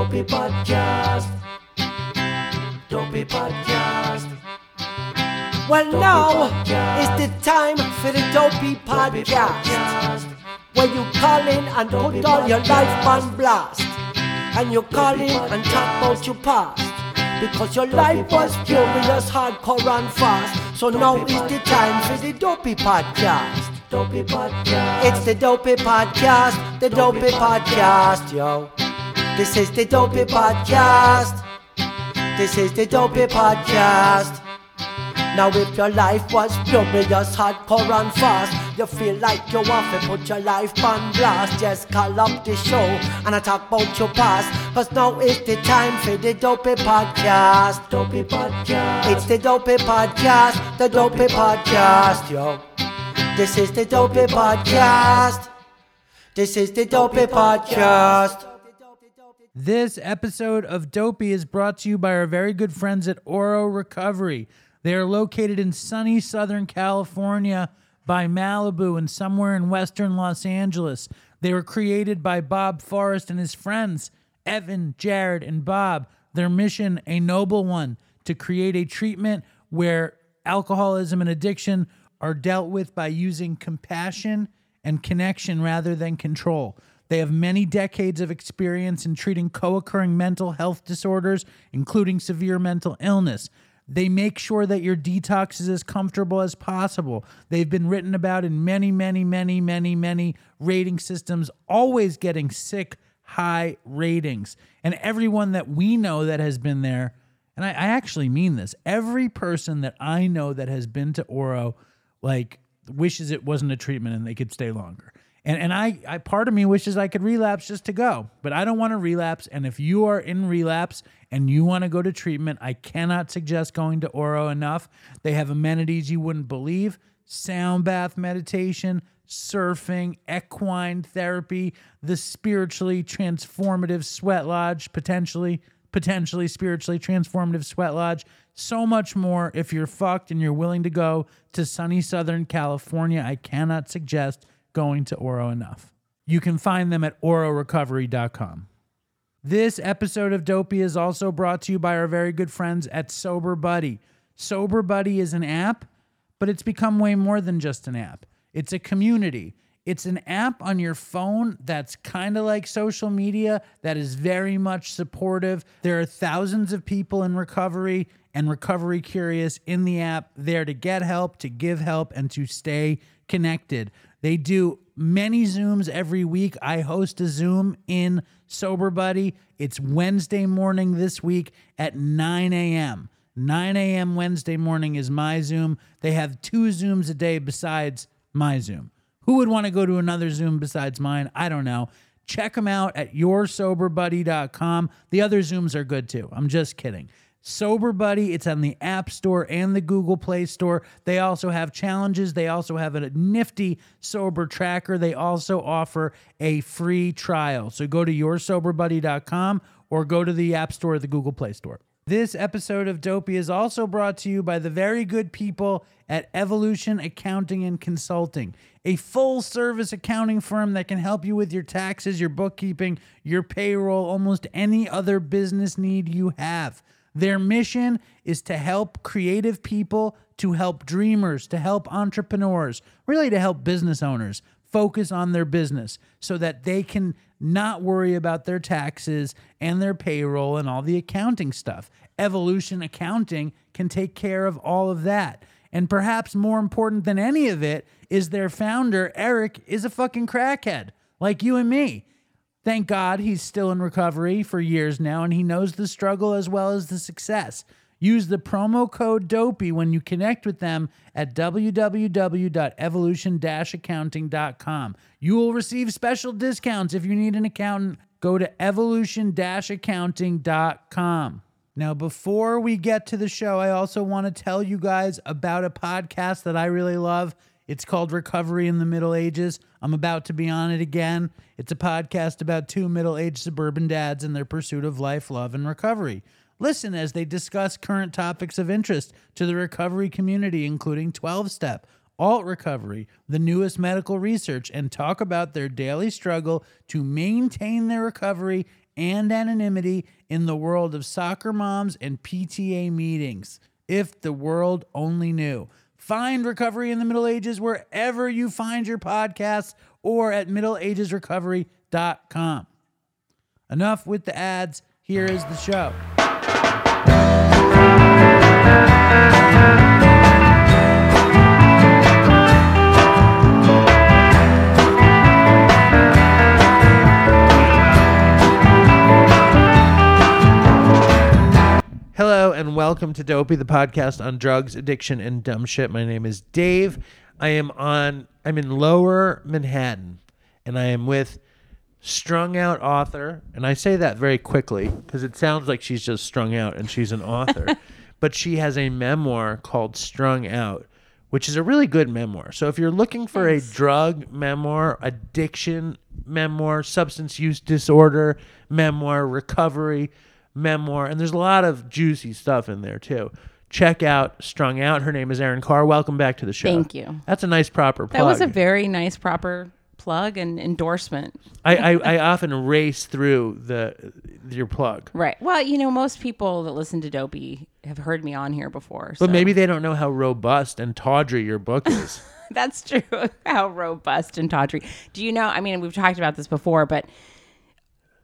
Dopey Podcast. Dopey Podcast. Well, Dopey now Podcast. is the time for the Dopey Dopey Podcast. Where you call in and put all your life on blast. And you call in and talk about your past. Because your life was furious, hardcore and fast. So now is the time for the Dopey Podcast. Dopey Podcast. It's the Dopey Podcast, the Dopey Podcast, yo. This is the Dopey Podcast. This is the Dopey Podcast. Now if your life was furious, hardcore and fast. You feel like you want to put your life on blast. Just call up the show and I talk about your past. Cause now is the time for the Dopey Podcast. Dopey Podcast. It's the Dopey Podcast, the Dopey Podcast, yo. This is the Dopey Podcast. This is the Dopey Podcast This episode of Dopey is brought to you by our very good friends at Oro Recovery. They are located in sunny Southern California by Malibu and somewhere in Western Los Angeles. They were created by Bob Forrest and his friends, Evan, Jared, and Bob. Their mission, a noble one, to create a treatment where alcoholism and addiction are dealt with by using compassion and connection rather than control. They have many decades of experience in treating co occurring mental health disorders, including severe mental illness. They make sure that your detox is as comfortable as possible. They've been written about in many, many, many, many, many rating systems, always getting sick high ratings. And everyone that we know that has been there, and I, I actually mean this, every person that I know that has been to Oro, like, wishes it wasn't a treatment and they could stay longer. And and I, I part of me wishes I could relapse just to go, but I don't want to relapse. And if you are in relapse and you want to go to treatment, I cannot suggest going to Oro enough. They have amenities you wouldn't believe: sound bath meditation, surfing, equine therapy, the spiritually transformative sweat lodge, potentially potentially spiritually transformative sweat lodge. So much more. If you're fucked and you're willing to go to sunny Southern California, I cannot suggest going to Oro enough. You can find them at ororecovery.com. This episode of Dopey is also brought to you by our very good friends at Sober Buddy. Sober Buddy is an app, but it's become way more than just an app. It's a community. It's an app on your phone that's kind of like social media that is very much supportive. There are thousands of people in recovery and recovery curious in the app there to get help, to give help, and to stay connected. They do many Zooms every week. I host a Zoom in Sober Buddy. It's Wednesday morning this week at 9 a.m. 9 a.m. Wednesday morning is my Zoom. They have two Zooms a day besides my Zoom. Who would want to go to another Zoom besides mine? I don't know. Check them out at yoursoberbuddy.com. The other Zooms are good too. I'm just kidding. Sober Buddy, it's on the App Store and the Google Play Store. They also have challenges. They also have a nifty sober tracker. They also offer a free trial. So go to yoursoberbuddy.com or go to the App Store or the Google Play Store. This episode of Dopey is also brought to you by the very good people at Evolution Accounting and Consulting, a full service accounting firm that can help you with your taxes, your bookkeeping, your payroll, almost any other business need you have. Their mission is to help creative people, to help dreamers, to help entrepreneurs, really to help business owners focus on their business so that they can not worry about their taxes and their payroll and all the accounting stuff. Evolution Accounting can take care of all of that. And perhaps more important than any of it is their founder, Eric, is a fucking crackhead like you and me. Thank God he's still in recovery for years now and he knows the struggle as well as the success. Use the promo code DOPEY when you connect with them at www.evolution accounting.com. You will receive special discounts if you need an accountant. Go to evolution accounting.com. Now, before we get to the show, I also want to tell you guys about a podcast that I really love. It's called Recovery in the Middle Ages. I'm about to be on it again. It's a podcast about two middle aged suburban dads and their pursuit of life, love, and recovery. Listen as they discuss current topics of interest to the recovery community, including 12 step, alt recovery, the newest medical research, and talk about their daily struggle to maintain their recovery and anonymity in the world of soccer moms and PTA meetings. If the world only knew. Find Recovery in the Middle Ages wherever you find your podcasts or at middleagesrecovery.com. Enough with the ads. Here is the show. Hello and welcome to Dopey, the podcast on drugs, addiction, and dumb shit. My name is Dave. I am on. I'm in Lower Manhattan, and I am with strung out author. And I say that very quickly because it sounds like she's just strung out and she's an author, but she has a memoir called Strung Out, which is a really good memoir. So if you're looking for a drug memoir, addiction memoir, substance use disorder memoir, recovery memoir, and there's a lot of juicy stuff in there too. Check out Strung Out. Her name is Erin Khar. Welcome back to the show. Thank you. That's a nice proper plug. That was a very nice, proper plug and endorsement. I, I, I often race through the your plug. Right. Well, you know, most people that listen to Dopey have heard me on here before. But maybe they don't know how robust and tawdry your book is. that's true. How robust and tawdry. Do you know? I mean, we've talked about this before, but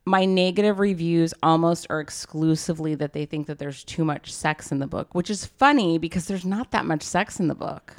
my negative reviews almost are exclusively that they think that there's too much sex in the book, which is funny because there's not that much sex in the book.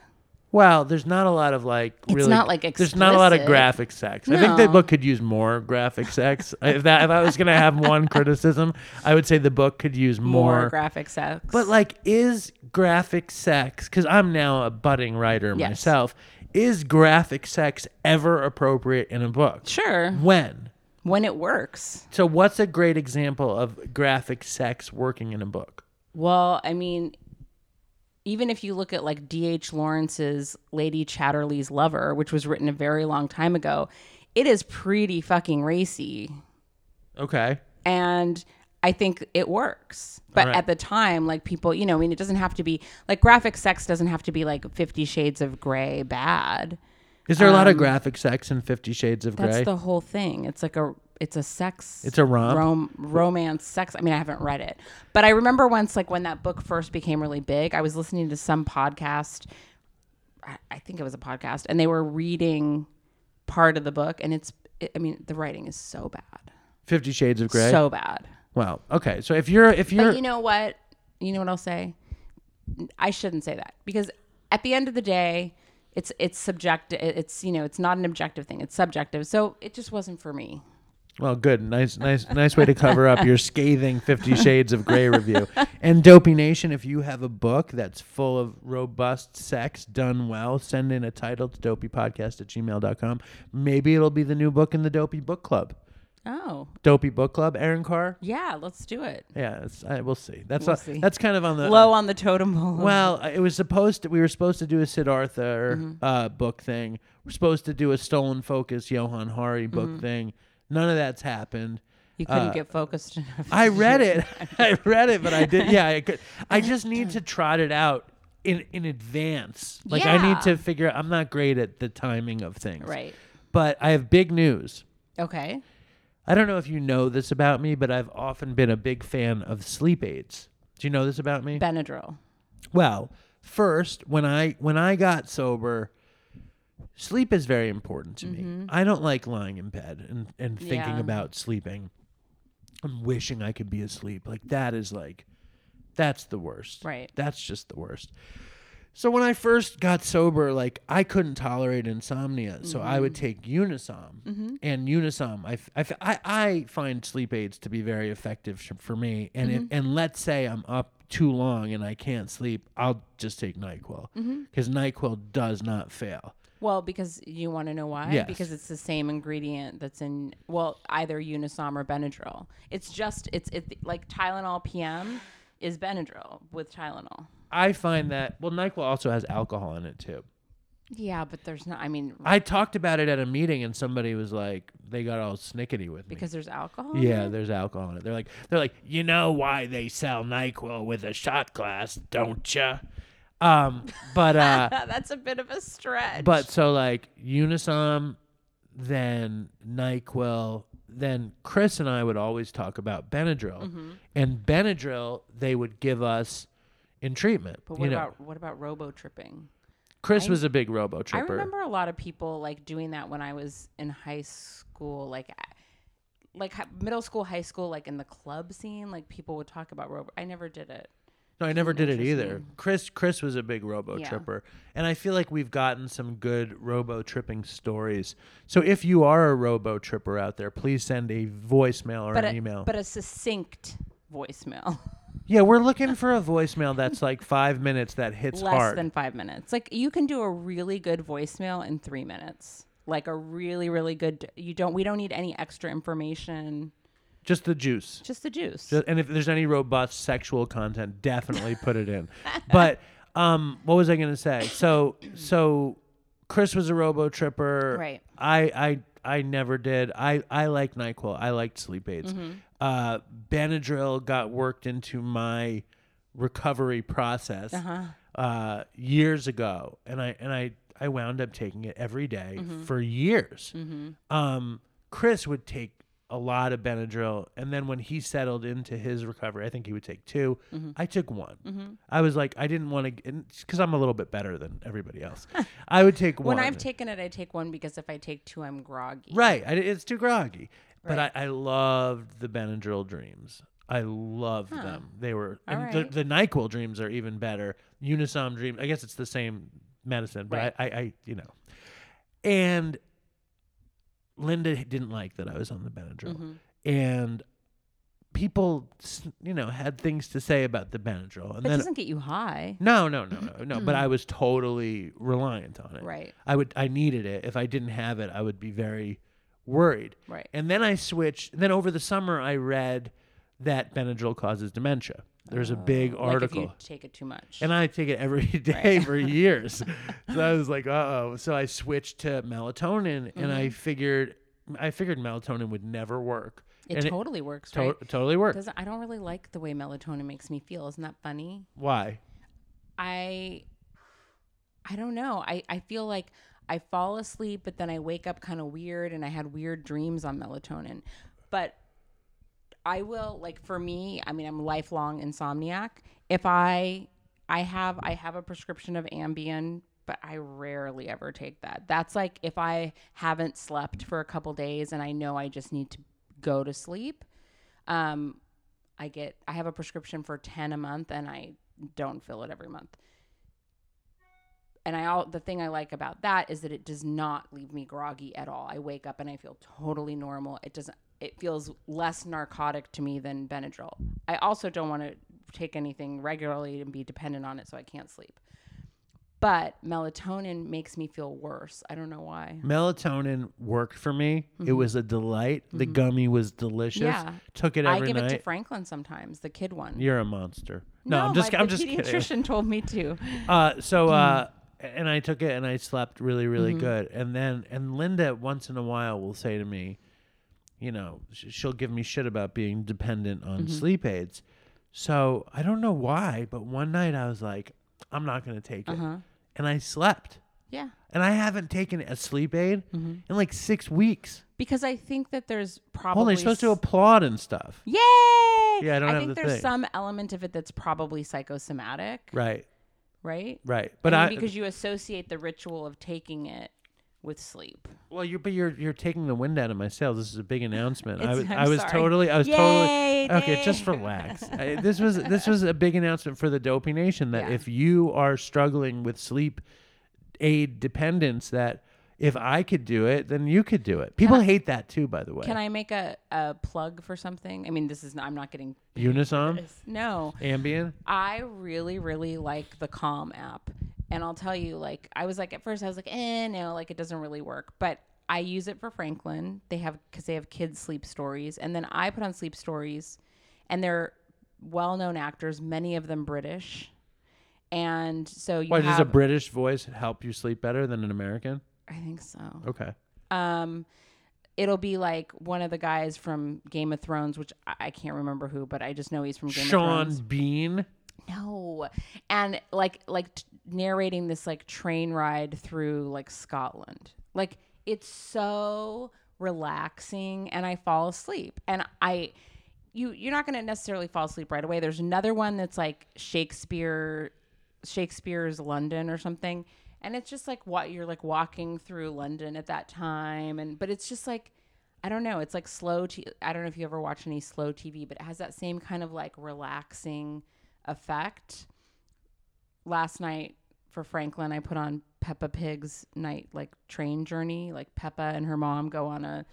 well, there's not a lot of like really. It's not, like, there's not a lot of graphic sex. I think the book could use more graphic sex. if that if I was gonna have one criticism, I would say the book could use More, more. graphic sex. But like, is graphic sex? Because I'm now a budding writer Yes. myself. Is graphic sex ever appropriate in a book? sure, When? When it works. So, what's a great example of graphic sex working in a book? Well, I mean, even if you look at like D.H. Lawrence's Lady Chatterley's Lover, which was written a very long time ago, it is pretty fucking racy. Okay. And I think it works. But right. at the time, like people, you know, I mean, it doesn't have to be like graphic sex doesn't have to be like Fifty Shades of Grey bad. Is there a lot of graphic sex in Fifty Shades of Um, That's the whole thing. It's like a it's a sex It's a romp? rom- romance sex. I mean, I haven't read it, but I remember once like when that book first became really big, I was listening to some podcast. I, I think it was a podcast, and they were reading part of the book, and it's it, I mean, the writing is so bad, Fifty Shades of Grey. so bad. well, okay. So if you're if you're But you know what? You know what I'll say? I shouldn't say that because at the end of the day, it's it's subjective. It's you know, it's not an objective thing. It's subjective. So it just wasn't for me. well, good, nice, nice, nice way to cover up your scathing Fifty Shades of Grey review. And Dopey Nation, if you have a book that's full of robust sex done well, send in a title to dopeypodcast at gmail.com. Maybe it'll be the new book in the Dopey Book Club. Oh, Dopey Book Club, Erin Khar. yeah, let's do it. Yeah, it's, I, we'll see. That's We'll a- see. that's kind of on the Low on the totem pole. Well, it was supposed to. We were supposed to do a Siddhartha Mm-hmm. uh, book thing. We're supposed to do a Stolen Focus Johan Hari book Mm-hmm. thing. None of that's happened. you couldn't uh, get focused enough. I read it. I read it, but I did. Yeah, I could. I just need to trot it out in in advance. Like I need to figure. I'm not great at the timing of things. right. But I have big news. Okay. I don't know if you know this about me, but I've often been a big fan of sleep aids. Do you know this about me? Benadryl. Well, first, when I when I got sober, sleep is very important to me. I don't like lying in bed and, and thinking Mm-hmm. Yeah. about sleeping. I'm wishing I could be asleep. Like that is like that's the worst. Right. That's just the worst. So when I first got sober, like I couldn't tolerate insomnia, so I Mm-hmm. would take Unisom, and Unisom, I, f- I, f- I- I find sleep aids to be very effective sh- for me. And Mm-hmm. if, and let's say I'm up too long and I can't sleep, I'll just take Nyquil Mm-hmm. because Nyquil does not fail. Well, because you want to know why? Yes. Because it's the same ingredient that's in well either Unisom or Benadryl. It's just it's it like Tylenol PM is Benadryl with Tylenol. I find that well, Nyquil also has alcohol in it too. Yeah, but there's not. I mean, I talked about it at a meeting, and somebody was like, they got all snickety with me. because there's alcohol. in Yeah, there's alcohol in it. They're like, they're like, you know why they sell Nyquil with a shot glass, don't ya? Um, but uh, That's a bit of a stretch. but so like Unisom, then Nyquil, then Chris and I would always talk about Benadryl, Mm-hmm. and Benadryl they would give us in treatment. But what know, about what about robo tripping? Chris I- was a big robo tripper. I remember a lot of people like doing that when I was in high school, like like middle school, high school, like in the club scene. Like people would talk about robo. I never did it. No, I never did it either. Chris Chris was a big robo Yeah. tripper. And I feel like we've gotten some good robo tripping stories. So if you are a robo tripper out there, please send a voicemail or But an a, email. but a succinct voicemail, yeah, we're looking for a voicemail that's like five minutes that hits less hard. than five minutes. Like you can do a really good voicemail in three minutes. Like a really really good. You don't. We don't need any extra information. Just the juice. Just the juice. Ju- And if there's any robust sexual content, definitely put it in. But um, what was I going to say? So so Chris was a robo tripper. Right. I I I never did. I I like Nyquil. I liked sleep aids. Mm-hmm. Uh, Benadryl got worked into my recovery process Uh-huh. uh, years ago, and I and I I wound up taking it every day Mm-hmm. for years. Um, Chris would take a lot of Benadryl, and then when he settled into his recovery, I think he would take 2 Mm-hmm. I took one. I was like, I didn't want to, because I'm a little bit better than everybody else. I would take one. when I've taken it, I take one because if I take two, I'm groggy. right, I, it's too groggy. But Right. I, I loved the Benadryl dreams. I loved them. They were, All and right. the, the Nyquil dreams are even better. Unisom dreams, I guess it's the same medicine, but Right. I, I, I, you know, and Linda didn't like that I was on the Benadryl, Mm-hmm. and people, you know, had things to say about the Benadryl, and That then doesn't get you high. no, no, no, no, no. but I was totally reliant on it. Right. I would, I needed it. If I didn't have it, I would be very worried. Right. And then I switched. Then over the summer, I read that Benadryl causes dementia. There's a big article. Like if you take it too much. And I take it every day for years. so I was like, uh oh. So I switched to melatonin and I figured I figured melatonin would never work. it and totally works, to- right? totally worked. Doesn't I don't really like the way melatonin makes me feel. Isn't that funny? Why? I I don't know. I, I feel like I fall asleep, but then I wake up kind of weird and I had weird dreams on melatonin. But I will like for me, I mean I'm lifelong insomniac. If I I have I have a prescription of Ambien, but I rarely ever take that. That's like if I haven't slept for a couple days and I know I just need to go to sleep. Um I get I have a prescription for 10 a month and I don't fill it every month. And I all the thing I like about that is that it does not leave me groggy at all. I wake up and I feel totally normal. It doesn't it feels less narcotic to me than Benadryl. I also don't want to take anything regularly and be dependent on it so I can't sleep. But melatonin makes me feel worse. I don't know why. Melatonin worked for me. It was a delight. The gummy was delicious. Mm-hmm. Yeah. Took it every night. I give night. it to Franklin sometimes, the kid one. You're a monster. No, I'm just my, I'm the just kidding. pediatrician told me to. Uh, so uh, Mm. And I took it and I slept really really Mm-hmm. good. And then and Linda once in a while will say to me, you know, she'll give me shit about being dependent on Mm-hmm. sleep aids. So I don't know why, but one night I was like, I'm not gonna take it, Uh-huh. and I slept. Yeah. And I haven't taken a sleep aid Mm-hmm. in like six weeks. Because I think that there's probably Well, they're supposed to applaud and stuff. Yay! Yeah, I don't I have think the there's thing. some element of it that's probably psychosomatic, Right, right? right. But I I, because you associate the ritual of taking it with sleep. Well, you're but you're you're taking the wind out of my sails. This is a big announcement. I was I'm I was sorry. totally I was Yay, totally okay. Just relax. I, this was this was a big announcement for the Dopey Nation that Yeah. if you are struggling with sleep aid dependence, that if I could do it, then you could do it. People hate that too, by the way. Can I make a, a plug for something? I mean, this is not, I'm not getting Unisom, no. Ambien. I really, really like the Calm app. And I'll tell you, like, I was like, at first, I was like, eh, no, like, it doesn't really work. But I use it for Franklin. They have, because they have kids' sleep stories. And then I put on sleep stories, and they're well known actors, many of them British. And so you Why does a British voice help you sleep better than an American? I think so. Okay. um it'll be like one of the guys from Game of Thrones, which I, I can't remember who, but I just know he's from Game of Thrones. Sean Thrones. Bean. No, and like like t- narrating this like train ride through like Scotland. Like it's so relaxing, and I fall asleep. And I, you you're not going to necessarily fall asleep right away. There's another one that's like Shakespeare, Shakespeare's London or something, and it's just like what you're like walking through London at that time, and but it's just like. I don't know. It's like slow. T- I don't know if you ever watch any slow TV, but it has that same kind of like relaxing effect. Last night for Franklin, I put on Peppa Pig's night like train journey. Like Peppa and her mom go on a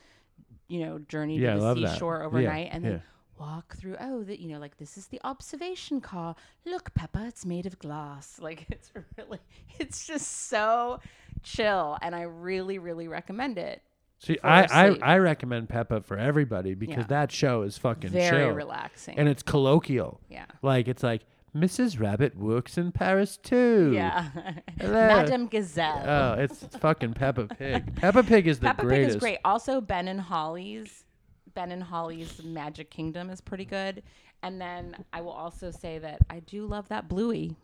you know journey Yeah, to the that. seashore Yeah, overnight, and yeah. then walk through. Oh, that you know, like this is the observation car. Look, Peppa, it's made of glass. Like it's really, it's just so chill, and I really, really recommend it. See, I, I. I recommend Peppa for everybody because Yeah. that show is fucking Very chill. relaxing. and it's colloquial. yeah. Like it's like Mrs. Rabbit works in Paris too. Yeah. Madame Gazelle. Oh, it's, it's fucking Peppa Pig. Peppa Pig is the Peppa greatest. Pig is great. Also, Ben and Holly's Ben and Holly's Magic Kingdom is pretty good. And then I will also say that I do love that Bluey.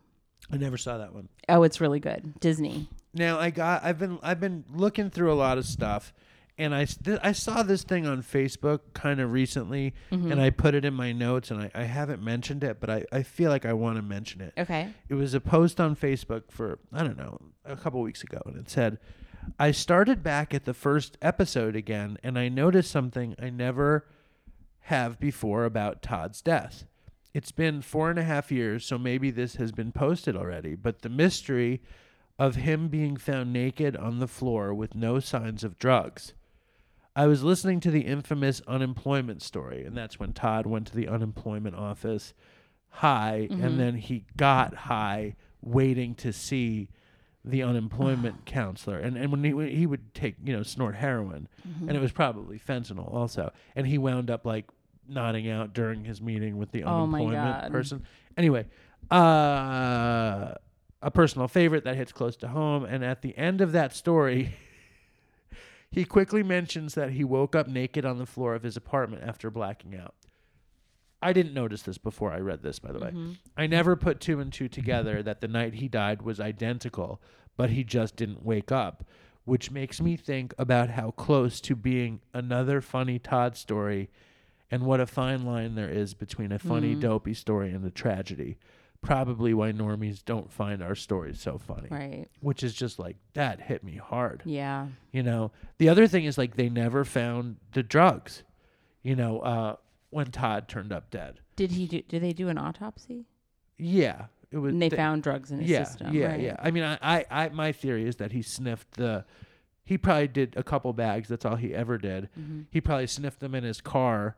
I never saw that one. Oh, it's really good. Disney. Now I got I've been I've been looking through a lot of stuff and I, th- I saw this thing on Facebook kind of recently Mm-hmm. and I put it in my notes and I, I haven't mentioned it but I, I feel like I want to mention it. Okay. It was a post on Facebook for I don't know a couple weeks ago and it said I started back at the first episode again and I noticed something I never have before about Todd's death. It's been four and a half years, so maybe this has been posted already, but the mystery of him being found naked on the floor with no signs of drugs. I was listening to the infamous unemployment story, and that's when Todd went to the unemployment office high, and mm-hmm. then he got high waiting to see the unemployment counselor. And and when he when he would take you know snort heroin, and it was probably fentanyl also, and he wound up like nodding out during his meeting with the Oh unemployment person. Anyway, uh, a personal favorite that hits close to home, and at the end of that story. He quickly mentions that he woke up naked on the floor of his apartment after blacking out. I didn't notice this before I read this, by the way. I never put two and two together that the night he died was identical, but he just didn't wake up, which makes me think about how close to being another funny Todd story and what a fine line there is between a funny, dopey story and a tragedy. Probably why normies don't find our stories so funny. Right. Which is just like, that hit me hard. Yeah. You know, the other thing is like they never found the drugs. You know, uh, when Todd turned up dead. Did he do? Did they do an autopsy? Yeah, it was. And they th- found drugs in his yeah, system. yeah, right? yeah. I mean, I, I, I, my theory is that he sniffed the. He probably did a couple bags. That's all he ever did. Mm-hmm. He probably sniffed them in his car,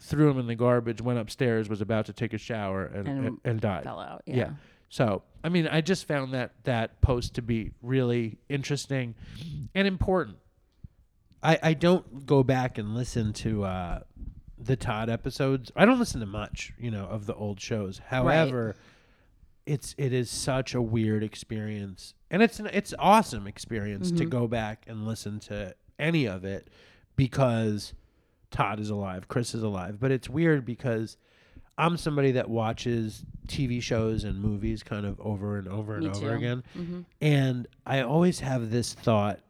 threw them in the garbage, went upstairs, was about to take a shower, and And and, and died. Fell out. Yeah. Yeah. So, I mean, I just found that that post to be really interesting and important. I I don't go back and listen to uh, the Todd episodes. I don't listen to much, you know, of the old shows. However, it's it is such a weird experience, and it's an it's awesome experience to mm-hmm. go back and listen to any of it because Todd is alive, Chris is alive. But it's weird because I'm somebody that watches TV shows and movies kind of over and over and Me over too. again. Mm-hmm. And I always have this thought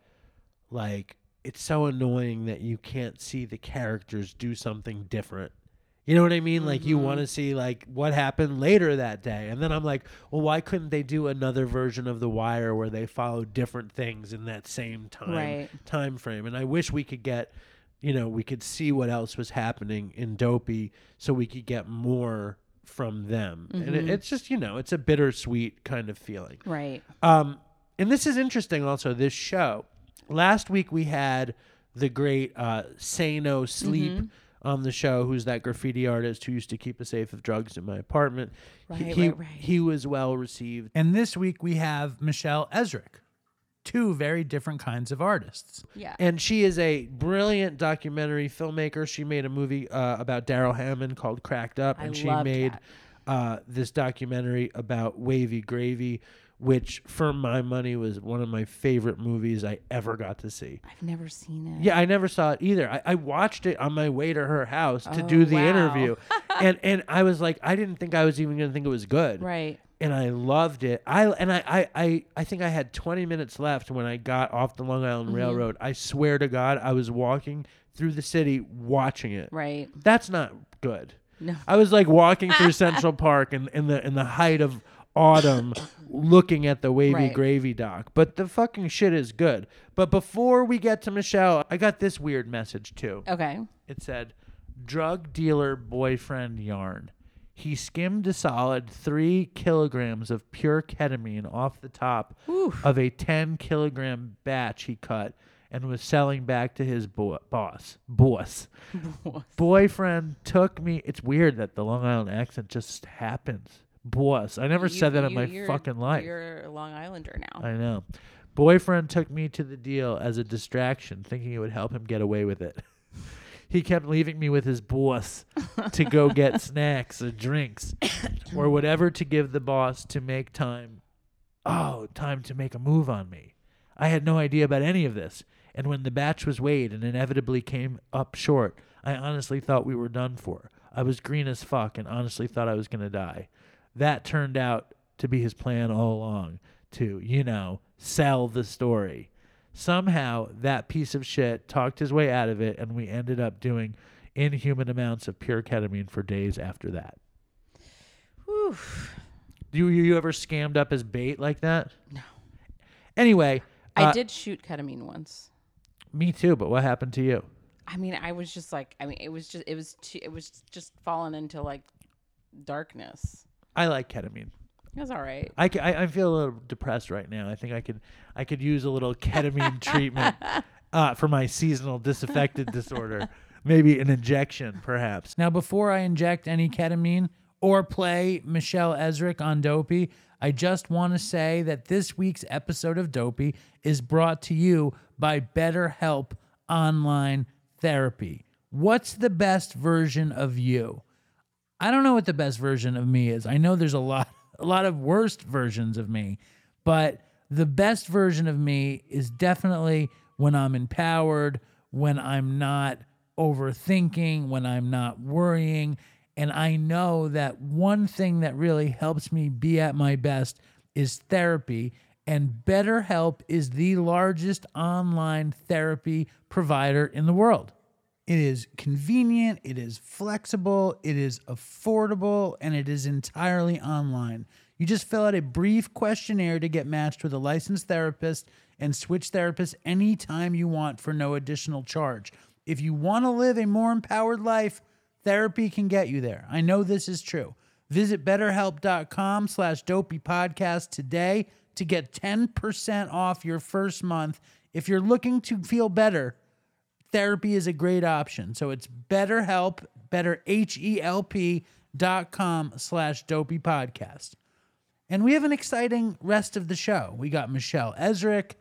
like it's so annoying that you can't see the characters do something different. You know what I mean? Like you Mm-hmm. want to see like what happened later that day. And then I'm like, well, why couldn't they do another version of The Wire where they follow different things in that same time Right. time frame? And I wish we could get you know, we could see what else was happening in Dopey so we could get more from them. And Mm-hmm. it, it's just, you know, it's a bittersweet kind of feeling. Right. Um, and this is interesting also, this show. Last week we had the great uh, Say No Sleep Mm-hmm. on the show, who's that graffiti artist who used to keep a safe of drugs in my apartment. He- Right, he, right, right. he was well received. And this week we have Michelle Esrick, two very different kinds of artists. Yeah. And she is a brilliant documentary filmmaker. She made a movie uh, about Darrell Hammond called Cracked Up, I and she made uh, this documentary about Wavy Gravy, which for my money was one of my favorite movies I ever got to see. I've never seen it. Yeah, I never saw it either. I, I watched it on my way to her house to do Oh, the wow. interview, and and I was like, I didn't think I was even gonna think it was good, Right. and I loved it. I and I I I, I think I had 20 minutes left when I got off the Long Mm-hmm. Island Railroad. I swear to God, I was walking through the city watching it. Right. That's not good. No. I was like walking through Central Park in, in the in the height of autumn looking at the wavy Right. gravy dock. But the fucking shit is good. But before we get to Michelle, I got this weird message too. Okay. It said, drug dealer boyfriend yarn. He skimmed a solid three kilograms of pure ketamine off the top of a 10 kilogram batch he cut and was selling back to his bo- boss. Boss. Boyfriend took me. It's weird that the Long Island accent just happens. Boss. I never You- said that in my fucking life. You're a Long Islander now. I know. Boyfriend took me to the deal as a distraction, thinking it would help him get away with it. he kept leaving me with his boss to go get snacks or drinks or whatever to give the boss to make time. Oh, time to make a move on me. I had no idea about any of this. And when the batch was weighed and inevitably came up short, I honestly thought we were done for. I was green as fuck and honestly thought I was going to die. That turned out to be his plan all along to, you know, sell the story. Somehow that piece of shit talked his way out of it, and we ended up doing inhuman amounts of pure ketamine for days after that. Whew. You you ever scammed up as bait like that? No. Anyway, I uh, did shoot ketamine once. Me too, but what happened to you? I mean, I was just like, I mean, it was just, it was, too, it was just falling into like darkness. I like ketamine. It was all right. I, ca- I, I feel a little depressed right now. I think I could I could use a little ketamine treatment uh, for my seasonal disaffected disorder. Maybe an injection, perhaps. Now, before I inject any ketamine or play Michelle Esrick on Dopey, I just want to say that this week's episode of Dopey is brought to you by BetterHelp Online Therapy. What's the best version of you? I don't know what the best version of me is. I know there's a lot a lot of worst versions of me, but the best version of me is definitely when I'm empowered, when I'm not overthinking, when I'm not worrying, and I know that one thing that really helps me be at my best is therapy. And BetterHelp is the largest online therapy provider in the world. It is convenient, it is flexible, it is affordable, and it is entirely online. You just fill out a brief questionnaire to get matched with a licensed therapist and switch therapists anytime you want for no additional charge. If you want to live a more empowered life, therapy can get you there. I know this is true. Visit betterhelp.com slash dopey podcast today to get 10% off your first month. If you're looking to feel better, therapy is a great option. So it's BetterHelp, better H-E-L-P dot com slash dopey podcast. And we have an exciting rest of the show. We got Michelle Esrick,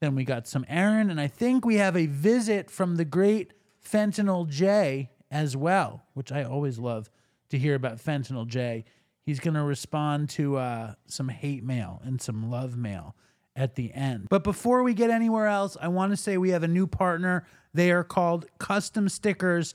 then we got some Erin, and I think we have a visit from the great Fentanyl Jay as well, which I always love to hear about Fentanyl Jay. He's going to respond to uh, some hate mail and some love mail at the end. But before we get anywhere else, I want to say we have a new partner. They are called Custom Stickers,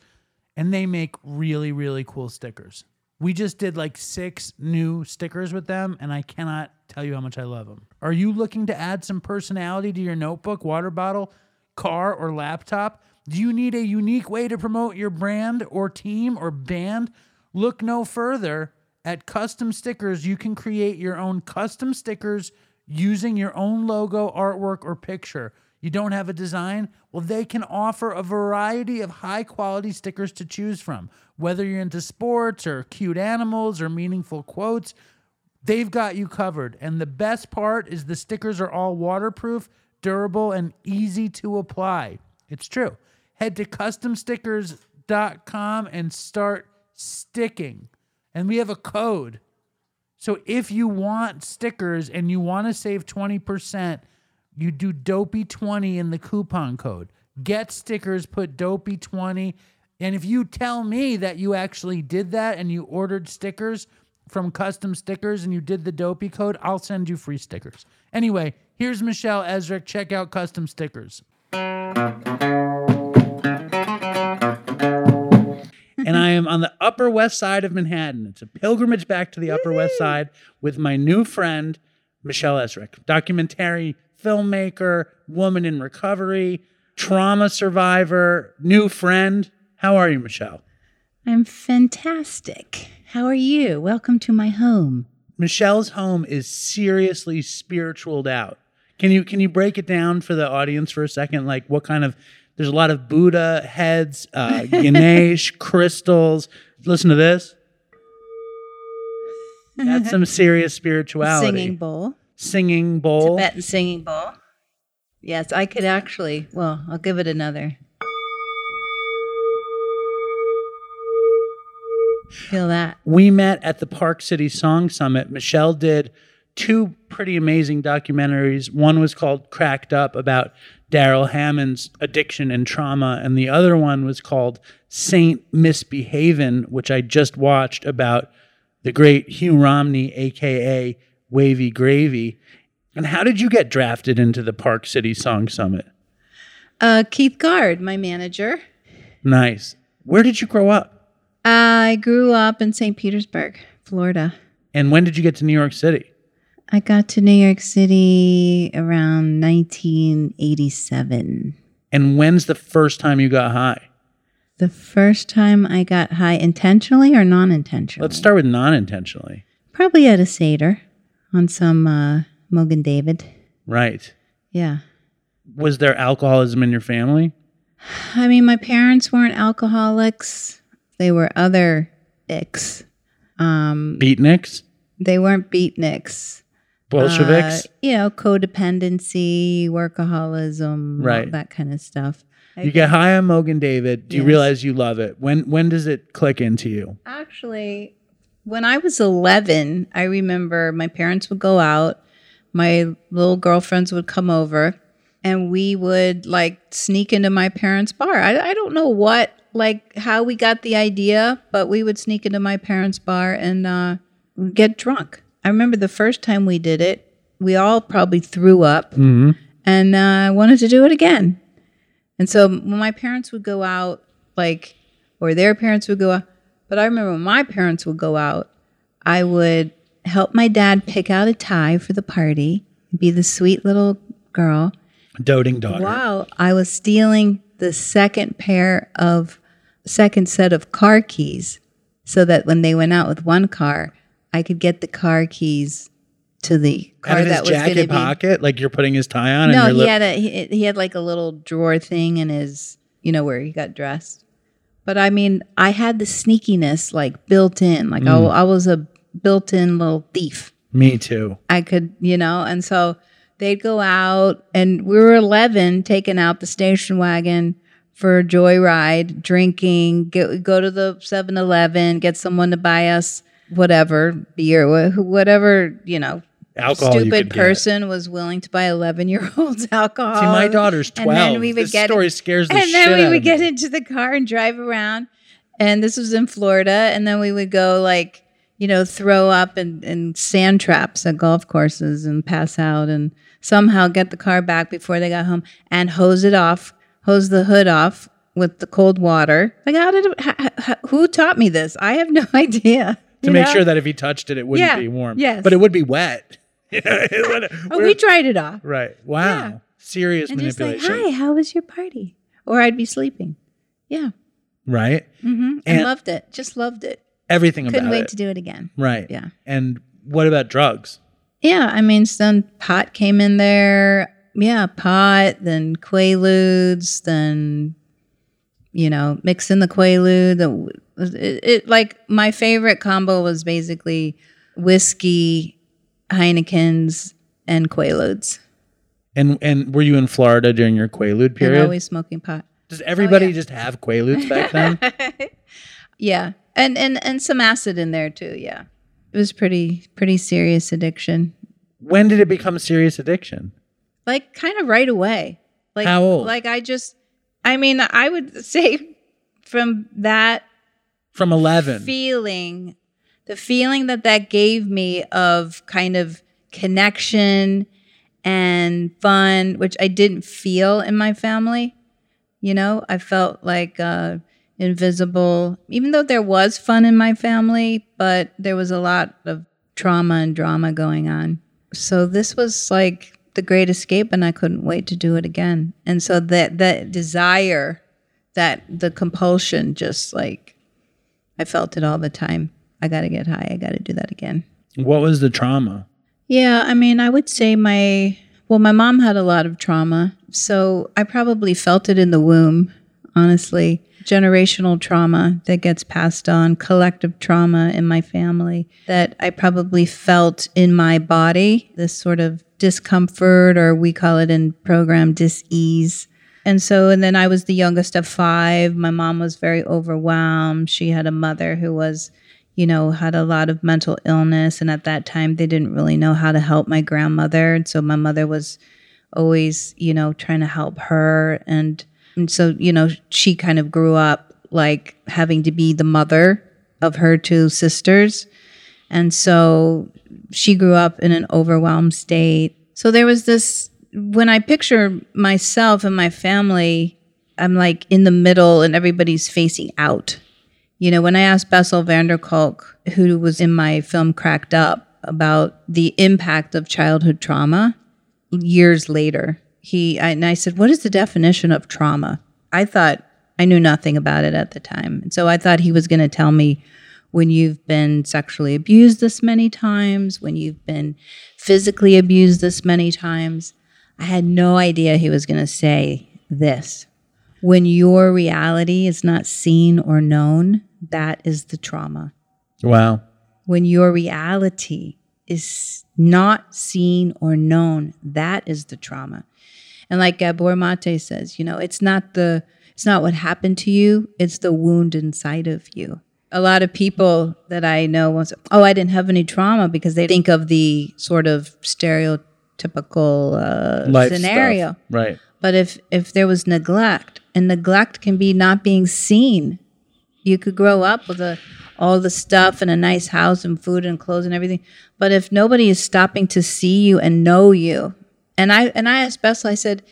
and they make really, really cool stickers. We just did like six new stickers with them, and I cannot tell you how much I love them. Are you looking to add some personality to your notebook, water bottle, car, or laptop? Do you need a unique way to promote your brand or team or band? Look no further. At Custom Stickers, you can create your own custom stickers using your own logo, artwork, or picture. You don't have a design? Well, they can offer a variety of high quality stickers to choose from. Whether you're into sports or cute animals or meaningful quotes, they've got you covered. And the best part is the stickers are all waterproof, durable, and easy to apply. It's true. Head to customstickers.com and start sticking. And we have a code. So if you want stickers and you want to save 20%, you do dopey20 in the coupon code. Get stickers, put dopey20. And if you tell me that you actually did that and you ordered stickers from custom stickers and you did the dopey code, I'll send you free stickers. Anyway, here's Michelle Esrick. Check out custom stickers. And I am on the Upper West Side of Manhattan. It's a pilgrimage back to the Upper West Side with my new friend, Michelle Esrick, documentary filmmaker, woman in recovery, trauma survivor, new friend. How are you, Michelle? I'm fantastic. How are you? Welcome to my home. Michelle's home is seriously spiritualed out. Can you can you break it down for the audience for a second? Like what kind of there's a lot of Buddha heads, uh, Ganesh, crystals. Listen to this. That's some serious spirituality. Singing bowl. Singing bowl. Tibetan singing bowl. Yes, I could actually. Well, I'll give it another. Feel that. we met at the Park City Song Summit. Michelle did two pretty amazing documentaries. One was called Cracked Up about Darrell Hammond's addiction and trauma, and the other one was called Saint Misbehavin', which I just watched about the great Hugh Romney, aka Wavy Gravy. And how did you get drafted into the Park City Song Summit? Uh, Keith Guard, my manager. Nice. Where did you grow up? I grew up in St. Petersburg, Florida. And when did you get to New York City? I got to New York City around 1987. And when's the first time you got high? The first time I got high intentionally or non intentionally? Let's start with non intentionally. Probably at a Seder on some uh, Mogen David. Right. Yeah. Was there alcoholism in your family? I mean, my parents weren't alcoholics. They were other icks. Um, Beatniks? they weren't beatniks. Bolsheviks? Uh, you know, codependency, workaholism, all Right. that kind of stuff. you get high on Mogen David. Do you realize you love it? When when does it click into you? Actually, when I was 11, I remember my parents would go out, my little girlfriends would come over, and we would like sneak into my parents' bar. I, I don't know what, like, how we got the idea, but we would sneak into my parents' bar and uh, get drunk. I remember the first time we did it, we all probably threw up and uh, wanted to do it again. And so when my parents would go out, like, or their parents would go out, but I remember when my parents would go out, I would help my dad pick out a tie for the party, be the sweet little girl. Doting daughter. Wow, I was stealing the second pair of, second set of car keys so that when they went out with one car, I could get the car keys to the car Out of his that was going to jacket pocket, like you're putting his tie on. No, and he had a he, he had like a little drawer thing in his you know where he got dressed. But I mean, I had the sneakiness like built in. Like I, mm. I was a built-in little thief. Me too. I could, you know, and so they'd go out and we were 11 taking out the station wagon for a joyride, drinking, get, go to the 7-Eleven, get someone to buy us whatever, beer, whatever, you know, Alcohol. stupid could get. person was willing to buy 11 year olds alcohol. See, my daughter's 12. And then we would this get story scares the and then we would get me. into the car and drive around. And this was in Florida. And then we would go like, you know, throw up in, in sand traps at golf courses and pass out and somehow get the car back before they got home and hose it off, hose the hood off with the cold water. Like, how did it, ha, ha, who taught me this? I have no idea. To you make know? sure that if he touched it, it wouldn't Yeah, be warm. yes. But it would be wet. It Oh, we tried it off. right. Wow. Yeah. Serious And just like, manipulation. hi, how was your party? Or I'd be sleeping. Yeah. right. Mm-hmm. I And- loved it. Just loved it. Everything Couldn't about wait to do it again. right. Yeah. And what about drugs? Yeah. I mean, some pot came in there. Yeah. Pot, then Quaaludes, then, you know, mix in the Quaalude. The, it, it, like, my favorite combo was basically whiskey, Heineken's, and Quaaludes. And and were you in Florida during your Quaalude And period? always smoking pot. Does everybody Oh, yeah. just have Quaaludes back then? Yeah, and and and some acid in there too. Yeah, it was pretty pretty serious addiction. when did it become serious addiction? Like kind of right away. Like How old? Like I just, I mean, I would say from that From 11. feeling, the feeling that that gave me of kind of connection and fun, which I didn't feel in my family. You know, I felt like uh, invisible, even though there was fun in my family, but there was a lot of trauma and drama going on. So this was like the great escape, and I couldn't wait to do it again. And so that that desire, that the compulsion, just like I felt it all the time. I got to get high. I got to do that again. What was the trauma? Yeah, I mean, I would say my well, my mom had a lot of trauma, so I probably felt it in the womb, honestly. Generational trauma that gets passed on, collective trauma in my family that I probably felt in my body, this sort of discomfort, or we call it in program dis-ease. And so, and then I was the youngest of five. My mom was very overwhelmed. She had a mother who was you know, had a lot of mental illness. And at that time, they didn't really know how to help my grandmother. And so my mother was always, you know, trying to help her. And, and so, you know, she kind of grew up like having to be the mother of her two sisters. And so she grew up in an overwhelmed state. So there was this, when I picture myself and my family, I'm like in the middle and everybody's facing out. You know, when I asked Bessel van der Kolk, who was in my film Cracked Up, about the impact of childhood trauma years later, he I, and I said, "What is the definition of trauma?" I thought I knew nothing about it at the time, and so I thought he was going to tell me when you've been sexually abused this many times, when you've been physically abused this many times. I had no idea he was going to say this. When your reality is not seen or known, that is the trauma. Wow. When your reality is not seen or known, that is the trauma. And like Gabor Mate says, you know, it's not the it's not what happened to you, it's the wound inside of you. A lot of people that I know say, "Oh, I didn't have any trauma," because they think of the sort of stereotypical uh, scenario. stuff. Right. But if if there was neglect, and neglect can be not being seen, you could grow up with a, all the stuff and a nice house and food and clothes and everything, but if nobody is stopping to see you and know you, and I and I especially I said,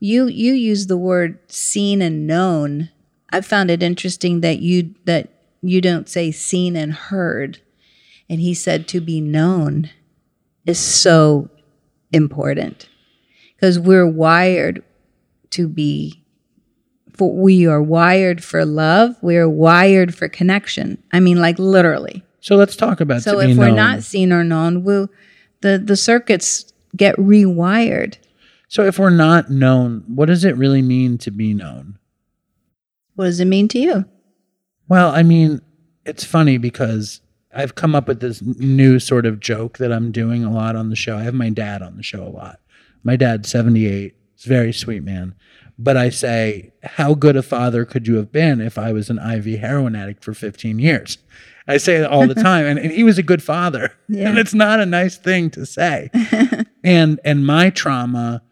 you you use the word seen and known. I found it interesting that you that you don't say seen and heard, and he said to be known is so important because we're wired to be for we are wired for love we are wired for connection i mean like literally So let's talk about so if we're known. not seen or known we'll the the circuits get rewired So if we're not known, what does it really mean to be known? what does it mean to you Well, I mean, it's funny because I've come up with this new sort of joke that I'm doing a lot on the show. I have my dad on the show a lot. My dad's 78. He's a very sweet man. But I say, how good a father could you have been if I was an IV heroin addict for 15 years? I say it all the time. And, and he was a good father. Yeah. And it's not a nice thing to say. and and my trauma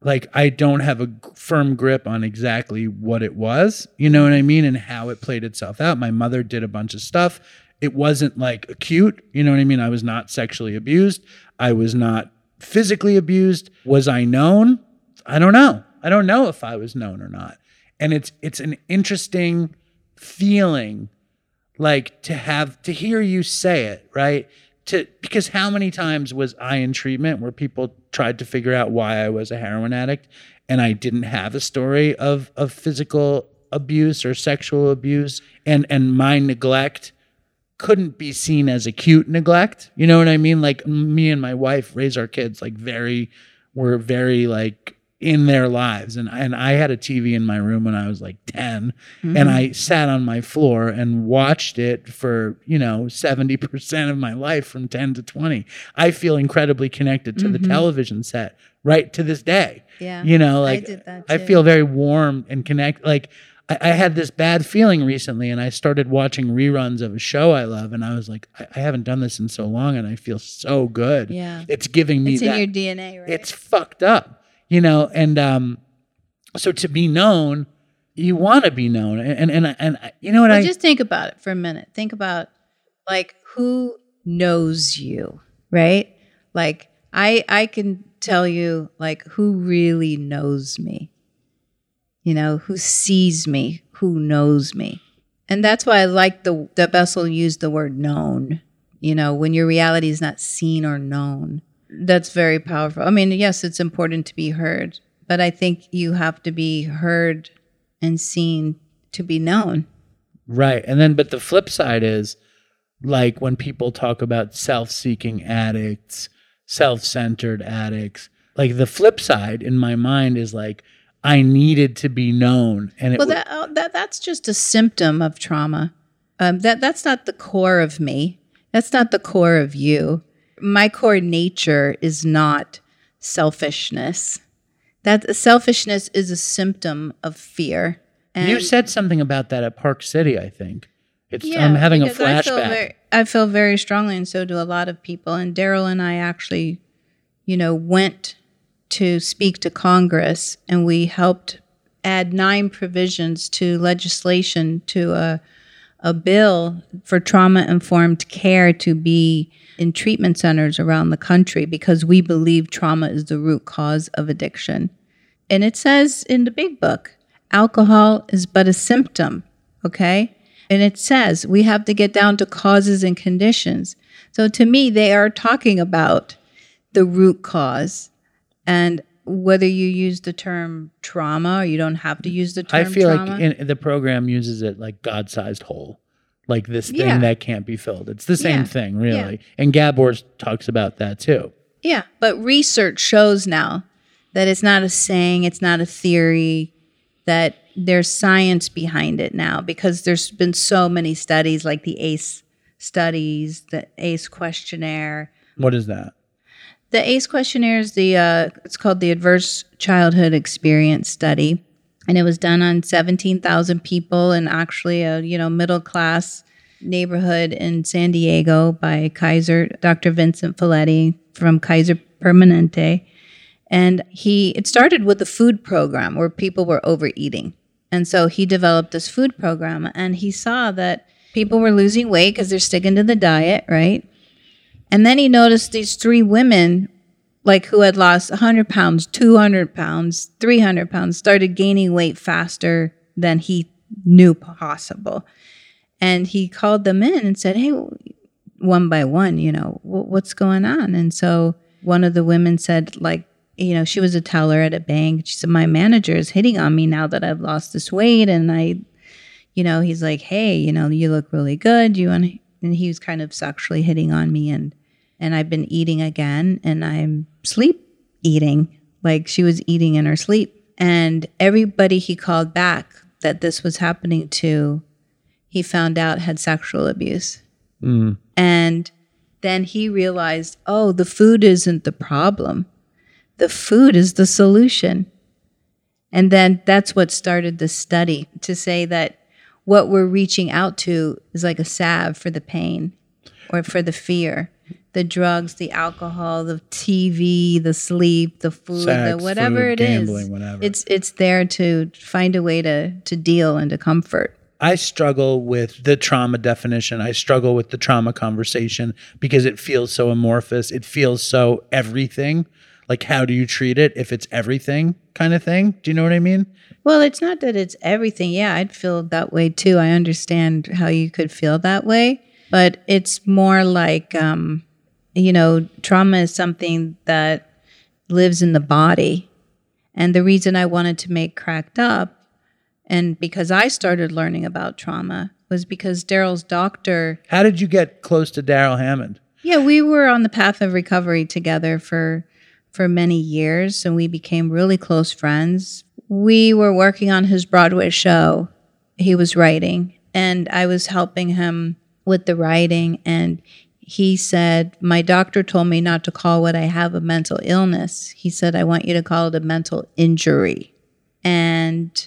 like I don't have a firm grip on exactly what it was, you know what I mean, and how it played itself out. My mother did a bunch of stuff. It wasn't like acute, you know what I mean? I was not sexually abused. I was not physically abused. Was I known? I don't know. I don't know if I was known or not. And it's it's an interesting feeling like to have to hear you say it right to because how many times was i in treatment where people tried to figure out why i was a heroin addict and i didn't have a story of of physical abuse or sexual abuse and and my neglect couldn't be seen as acute neglect? You know what i mean? Like me and my wife raise our kids like very we're very like in their lives. And and I had a TV in my room when I was like 10 and mm-hmm. I sat on my floor and watched it for you know 70% of my life from 10 to 20 I feel incredibly connected to the mm-hmm. television set right to this day. Yeah, you know I like did that I feel very warm and connect like I, I had this bad feeling recently and I started watching reruns of a show I love and I was like I, I haven't done this in so long and I feel so good. Yeah. it's giving me it's that in your dna right? It's fucked up you know and um so to be known you want to be known and and and, and you know what Well, i just think about it for a minute. Think about like who knows you, right? Like I I can tell you like who really knows me. You know, who sees me, who knows me. And that's why I like the that Bessel used the word known. You know, when your reality is not seen or known. That's very powerful. I mean, yes, it's important to be heard, but I think you have to be heard and seen to be known. Right. And then, but the flip side is like when people talk about self seeking addicts, self centered addicts, like the flip side in my mind is like, I needed to be known. And it Well, that, oh, that that's just a symptom of trauma. Um, that that's not the core of me. That's not the core of you. My core nature is not selfishness. That selfishness is a symptom of fear. And you said something about that at Park City, I think. It's, I'm having a because I feel, flashback. very, I feel very strongly, and so do a lot of people. And Darrell and I actually, you know, went to speak to Congress, and we helped add nine provisions to legislation to a a bill for trauma informed care to be in treatment centers around the country because we believe trauma is the root cause of addiction. And it says in the big book, alcohol is but a symptom, okay? And it says we have to get down to causes and conditions. So to me, they are talking about the root cause. And whether you use the term trauma or you don't have to use the term I feel trauma. like in, the program uses it like God sized hole, like this thing Yeah. that can't be filled. It's the same Yeah. thing, really. And Gabor talks about that too. Yeah, but research shows now that it's not a saying, it's not a theory, that there's science behind it now because there's been so many studies like the ACE studies, the ACE questionnaire. What is that? The ACE questionnaire is the uh, it's called the Adverse Childhood Experience Study, and it was done on 17,000 people in actually a you know middle class neighborhood in San Diego by Kaiser Dr. Vincent Felitti from Kaiser Permanente, and he it started with a food program where people were overeating, and so he developed this food program, and he saw that people were losing weight because they're sticking to the diet, right? And then he noticed these three women, like who had lost 100 pounds, 200 pounds, 300 pounds, started gaining weight faster than he knew possible. And he called them in and said, Hey, one by one, you know, "wh- what's going on? And so one of the women said, like, you know, she was a teller at a bank. She said, My manager is hitting on me now that I've lost this weight. And I, you know, he's like, Hey, you know, you look really good. You want and he was kind of sexually hitting on me. And, and I've been eating again and I'm sleep eating like she was eating in her sleep. And everybody he called back that this was happening to, he found out had sexual abuse. Mm. And then he realized, oh, the food isn't the problem. The food is the solution. And then that's what started the study to say that what we're reaching out to is like a salve for the pain or for the fear. The drugs, the alcohol, the TV, the sleep, the food, Sex, the whatever food, it is. gambling, whatever. It's it's there to find a way to to deal and to comfort. I struggle with the trauma definition. I struggle with the trauma conversation because it feels so amorphous. It feels so everything. Like, how do you treat it if it's everything kind of thing? Do you know what I mean? Well, it's not that it's everything. Yeah, I'd feel that way too. I understand how you could feel that way, but it's more like, um, you know, trauma is something that lives in the body. And the reason I wanted to make Cracked Up, and because I started learning about trauma, was because Darrell's doctor How did you get close to Darrell Hammond? yeah, we were on the path of recovery together for for many years and we became really close friends. We were working on his Broadway show he was writing and I was helping him with the writing and he said, My doctor told me not to call what I have a mental illness. He said, I want you to call it a mental injury. And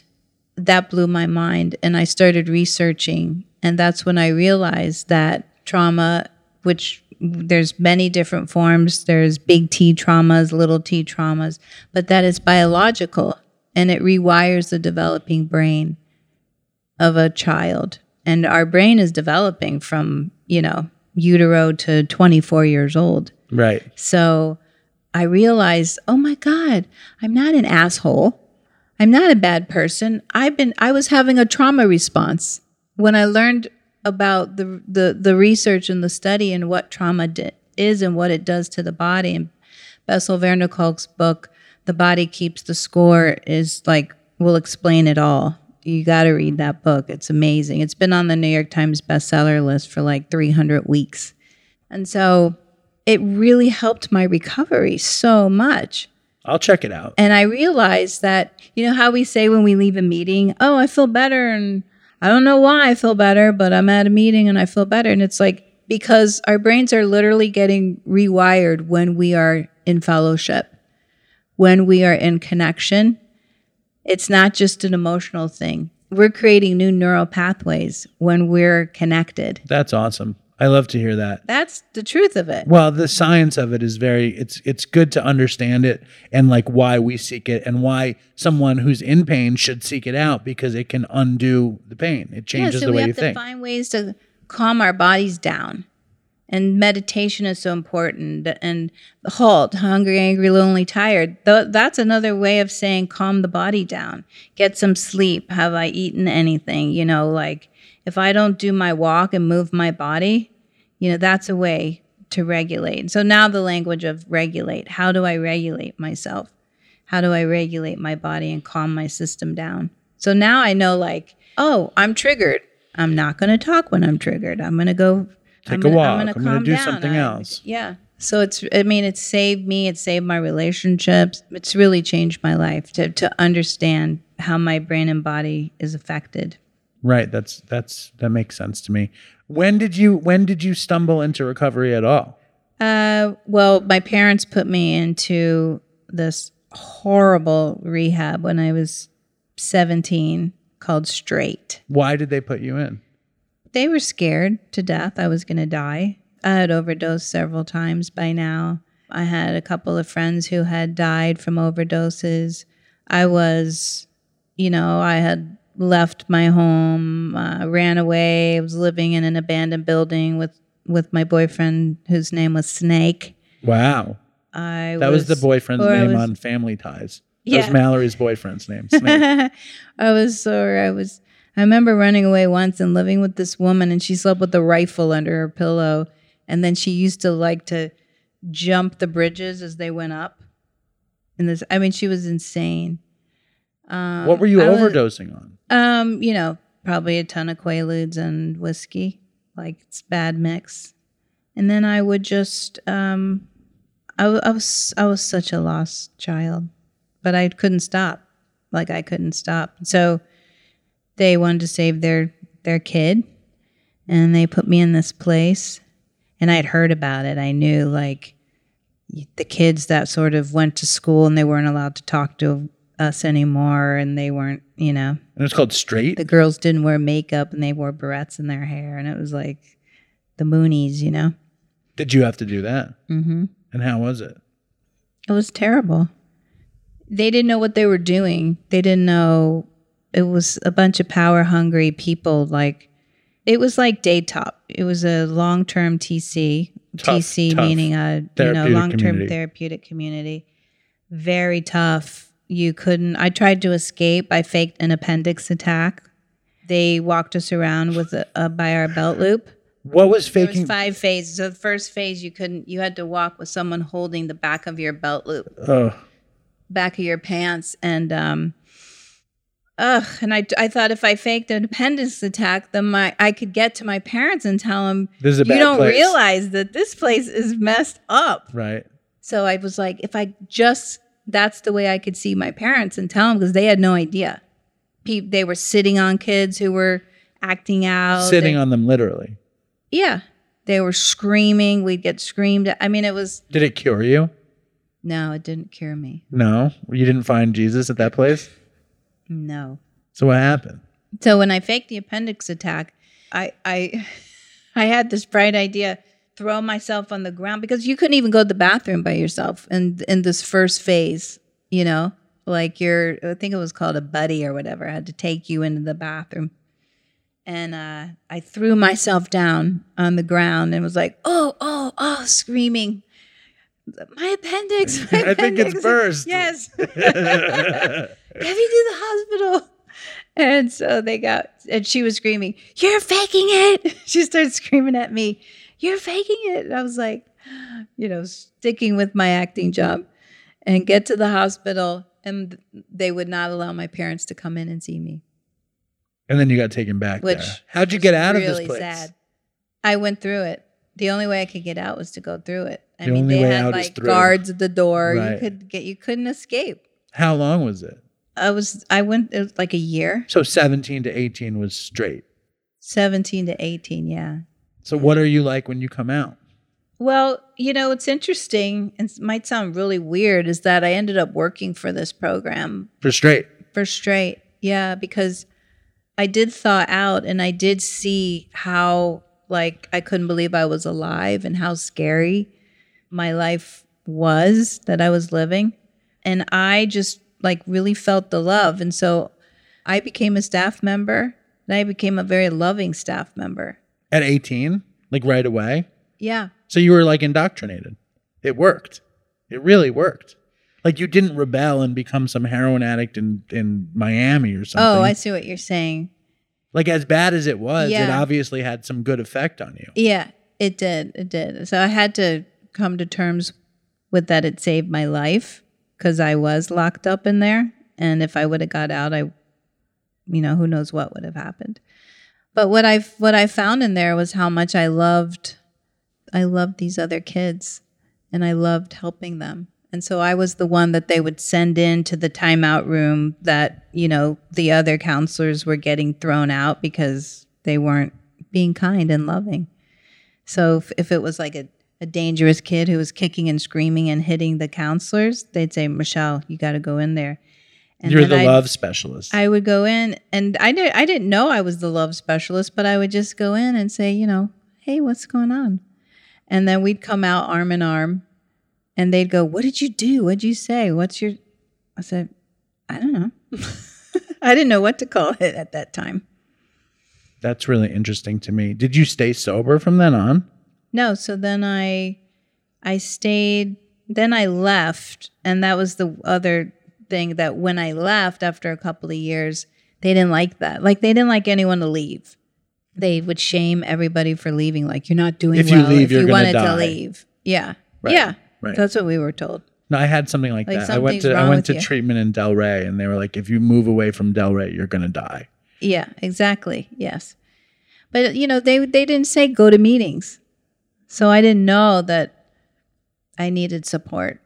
that blew my mind. And I started researching. And that's when I realized that trauma, which there's many different forms, there's big T traumas, little t traumas, but that is biological and it rewires the developing brain of a child and our brain is developing from, you know, utero to 24 years old. Right. So I realized, oh my God, I'm not an asshole. I'm not a bad person. I've been I was having a trauma response. When I learned about the the, the research and the study and what trauma di- is and what it does to the body and Bessel van der Kolk's book, The Body Keeps the Score, is like will explain it all. You got to read that book. It's amazing. It's been on the New York Times bestseller list for like 300 weeks. And so it really helped my recovery so much. I'll check it out. And I realized that, you know, how we say when we leave a meeting, oh, I feel better. And I don't know why I feel better, but I'm at a meeting and I feel better. And it's like, because our brains are literally getting rewired when we are in fellowship, when we are in connection. It's not just an emotional thing. We're creating new neural pathways when we're connected. That's awesome. I love to hear that. That's the truth of it. Well, the science of it is very it's it's good to understand it and like why we seek it and why someone who's in pain should seek it out because it can undo the pain. It changes yeah, so the we way have you to think. find ways to calm our bodies down. And meditation is so important. And halt, hungry, angry, lonely, tired. Th- that's another way of saying calm the body down. Get some sleep. Have I eaten anything? You know, like if I don't do my walk and move my body, you know, that's a way to regulate. So now the language of regulate. How do I regulate myself? How do I regulate my body and calm my system down? So now I know, like, oh, I'm triggered. I'm not going to talk when I'm triggered. I'm going to go Take I'm a gonna, walk. I'm I'm going gonna do down. something I- else. Yeah. So it's, I mean, it's saved me. It's saved my relationships. It's really changed my life to, to understand how my brain and body is affected. Right. That's that's that makes sense to me. When did you when did you stumble into recovery at all? Uh, well, my parents put me into this horrible rehab when I was 17 called Straight. Why did they put you in? They were scared to death I was going to die. I had overdosed several times by now. I had a couple of friends who had died from overdoses. I was, you know, I had left my home, uh, ran away. I was living in an abandoned building with with my boyfriend whose name was Snake. Wow. I That was, the boyfriend's name was- on Family Ties. That was Yeah. Mallory's boyfriend's name. Snake. I was sore. I was. I remember running away once and living with this woman, and she slept with a rifle under her pillow. And then she used to like to jump the bridges as they went up. And this, I mean, she was insane. Um, what were you I was- overdosing on? um, you know, probably a ton of Quaaludes and whiskey. Like it's bad mix. And then I would just, um, I, I was, I was such a lost child, but I couldn't stop. Like I couldn't stop. So they wanted to save their their kid, and they put me in this place. And I'd heard about it. I knew like the kids that sort of went to school and they weren't allowed to talk to us anymore, and they weren't, you know, And it's called Straight. the girls didn't wear makeup and they wore barrettes in their hair and it was like the moonies you know Did you have to do that? mm-hmm. And how was it? it was terrible they didn't know what they were doing they didn't know it was a bunch of power hungry people like it was like daytop it was a long-term tc Tough, tc tough meaning a you know long-term community. therapeutic community very tough you couldn't i tried to escape i faked an appendix attack they walked us around with a, a by our belt loop What was faking? was five phases. So the first phase, you couldn't. You had to walk with someone holding the back of your belt loop, oh, back of your pants, and um, ugh. And I, I thought if I faked an appendix attack, then my I could get to my parents and tell them, This is a you don't place." realize that this place is messed up. right. So I was like, if I just that's the way I could see my parents and tell them because they had no idea. Pe- they were sitting on kids who were acting out, Sitting They- on them literally. Yeah. They were screaming. We'd get screamed at. I mean, it was, Did it cure you? no, it didn't cure me. No. You didn't find Jesus at that place? No. So what happened? So when I faked the appendix attack, I, I, I had this bright idea throw myself on the ground because you couldn't even go to the bathroom by yourself in, in this first phase, you know, like your, I think it was called a buddy or whatever, I had to take you into the bathroom. and uh, I threw myself down on the ground and was like, "Oh, oh, oh!" screaming, "My appendix! My I think it's burst. Yes. Get you to the hospital. And so they got, and she was screaming, You're faking it. She started screaming at me, You're faking it. And I was like, you know, sticking with my acting job and get to the hospital. And they would not allow my parents to come in and see me, And then you got taken back which there. How'd you get out of really this place? Really sad. I went through it. The only way I could get out was to go through it. I The mean, only they way had like guards at the door. Right. You could get, you couldn't escape. How long was it? I was, I went it was like a year, So 17 to 18 was straight. 17 to 18. Yeah. So what are you like when you come out? Well, you know, it's interesting and it might sound really weird is that I ended up working for this program For straight. for straight. Yeah, because I did thaw out and I did see how like I couldn't believe I was alive and how scary my life was that I was living. And I just like really felt the love. And so I became a staff member and I became a very loving staff member. At 18? Like right away? Yeah. So you were like indoctrinated. It worked. It really worked. Like you didn't rebel and become some heroin addict in, in Miami or oh, something. Oh, I see what you're saying. like as bad as it was, it obviously had some good effect on you. Yeah, it did. It did. So I had to come to terms with that it saved my life because I was locked up in there. And if I would have got out, I, you know, who knows what would have happened. But what I what I found in there was how much I loved, I loved these other kids, and I loved helping them. And so I was the one that they would send into the timeout room that you know the other counselors were getting thrown out because they weren't being kind and loving. So if, if it was like a, a dangerous kid who was kicking and screaming and hitting the counselors, they'd say, Michelle, you got to go in there. And You're the I'd- love specialist. I would go in and I did I didn't know I was the love specialist, but I would just go in and say, you know, hey, what's going on? And then we'd come out arm in arm and they'd go, What did you do? What'd you say? What's your I said, I don't know. I didn't know what to call it at that time. That's really interesting to me. Did you stay sober from then on? No, so then I I stayed then I left and that was the other thing that when I left after a couple of years, they didn't like that. Like they didn't like anyone to leave. They would shame everybody for leaving like you're not doing If you well leave, if you're you wanted die. to leave. Yeah. Right, Yeah. right. That's what we were told. No, I had something like, Like that. I went to I went to you. treatment in Delray and they were like, if you move away from Delray, you're gonna die. Yeah, exactly. Yes. But you know, they they didn't say go to meetings. So I didn't know that I needed support.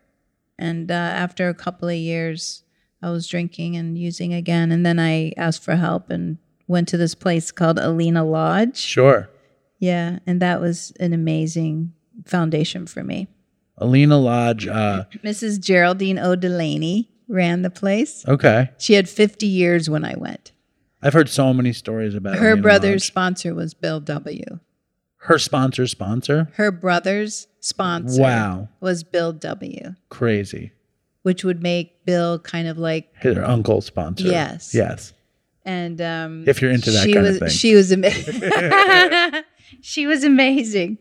And uh, after a couple of years, I was drinking and using again and then I asked for help and went to this place called Alina Lodge. Sure. Yeah, and that was an amazing foundation for me. Alina Lodge, uh, Mrs. Geraldine O. Delaney ran the place. okay. She had 50 years when I went. I've heard so many stories about Her Alina brother's Lodge. sponsor was Bill W. her sponsor sponsor. her brother's sponsor Wow. was Bill W, Crazy. which would make Bill kind of like Her uncle sponsor. Yes. Yes. and um If you're into that she kind of was thing. she was amazing. she was amazing,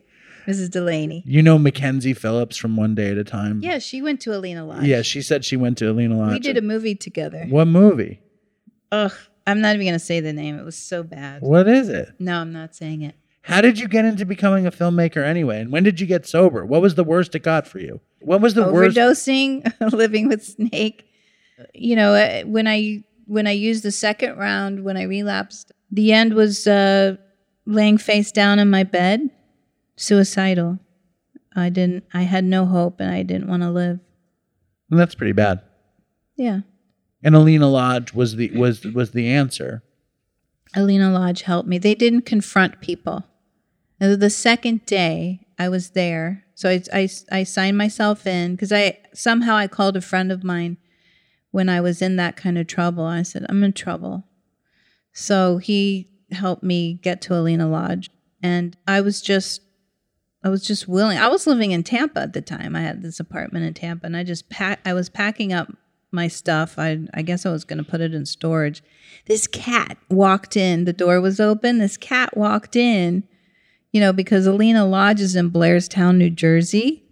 Mrs. Delaney. You know Mackenzie Phillips from One Day at a Time? Yeah, she went to Alina Lodge. Yeah, she said she went to Alina Lodge. we did a movie together. What movie? Ugh, I'm not even gonna say the name. It was so bad. What is it? No, I'm not saying it. How did you get into becoming a filmmaker anyway? And when did you get sober? What was the worst it got for you? What was the worst? overdosing, living with Snake. You know, uh, when I when I used the second round, when I relapsed, the end was uh, laying face down in my bed, suicidal. I didn't. I had no hope, and I didn't want to live. That's pretty bad. Yeah, And Alina Lodge was the was was the answer. Alina Lodge helped me. They didn't confront people. And the second day I was there, so I, I, I signed myself in because I somehow I called a friend of mine when I was in that kind of trouble. I said, I'm in trouble. So he helped me get to Alina Lodge. And I was just I was just willing. I was living in Tampa at the time. I had this apartment in Tampa and I just pack I was packing up my stuff. I I guess I was going to put it in storage. This cat walked in. The door was open. This cat walked in. You know, because Alina Lodge's in Blairstown, New Jersey.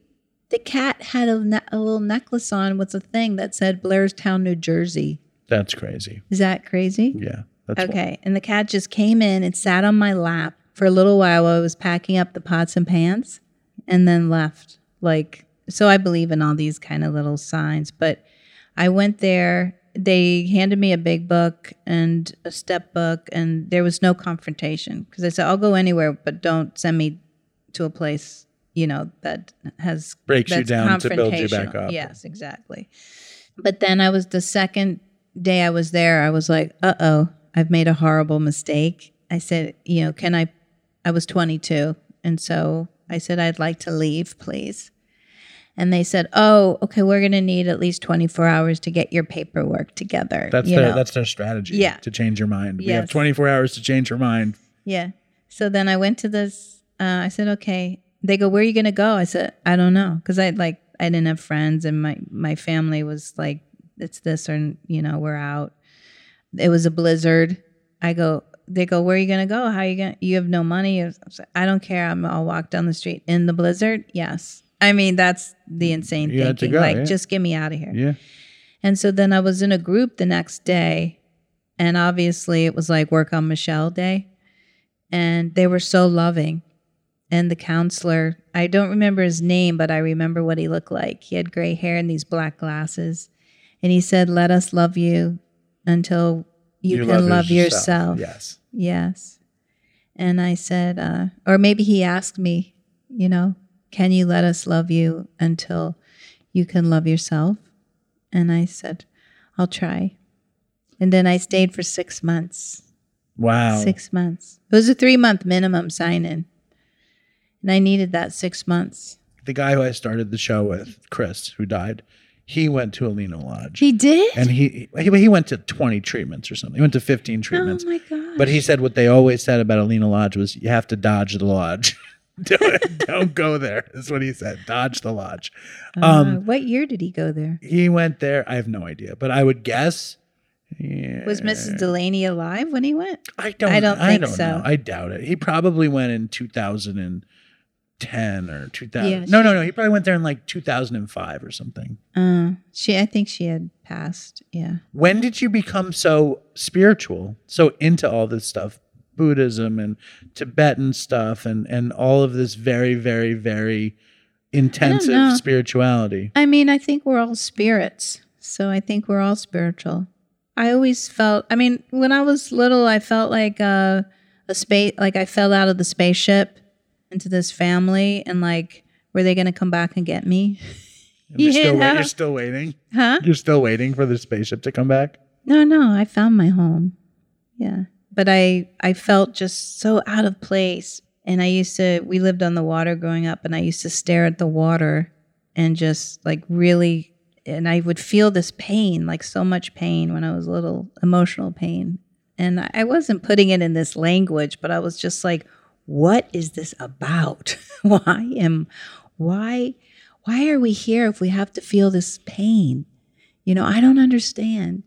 The cat had a, ne- a little necklace on with a thing that said Blairstown, New Jersey. That's crazy. Is that crazy? Yeah. That's Okay. And the cat just came in and sat on my lap for a little while while I was packing up the pots and pans and then left. Like, so I believe in all these kind of little signs. But I went there. They handed me a big book and a step book, and there was no confrontation because I said, I'll go anywhere, but don't send me to a place, you know, that has Breaks you down to build you back up. Yes, exactly. But then I was the second day I was there, I was like, uh oh, I've made a horrible mistake. I said, you know, can I? I was 22. And so I said, I'd like to leave, please. And they said, oh, okay, we're going to need at least 24 hours to get your paperwork together. That's their know? that's their strategy. Yeah. To change your mind. We have 24 hours to change your mind. Yeah. So then I went to this. Uh, I said, okay. They go, where are you going to go? I said, I don't know, because I like I didn't have friends, and my my family was like, it's this or you know we're out. It was a blizzard. I go. They go, where are you going to go? How are you going? to You have no money. I like, I don't care. I'm, I'll walk down the street in the blizzard. Yes. I mean that's the insane You thinking. go, like, yeah. just get me out of here. Yeah. And so then I was in a group the next day, and obviously it was like work on Michelle day. And they were so loving. And the counselor, I don't remember his name, but I remember what he looked like. He had gray hair and these black glasses. And he said, Let us love you until you, can love, yourself. Yes. Yes. And I said, uh, or maybe he asked me, you know, can you let us love you until you can love yourself? And I said, I'll try. And then I stayed for six months. Wow. Six months. It was a three month minimum sign in. And I needed that six months. The guy who I started the show with, Chris, who died, he went to Alina Lodge. He did? and he, he he went to 20 treatments or something. He went to 15 treatments. oh my God. But he said what they always said about Alina Lodge was you have to dodge the lodge. don't, don't go there. That's what he said. Dodge the lodge. Uh, Um, what year did he go there? he went there. I have no idea, but I would guess. Yeah, Was Mrs. Delaney alive when he went? I don't. I don't I think don't so. know. I doubt it. He probably went in 2010 or 2000. Yeah, no, no, no. He probably went there in like 2005 or something. Uh, she, I think she had passed. Yeah. When did you become so spiritual, so into all this stuff, Buddhism and Tibetan stuff, and and all of this very, very, very intensive know. spirituality? I mean, I think we're all spirits. So I think we're all spiritual. I always felt, I mean, when I was little, I felt like uh, a space, like I fell out of the spaceship into this family and like, were they going to come back and get me? You're, You still, wait- you're still waiting. Huh? You're still waiting for the spaceship to come back. No, no, I found my home. Yeah. But I I felt just so out of place. And I used to we lived on the water growing up and I used to stare at the water and just like really and I would feel this pain, like so much pain when I was little, emotional pain. And I- wasn't putting it in this language, but I was just like, what is this about? why am why why are we here if we have to feel this pain? You know, I don't understand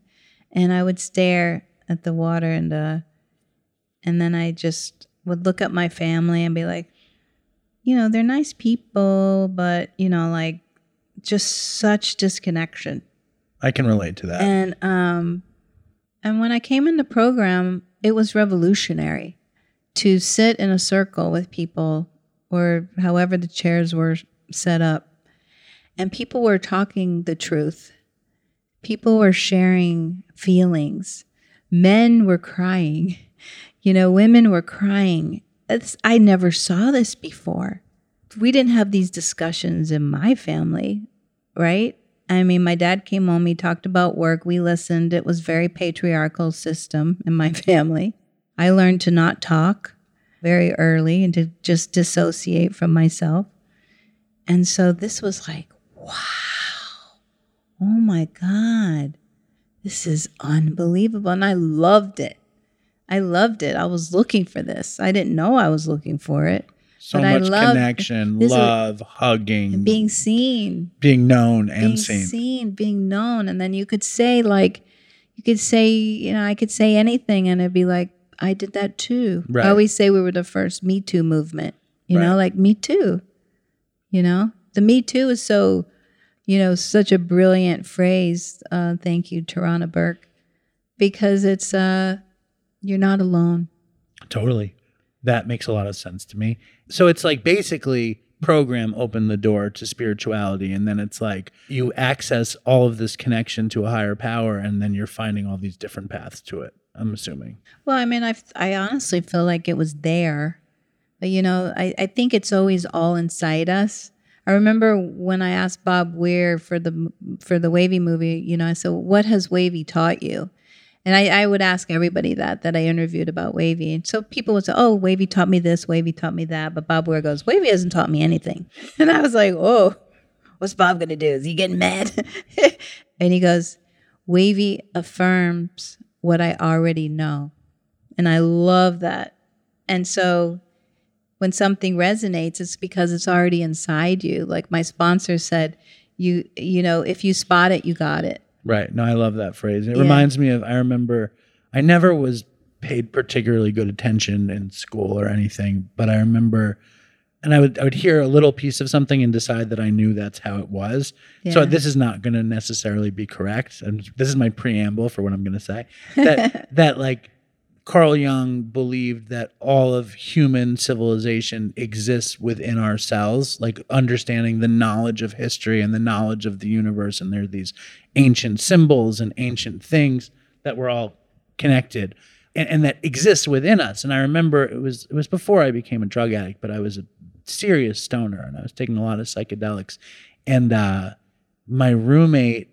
and I would stare at the water and uh and then I just would look at my family and be like, you know, they're nice people, but you know, like just such disconnection. I can relate to that. And um and when I came in the program, it was revolutionary to sit in a circle with people or however the chairs were set up. And people were talking the truth. People were sharing feelings. Men were crying. You know, women were crying. It's, I never saw this before. We didn't have these discussions in my family, right? I mean, my dad came home, he talked about work, we listened. It was very patriarchal system in my family. I learned to not talk very early and to just dissociate from myself. And so this was like, wow. Oh my God. This is unbelievable. And I loved it. I loved it. I was looking for this. I didn't know I was looking for it. So much connection, love, hugging, being seen, being known and seen. being seen. seen, being known, and then you could say like, you could say, you know, I could say anything, and it'd be like, I did that too. Right. I always say we were the first Me Too movement. You know, like Me Too. You know, the Me Too is so, you know, such a brilliant phrase. Uh, thank you, Tarana Burke, because it's uh, you're not alone. Totally. That makes a lot of sense to me. So it's like basically program opened the door to spirituality and then it's like you access all of this connection to a higher power and then you're finding all these different paths to it. I'm assuming. Well, I mean, I I honestly feel like it was there, but you know, I I think it's always all inside us. I remember when I asked Bob Weir for the for the Wavy movie, you know, I said, "What has Wavy taught you?" And I, I would ask everybody that that I interviewed about Wavy, and so people would say, "Oh, Wavy taught me this, Wavy taught me that," but Bob Weir goes, "Wavy hasn't taught me anything," and I was like, "Oh, what's Bob gonna do? Is he getting mad?" and he goes, "Wavy affirms what I already know." And I love that. And so when something resonates, it's because it's already inside you. Like my sponsor said, you you know, if you spot it, you got it. Right. No, I love that phrase. It Yeah. reminds me of I remember I never was paid particularly good attention in school or anything, but I remember and I would I would hear a little piece of something and decide that I knew that's how it was. So this is not going to necessarily be correct. And this is my preamble for what I'm going to say. That that like Carl Jung believed that all of human civilization exists within ourselves, like understanding the knowledge of history and the knowledge of the universe. And there are these ancient symbols and ancient things that we're all connected and, and that exists within us. And I remember it was it was before I became a drug addict, but I was a serious stoner and I was taking a lot of psychedelics. And uh, my roommate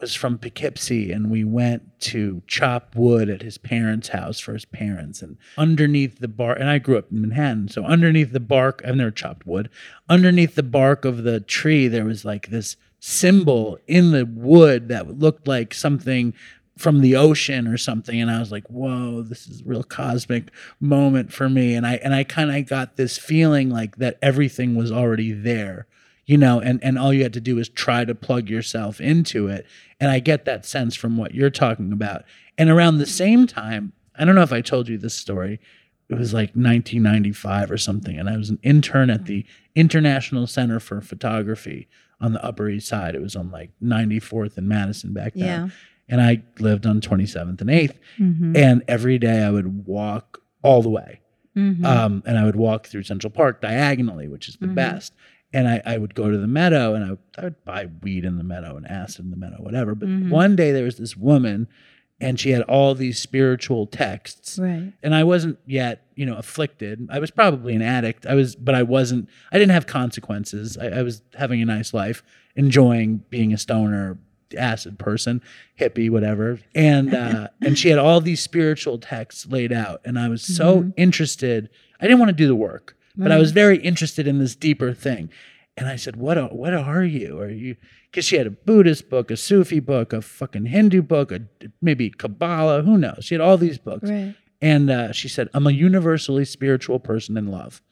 was from Poughkeepsie, and we went to chop wood at his parents' house for his parents. And underneath the bark, and I grew up in Manhattan, so underneath the bark, I've never chopped wood. Underneath the bark of the tree, there was like this symbol in the wood that looked like something from the ocean or something and I was like whoa this is a real cosmic moment for me and I and I kind of got this feeling like that everything was already there you know and and all you had to do is try to plug yourself into it and I get that sense from what you're talking about and around the same time I don't know if I told you this story it was like 1995 or something and I was an intern at the International Center for Photography on the Upper East Side it was on like 94th and Madison back then Yeah. and I lived on 27th and 8th. Mm-hmm. And every day I would walk all the way. Mm-hmm. Um, and I would walk through Central Park diagonally, which is the best. And I, I would go to the meadow and I would, I would buy weed in the meadow and acid in the meadow, whatever. But one day there was this woman and she had all these spiritual texts Right. and I wasn't yet, you know, afflicted. I was probably an addict. I was, but I wasn't. I didn't have consequences. I, I was having a nice life, enjoying being a stoner, acid person, hippie, whatever. And uh, and she had all these spiritual texts laid out, and I was so interested. I didn't want to do the work, but I was mm. very interested in this deeper thing. And I said, "What? Are, what are you? Are you?" Because she had a Buddhist book, a Sufi book, a fucking Hindu book, a maybe Kabbalah. Who knows? She had all these books. Right. And uh, she said, "I'm a universally spiritual person in love."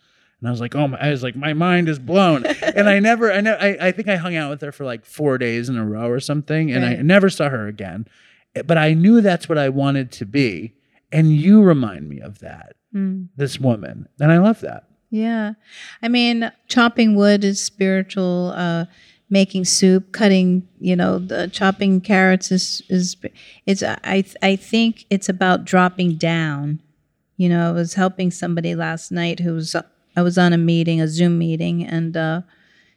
And I was like, "Oh my!" I was like, "My mind is blown." and I never, I, ne- I, I think I hung out with her for like four days in a row or something, and I never saw her again. Eh, but I knew that's what I wanted to be, and you remind me of that. Mm. This woman, and I love that. Yeah. I mean, chopping wood is spiritual. Uh, making soup, cutting, you know, the chopping carrots is is it's I I think it's about dropping down. You know, I was helping somebody last night who was I was on a meeting, a Zoom meeting, and uh,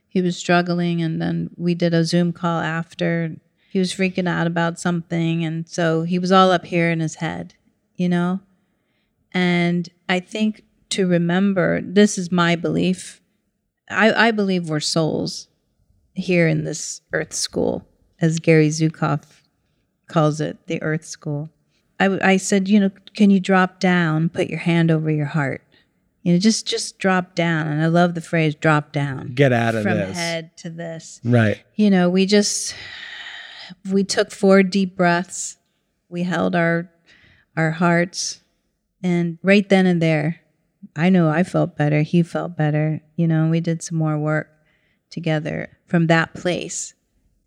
he was struggling, and then we did a Zoom call after. He was freaking out about something, and so he was all up here in his head, you know. And I think to remember, this is my belief. I, I believe we're souls here in this Earth School, as Gary Zukav calls it, the Earth School. I, I said, you know, can you drop down, put your hand over your heart? You know, just just drop down. And I love the phrase "drop down." Get out of from this. head to this Right. you know, we just we took four deep breaths. We held our our hearts and right then and there I know I felt better. He felt better. You know, we did some more work together from that place.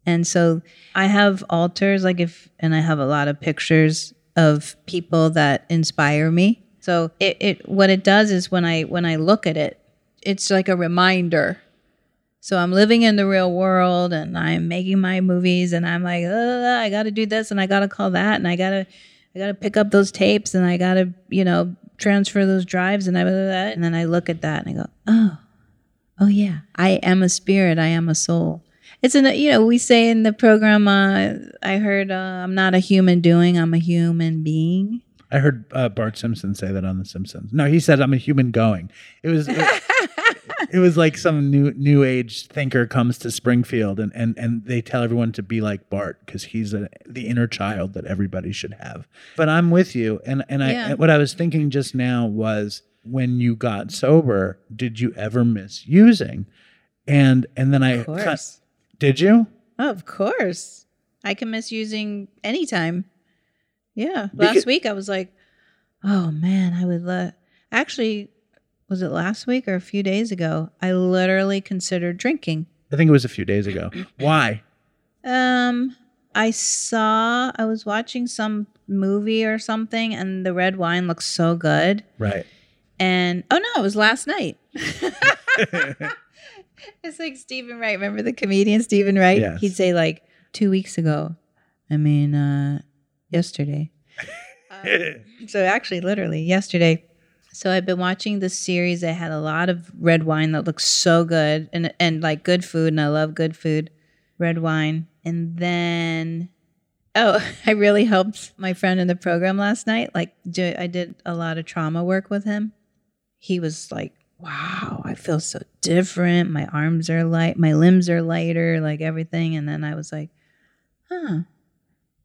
And so I have altars, like if, and I have a lot of pictures of people that inspire me. So it, it what it does is when I when I look at it, it's like a reminder. So I'm living in the real world and I'm making my movies and I'm like, "Uh, I got to do this and I got to call that and I got to I got to pick up those tapes and I got to, you know, transfer those drives and I and then I look at that and I go, "Oh. Oh yeah, I am a spirit, I am a soul." It's an you know, we say in the program uh, I heard uh, I'm not a human doing, I'm a human being. I heard uh, Bart Simpson say that on The Simpsons. No, he said I'm a human going. It was it, it was like some new new age thinker comes to Springfield and and and they tell everyone to be like Bart because he's a, the inner child that everybody should have. But I'm with you, and and I Yeah. what I was thinking just now was when you got sober, did you ever miss using? And and then I course. did you? Oh, of course. I can miss using anytime. Yeah. Because- Last week I was like, oh man, I would. Actually, was it last week or a few days ago? I literally considered drinking. I think it was a few days ago. Why? Um, I saw, I was watching some movie or something and the red wine looked so good. Right. And oh no, it was last night. it's like Stephen Wright. Remember the comedian Stephen Wright? Yes. He'd say like two weeks ago. I mean, uh, yesterday. Um, so actually, literally yesterday. So I've been watching this series that had a lot of red wine that looks so good and and like good food, and I love good food, red wine. And then, oh, I really helped my friend in the program last night. Like, do, I did a lot of trauma work with him. He was like, "Wow, I feel so different. My arms are light, my limbs are lighter, like everything." And then I was like, "Huh."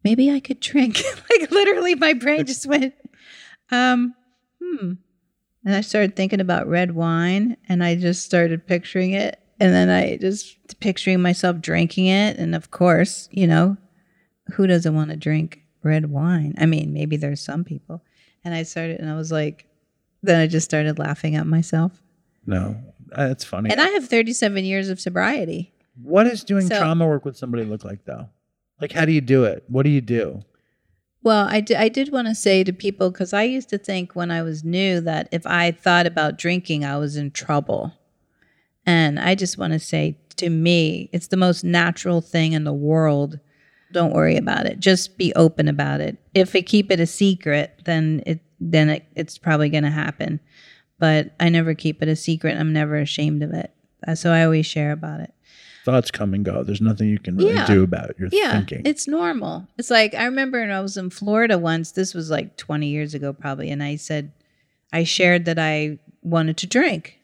maybe I could drink. like literally my brain just went, um, hmm. And I started thinking about red wine and I just started picturing it. And then I just picturing myself drinking it. And of course, you know, who doesn't want to drink red wine? I mean, maybe there's some people. And I started and I was like, then I just started laughing at myself. No, uh, that's funny. And I have 37 years of sobriety. What does doing So- trauma work with somebody look like though? Like how do you do it? What do you do? Well, I did, I did want to say to people because I used to think when I was new that if I thought about drinking, I was in trouble. And I just want to say to me, it's the most natural thing in the world. Don't worry about it. Just be open about it. If I keep it a secret, then it then it, it's probably going to happen. But I never keep it a secret. I'm never ashamed of it. So I always share about it. Thoughts come and go. There's nothing you can really Yeah. do about your Yeah, thinking. it's normal. It's like I remember when I was in Florida once. This was like 20 years ago, probably, and I said I shared that I wanted to drink.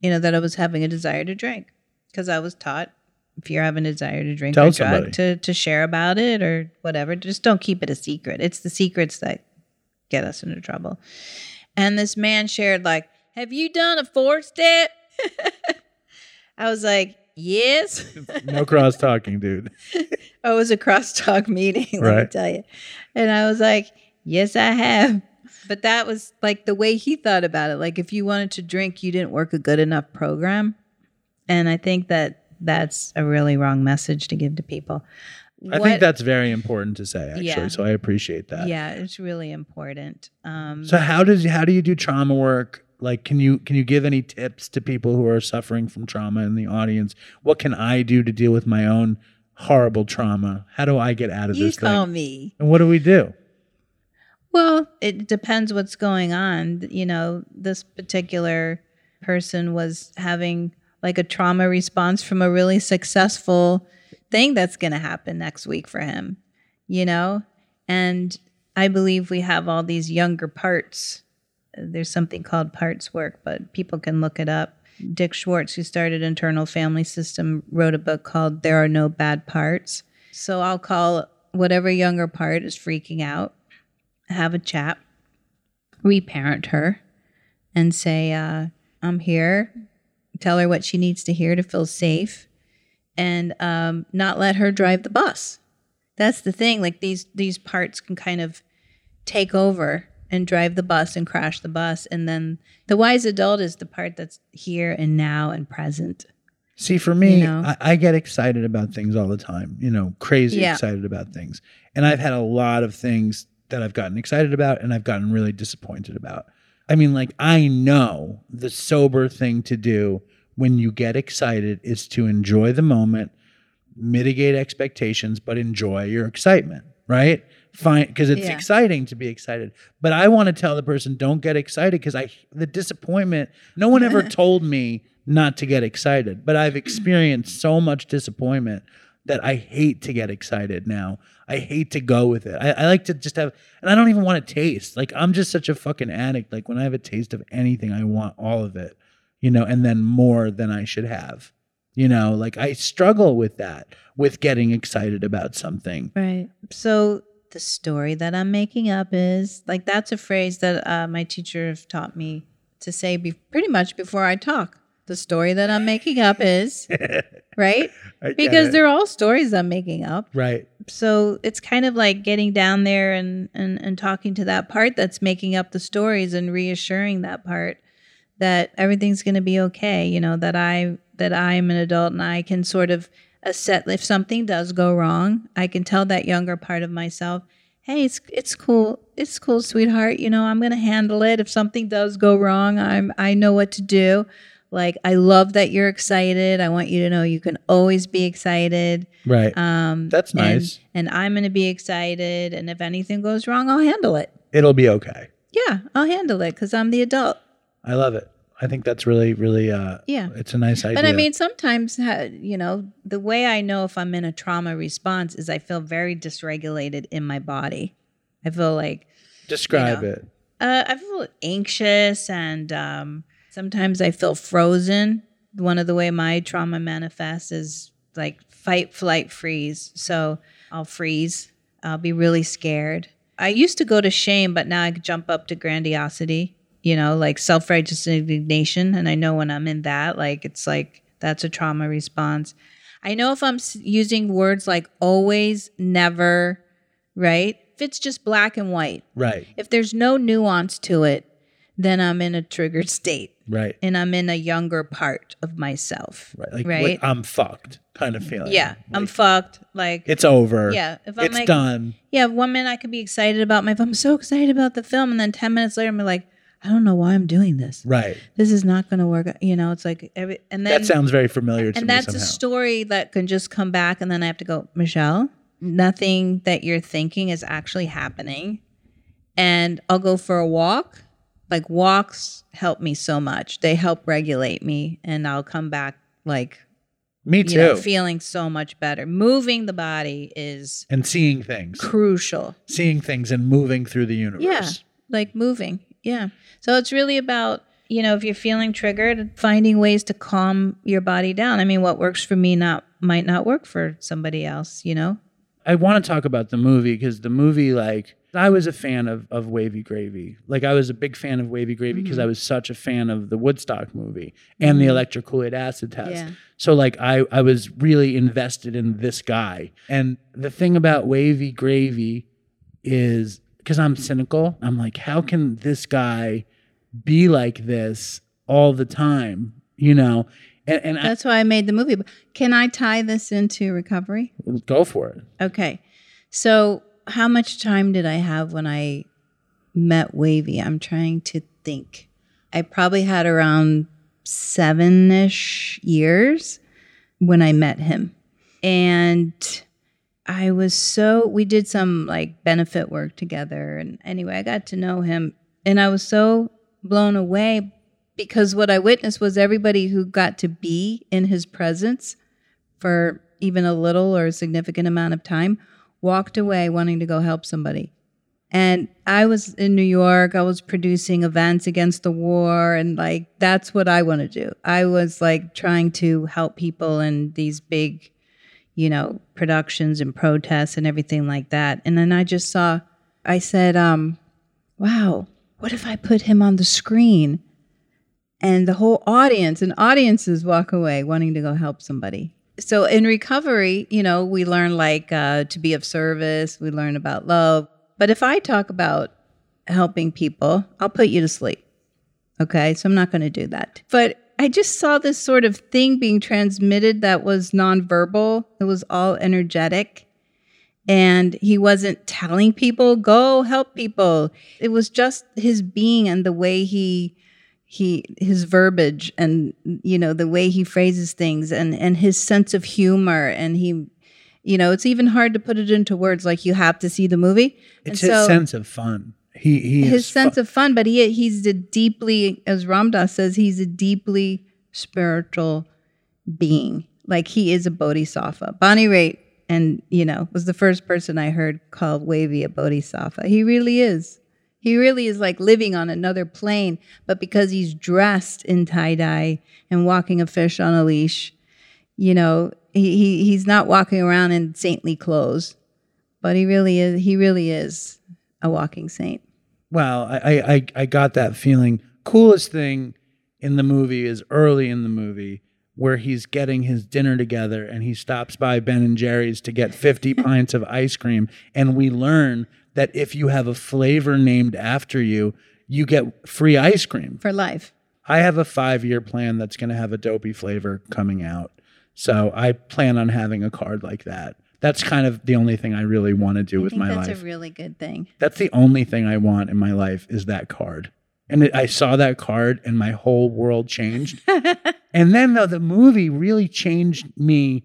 You know that I was having a desire to drink because I was taught if you're having a desire to drink Tell or drug somebody. to to share about it or whatever. Just don't keep it a secret. It's the secrets that get us into trouble. And this man shared like, "Have you done a four step?" I was like, "Yes." no cross talking, dude. Oh, it was a crosstalk meeting, let me tell you. And I was like, yes, I have. But that was like the way he thought about it. Like, if you wanted to drink, you didn't work a good enough program. And I think that that's a really wrong message to give to people. I What- think that's very important to say, actually. Yeah. So I appreciate that. yeah, it's really important. Um, So how does how do you do trauma work? Like, can you can you give any tips to people who are suffering from trauma in the audience? What can I do to deal with my own horrible trauma? How do I get out of you this call thing? me. And what do we do? Well, it depends what's going on. You know, this particular person was having like a trauma response from a really successful thing that's going to happen next week for him, you know? And I believe we have all these younger parts. There's something called parts work, but people can look it up. Dick Schwartz, who started Internal Family System, wrote a book called There Are No Bad Parts. So I'll call whatever younger part is freaking out have a chat, reparent her, and say, uh, I'm here. Tell her what she needs to hear to feel safe, and um, not let her drive the bus. That's the thing. Like these these parts can kind of take over and drive the bus and crash the bus. And then the wise adult is the part that's here and now and present. See, for me, You know? I, I get excited about things all the time, you know, crazy Yeah. excited about things. And I've had a lot of things that I've gotten excited about and I've gotten really disappointed about. I mean, like, I know the sober thing to do when you get excited is to enjoy the moment, mitigate expectations, but enjoy your excitement, right? Fine, because it's Yeah. exciting to be excited. But I want to tell the person, don't get excited because I the disappointment. No one ever told me not to get excited, but I've experienced so much disappointment that I hate to get excited now. I hate to go with it. I, I like to just have, and I don't even want to taste. Like I'm just such a fucking addict. Like when I have a taste of anything, I want all of it, you know, and then more than I should have. You know, like I struggle with that, with getting excited about something. Right. So the story that I'm making up is like that's a phrase that uh, my teacher have taught me to say be- pretty much before I talk. The story that I'm making up is right because they're all stories I'm making up. right. So it's kind of like getting down there and, and and talking to that part that's making up the stories and reassuring that part that everything's going to be okay. You know that I that I'm an adult and I can sort of assess if something does go wrong. I can tell that younger part of myself, "Hey, it's it's cool, it's cool, sweetheart. You know I'm going to handle it. If something does go wrong, I'm I know what to do." Like I love that you're excited. I want you to know you can always be excited. Right. Um, That's and- nice. And, I'm going to be excited. And if anything goes wrong, I'll handle it. It'll be okay. Yeah, I'll handle it because I'm the adult. I love it. I think that's really, really, uh, Yeah. it's a nice idea. But I mean, sometimes, you know, the way I know if I'm in a trauma response is I feel very dysregulated in my body. I feel like describe you know. it. uh, I feel anxious and um, sometimes I feel frozen. One of the way my trauma manifests is like fight, flight, freeze. So I'll freeze. I'll be really scared. I used to go to shame, but now I jump up to grandiosity, you know, like self righteous indignation. And I know when I'm in that, like, it's like that's a trauma response. I know if I'm using words like always, never, right? If it's just black and white, Right. if there's no nuance to it, then I'm in a triggered state Right. and I'm in a younger part of myself. Right. Like, right? like, I'm fucked kind of feeling. yeah, I'm fucked. Like, It's over. Yeah, if I'm it's like- done. yeah, one minute I could be excited about my, if I'm so excited about the film. And then 10 minutes later, I'm like, I don't know why I'm doing this. Right. This is not going to work. You know, it's like, every, and then, that sounds very familiar to and me that's somehow. a story that can just come back. And then I have to go, Michelle, nothing that you're thinking is actually happening. And I'll go for a walk. Like walks help me so much. They help regulate me. And I'll come back like, me you too. know, feeling so much better. Moving the body is and seeing things, crucial. seeing things, and moving through the universe. Yeah, like moving. Yeah. So it's really about, you know, if you're feeling triggered, finding ways to calm your body down. I mean, what works for me not might not work for somebody else, you know? I want to talk about the movie because the movie, like, I was a fan of, of Wavy Gravy. Like, I was a big fan of Wavy Gravy because I mm-hmm. was such a fan of the Woodstock movie and the mm-hmm. electric Kool Aid acid test. Yeah. So, like, I, I was really invested in this guy. And the thing about Wavy Gravy is because I'm cynical, I'm like, how can this guy be like this all the time? You know? And, and I, That's why I made the movie. Can I tie this into recovery? go for it. Okay. So, how much time did I have when I met Wavy? I'm trying to think. I probably had around seven ish years when I met him. And I was so, we did some like benefit work together. And anyway, I got to know him. And I was so blown away because what I witnessed was everybody who got to be in his presence for even a little or a significant amount of time walked away wanting to go help somebody. And I was in New York, I was producing events against the war, and like that's what I want to do. I was like trying to help people in these big, you know, productions and protests and everything like that. And then I just saw, I said, um, wow, what if I put him on the screen and the whole audience and audiences walk away wanting to go help somebody? So in recovery, you know, we learn like uh, to be of service, we learn about love. But if I talk about helping people, I'll put you to sleep. Okay, so I'm not going to do that. But I just saw this sort of thing being transmitted that was nonverbal. It was all energetic. And he wasn't telling people, go help people. It was just his being and the way he he his verbiage and you know the way he phrases things and and his sense of humor and he you know it's even hard to put it into words like you have to see the movie It's his sense of fun. He he his sense fu- of fun, but he he's a deeply, as Ram Dass says, he's a deeply spiritual being. Like he is a bodhisattva. Bonnie Raitt, and you know, was the first person I heard called Wavy a bodhisattva. He really is. He really is like living on another plane, but because he's dressed in tie dye and walking a fish on a leash, you know, he, he he's not walking around in saintly clothes, but he really is. He really is a walking saint. Well, I, I I I got that feeling. Coolest thing in the movie is early in the movie where he's getting his dinner together and he stops by Ben and Jerry's to get 50 pints of ice cream and we learn that if you have a flavor named after you, you get free ice cream. for life. I have a 5-year plan that's going to have a dopey flavor coming out. So I plan on having a card like that. That's kind of the only thing I really want to do I with my that's life. That's a really good thing. That's the only thing I want in my life is that card. And it, I saw that card and my whole world changed. and then though the movie really changed me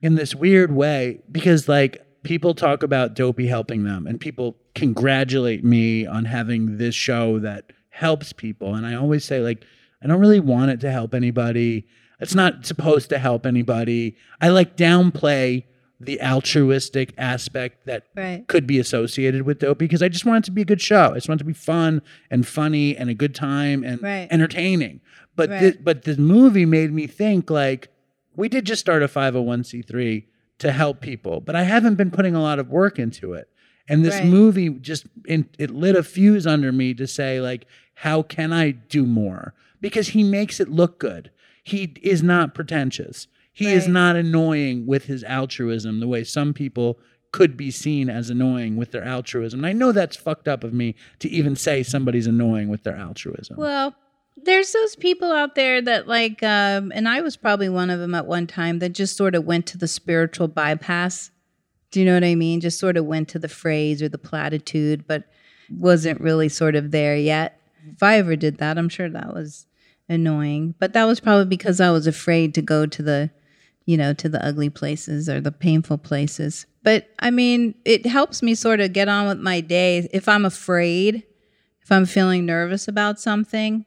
in this weird way because like people talk about Dopey helping them and people congratulate me on having this show that helps people and I always say like I don't really want it to help anybody. It's not supposed to help anybody. I like downplay the altruistic aspect that Right. could be associated with Dopey because I just want it to be a good show. I just want it to be fun and funny and a good time and Right. entertaining. But Right. but this movie made me think like we did just start a 501c3 to help people, but I haven't been putting a lot of work into it. And this Right. movie just in, it lit a fuse under me to say like how can I do more? Because he makes it look good. He is not pretentious. He is not annoying with his altruism the way some people could be seen as annoying with their altruism. And I know that's fucked up of me to even say somebody's annoying with their altruism. Well, there's those people out there that like, um, and I was probably one of them at one time that just sort of went to the spiritual bypass. Do you know what I mean? Just sort of went to the phrase or the platitude, but wasn't really sort of there yet. If I ever did that, I'm sure that was annoying. But that was probably because I was afraid to go to the, you know, to the ugly places or the painful places. But I mean, it helps me sort of get on with my day. If I'm afraid, if I'm feeling nervous about something,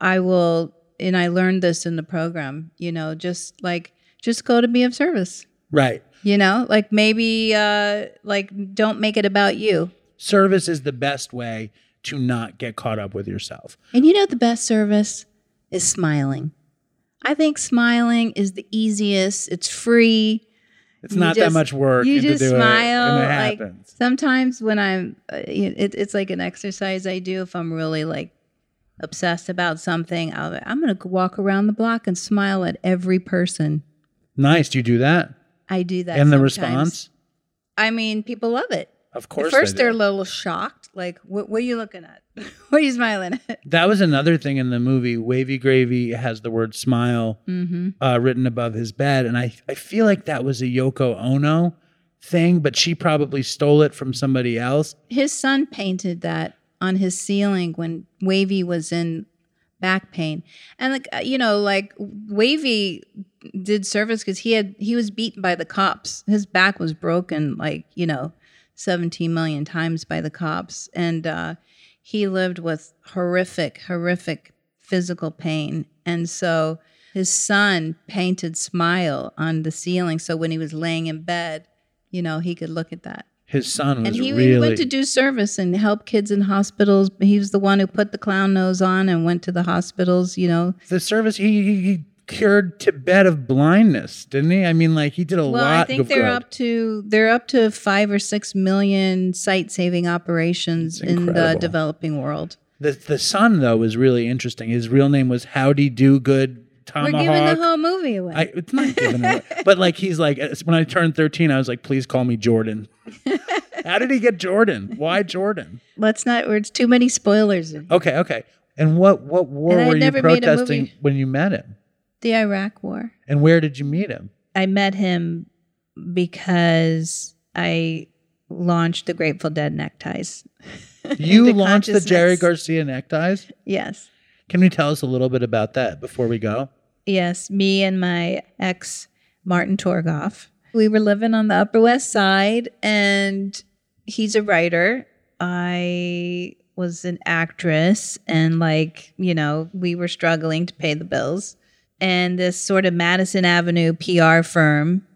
I will, and I learned this in the program, you know, just like, just go to be of service, right. you know, like maybe, uh, like, don't make it about you. Service is the best way to not get caught up with yourself. And you know, the best service is smiling. I think smiling is the easiest, it's free. It's You not that much work. You to just smile. it, and it like happens. sometimes when I'm, uh, it, it's like an exercise I do if I'm really like obsessed about something. I'll, I'm gonna walk around the block and smile at every person. nice. Do you do that? I do that. and the response? I mean, people love it. Of course. At first, they are a little shocked. Like, what, what are you looking at? what are you smiling at? That was another thing in the movie. Wavy Gravy has the word smile Mm-hmm. uh, written above his bed. And I, I feel like that was a Yoko Ono thing, but she probably stole it from somebody else. His son painted that on his ceiling when Wavy was in back pain, and like uh, you know, like Wavy did service because he had he was beaten by the cops. His back was broken, like you know, seventeen million times by the cops, and uh, he lived with horrific, horrific physical pain, and so his son painted smile on the ceiling, so when he was laying in bed, you know, he could look at that. His son was And he really. went to do service and help kids in hospitals. He was the one who put the clown nose on and went to the hospitals, you know. the service, he, he, he cured Tibet of blindness, didn't he? I mean, like, he did a lot. Well, I think they're good. up to they're up to five or six million sight saving operations in the developing world. The, the son, though, was really interesting. His real name was Howdy Do Good Tomahawk. We're giving the whole movie away. I, it's not giving away. but like he's like when I turned thirteen, I was like, please call me Jordan. How did he get Jordan? Why Jordan? let's not. It's too many spoilers. in Okay, okay. And what what war And were you never made a protesting when you met him? The Iraq War. And where did you meet him? I met him because I launched the Grateful Dead neckties. You launched the Jerry. Garcia neckties. Yes. Can you tell us a little bit about that before we go? Yes, me and my ex, Martin Torgoff. We were living on the Upper West Side, and he's a writer. I was an actress, and like, you know, we were struggling to pay the bills. And this sort of Madison Avenue PR firm,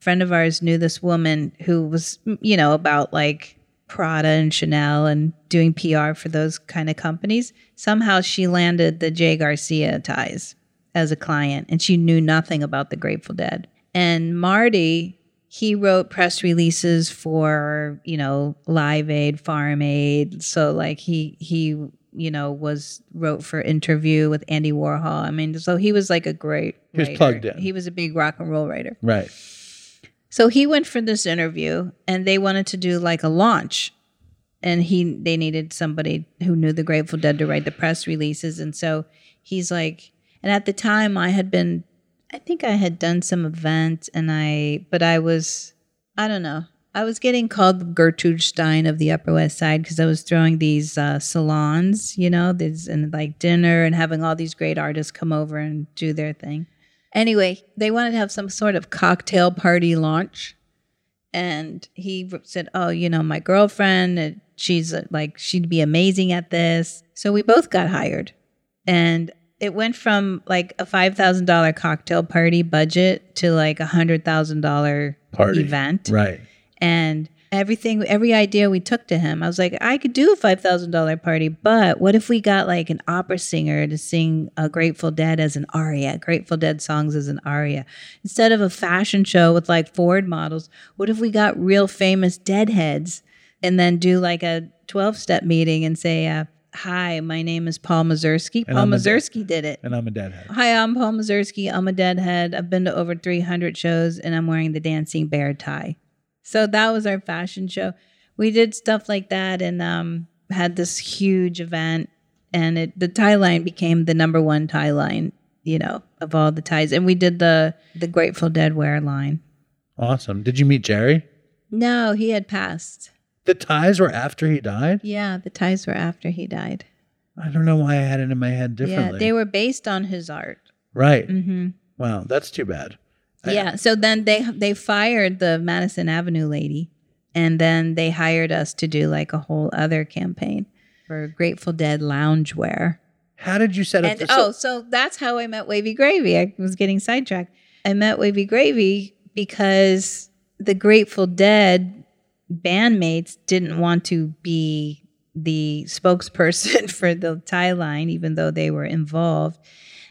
friend of ours knew this woman who was, you know, about like Prada and Chanel and doing PR for those kind of companies. Somehow she landed the Jay Garcia ties as a client and she knew nothing about the Grateful Dead. And Marty, he wrote press releases for, you know, Live Aid, Farm Aid. So like he he, you know, was wrote for interview with Andy Warhol. I mean, so he was like a great He was writer. plugged in. He was a big rock and roll writer. Right. So he went for this interview and they wanted to do like a launch. And he they needed somebody who knew the Grateful Dead to write the press releases. And so he's like and at the time I had been I think I had done some event and I but I was I don't know. I was getting called Gertrude Stein of the Upper West Side because I was throwing these uh, salons, you know, these and like dinner and having all these great artists come over and do their thing. Anyway, they wanted to have some sort of cocktail party launch. And he said, Oh, you know, my girlfriend, uh, she's uh, like, she'd be amazing at this. So we both got hired. And it went from like a $5,000 cocktail party budget to like a $100,000 Party. event Right. And everything every idea we took to him i was like i could do a $5000 party but what if we got like an opera singer to sing a grateful dead as an aria grateful dead songs as an aria instead of a fashion show with like ford models what if we got real famous deadheads and then do like a 12 step meeting and say uh, hi my name is paul mazursky paul mazursky did it And I'm a deadhead. Hi, I'm Paul Mazursky. I'm a deadhead. I've been to over 300 shows and I'm wearing the dancing bear tie. So that was our fashion show. We did stuff like that and um, had this huge event. And it, the tie line became the number one tie line, you know, of all the ties. And we did the the Grateful Dead wear line. Awesome. Did you meet Jerry? No, he had passed. The ties were after he died? Yeah, the ties were after he died. I don't know why I had it in my head differently. Yeah, they were based on his art. right. hmm Wow, that's too bad. Yeah. So then they they fired the Madison Avenue lady, and then they hired us to do like a whole other campaign for Grateful Dead loungewear. How did you set up And the oh, so that's how I met Wavy Gravy. I was getting sidetracked. I met Wavy Gravy because the Grateful Dead bandmates didn't want to be the spokesperson for the tie line, even though they were involved.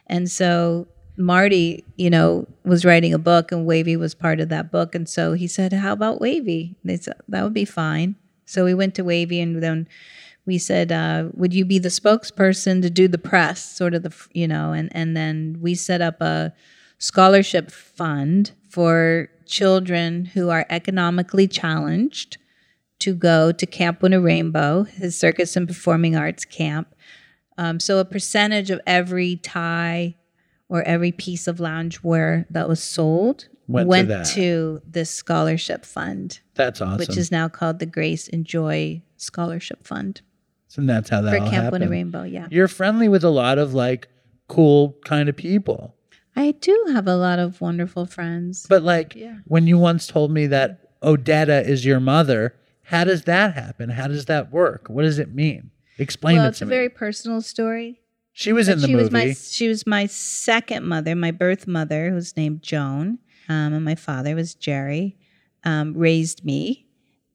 And so Marty, you know, was writing a book and Wavy was part of that book. And so he said, How about Wavy? They said, That would be fine. So we went to Wavy and then we said, uh, Would you be the spokesperson to do the press, sort of the, you know, and, and then we set up a scholarship fund for children who are economically challenged to go to Camp Winnarainbow, his circus and performing arts camp. Um, so a percentage of every tie or every piece of loungewear that was sold Went to to this scholarship fund, That's awesome. which is now called the Grace and Joy Scholarship Fund and that's how that for all Camp Winter happened. Rainbow. Yeah, You're friendly with a lot of like cool kind of people. I do have a lot of wonderful friends. But like Yeah. when you once told me that Odetta is your mother, how does that happen? How does that work? What does it mean? Explain well, it to me. it's a very personal story. She was in the she movie. was my she was my second mother, my birth mother, who's named Joan, um, and my father was Jerry. Um, raised me,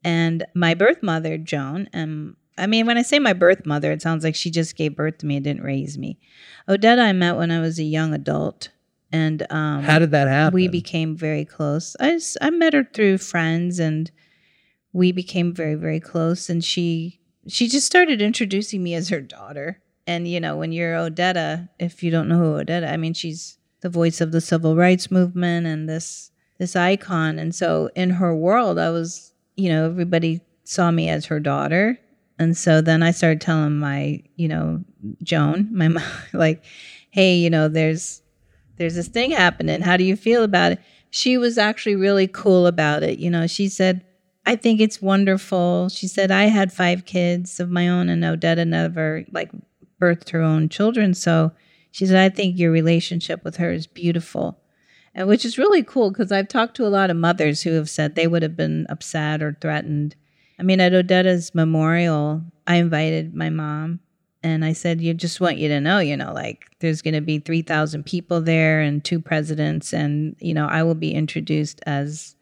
and my birth mother, Joan. Um, I mean, when I say my birth mother, it sounds like she just gave birth to me and didn't raise me. Odetta, I met when I was a young adult, and um, how did that happen? we became very close. I I met her through friends, and we became very very close. And she she just started introducing me as her daughter. And you know, when you're Odetta, if you don't know who Odetta, I mean, she's the voice of the civil rights movement and this this icon. And so in her world, I was, you know, everybody saw me as her daughter. And so then I started telling my, you know, Joan, my mom, like, hey, you know, there's there's this thing happening. How do you feel about it? She was actually really cool about it. You know, she said, I think it's wonderful. She said, I had five kids of my own and Odetta never like birthed her own children. So she said, I think your relationship with her is beautiful. And which is really cool because I've talked to a lot of mothers who have said they would have been upset or threatened. I mean, at Odetta's memorial, I invited my mom and I said, "You just want you to know, you know, like there's going to be three thousand people there and two presidents, and you know, I will be introduced as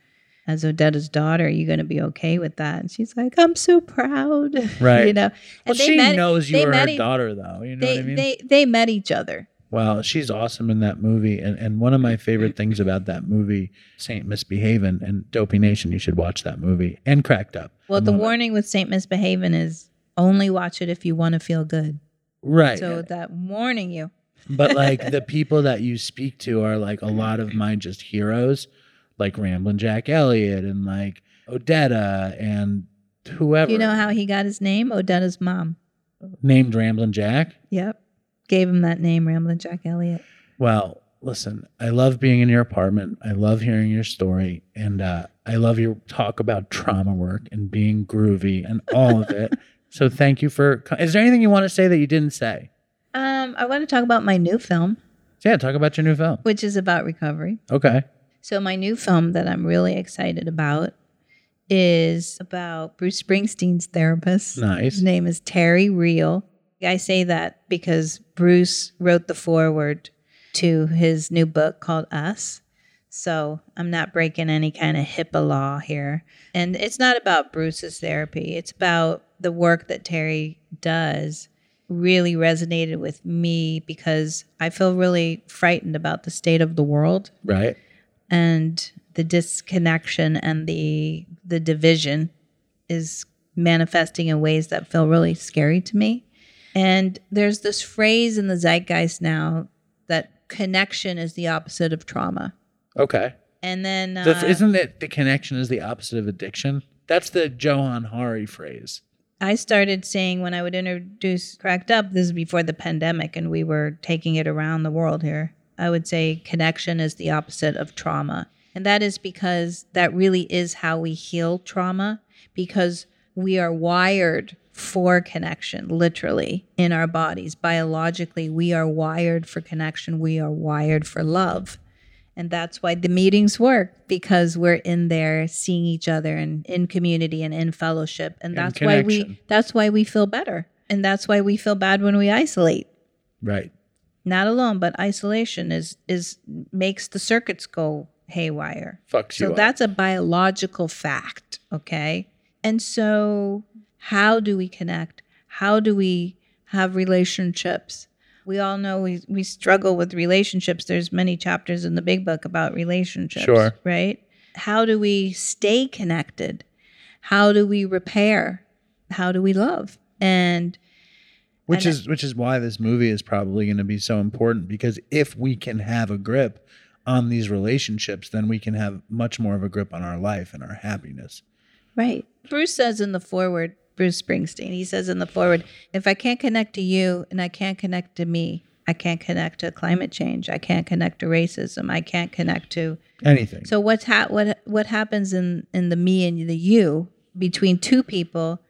as Odetta's daughter. Are you going to be okay with that?" And she's like, "I'm so proud." Right. you know, Well, and they she met- knows you they are met her e- daughter, though. You know They what I mean? they they met each other. Wow, she's awesome in that movie. And and one of my favorite things about that movie, Saint Misbehavin' and Dopey Nation, you should watch that movie. And Cracked Up. Well, I the love it. warning with Saint Misbehaving is only watch it if you want to feel good. Right. So that warning you. but like the people that you speak to are like a lot of mine just heroes, like Ramblin' Jack Elliott and like Odetta and whoever You know how he got his name? Odetta's mom. named Ramblin' Jack. Yep. Gave him that name, Ramblin' Jack Elliott. Well, listen, I love being in your apartment. I love hearing your story. And uh, I love your talk about trauma work and being groovy and all of it. so thank you for. Is there anything you want to say that you didn't say? Um, I want to talk about my new film, Yeah, talk about your new film. which is about recovery. Okay. So my new film that I'm really excited about is about Bruce Springsteen's therapist. Nice. His name is Terry Real. I say that because Bruce wrote the foreword to his new book called Us. So I'm not breaking any kind of HIPAA law here. And it's not about Bruce's therapy, it's about the work that Terry does really resonated with me because I feel really frightened about the state of the world Right. And the disconnection and the the division is manifesting in ways that feel really scary to me. And there's this phrase in the zeitgeist now that connection is the opposite of trauma. Okay. And then uh, The, isn't it the connection is the opposite of addiction? That's the Johan Hari phrase. I started saying when I would introduce Cracked Up, this is before the pandemic and we were taking it around the world here. I would say connection is the opposite of trauma. And that is because that really is how we heal trauma because we are wired for connection, literally, in our bodies. Biologically, we are wired for connection, we are wired for love. And that's why the meetings work because we're in there seeing each other and in community and in fellowship. And that's why we that's why we feel better. And that's why we feel bad when we isolate. Right. Not alone, but isolation is is makes the circuits go haywire. Fucks you So up. that's a biological fact, okay? And so how do we connect? How do we have relationships? We all know we, we struggle with relationships. There's many chapters in the big book about relationships, Sure. right? How do we stay connected? How do we repair? How do we love? And which And is which is why this movie is probably going to be so important because if we can have a grip on these relationships then we can have much more of a grip on our life and our happiness Right. Bruce says in the forward, Bruce Springsteen, he says in the forward, if I can't connect to you and I can't connect to me, I can't connect to climate change. I can't connect to racism. I can't connect to anything so what's ha- what what happens in in the me and the you between two people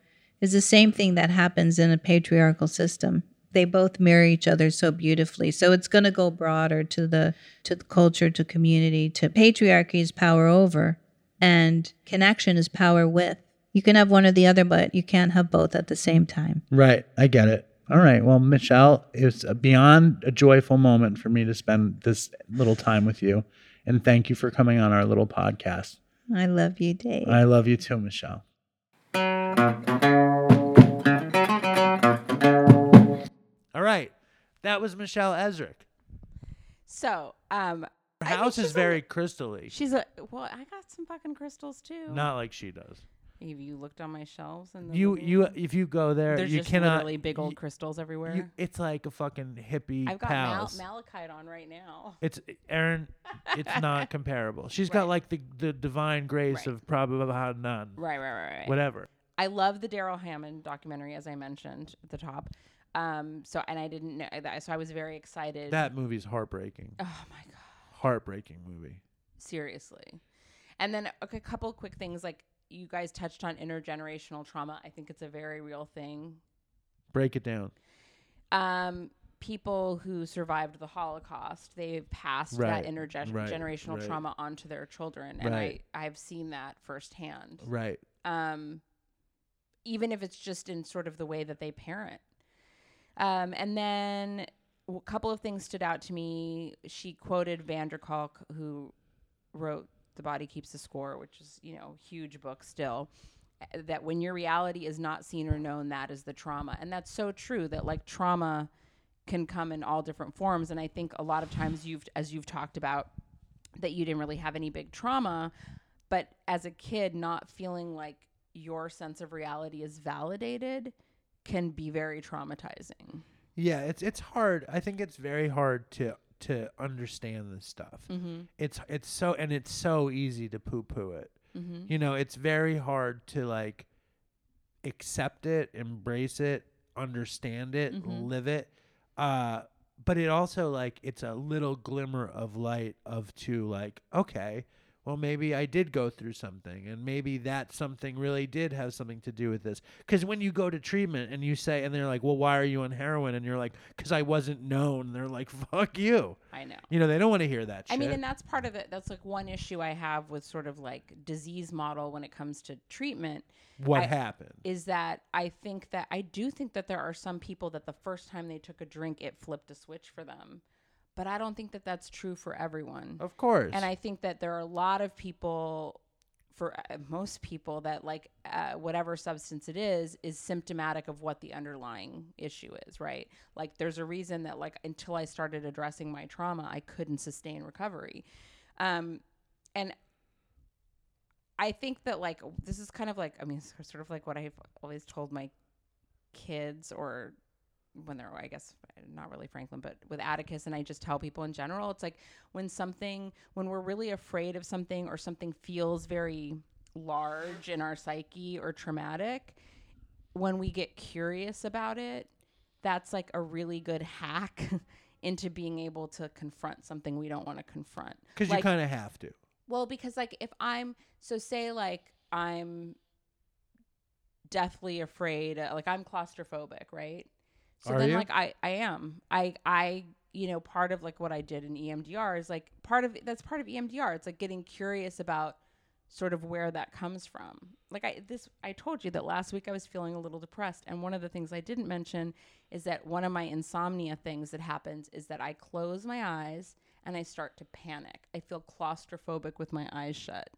is the same thing that happens in a patriarchal system. They both mirror each other so beautifully. So it's going to go broader to the to the culture, to community, to patriarchy is power over, and connection is power with. You can have one or the other, but you can't have both at the same time. right i get it all right well michelle it's beyond a joyful moment for me to spend this little time with you and thank you for coming on our little podcast I love you, Dave. i love you too michelle All right. That was Michelle Esrick. So, um, Her I think house is she's a- very crystally. she's a well. I got some fucking crystals too. Not like she does. Have you looked on my shelves? And You you if you go there, there's you just cannot. literally big old you- crystals everywhere. you- it's like a fucking hippie I've got mal- palace. malachite on right now. it's Erin. It's not comparable. She's got Right. like the the divine grace Right. of Prabhupada None. Right, right, right, right. Whatever. I love the Darrell Hammond documentary, as I mentioned at the top. Um, so and I didn't know that, so I was very excited. That movie's heartbreaking. oh my god, Heartbreaking movie. seriously. And then okay, a couple quick things like you guys touched on intergenerational trauma. I think it's a very real thing. Break it down. um, people who survived the Holocaust, they've passed Right, that intergenerational right, right. trauma onto their children, and. I I've seen that firsthand. Right. Um, even if it's just in sort of the way that they parent. Um, and then a couple of things stood out to me. She quoted Van der Kolk, who wrote The Body Keeps the Score, which is, you know, huge book still. That when your reality is not seen or known, that is the trauma. And that's so true that like trauma can come in all different forms. And I think a lot of times you've, as you've talked about, that you didn't really have any big trauma, but as a kid, not feeling like your sense of reality is validated can be very traumatizing. Yeah, it's it's hard. I think it's very hard to to understand this stuff. Mm-hmm. It's it's so and it's so easy to poo poo it. Mm-hmm. You know, it's very hard to like accept it, embrace it, understand it, Mm-hmm. live it. Uh but it also like it's a little glimmer of light of to like okay, well maybe I did go through something and maybe that something really did have something to do with this. Cuz when you go to treatment and you say and they're like, "Well, why are you on heroin?" and you're like, "Cuz I wasn't known." They're like, "Fuck you." I know. You know, they don't want to hear that shit. I mean, and that's part of it. That's like one issue I have with sort of like disease model when it comes to treatment. what I- happened? Is that I think that I do think that there are some people that the first time they took a drink, it flipped a switch for them. But I don't think that that's true for everyone. Of course. And I think that there are a lot of people, for uh, most people, that like uh, whatever substance it is, is symptomatic of what the underlying issue is, right? Like there's a reason that like until I started addressing my trauma, I couldn't sustain recovery. Um, and I think that like this is kind of like I mean sort of like what I've always told my kids or when they're I guess not really Franklin but with Atticus and I just tell people in general it's like when something when we're really afraid of something or something feels very large in our psyche or traumatic when we get curious about it that's like a really good hack into being able to confront something we don't want to confront Cuz Like- you kind of have to. well, because like if I'm so say like I'm deathly afraid, uh, like I'm claustrophobic, right? So Are then you? like I I am. I I you know, part of like what I did in EMDR is like part of that's part of EMDR. It's like getting curious about sort of where that comes from. Like I this I told you that last week I was feeling a little depressed and one of the things I didn't mention is that one of my insomnia things that happens is that I close my eyes and I start to panic. I feel claustrophobic with my eyes shut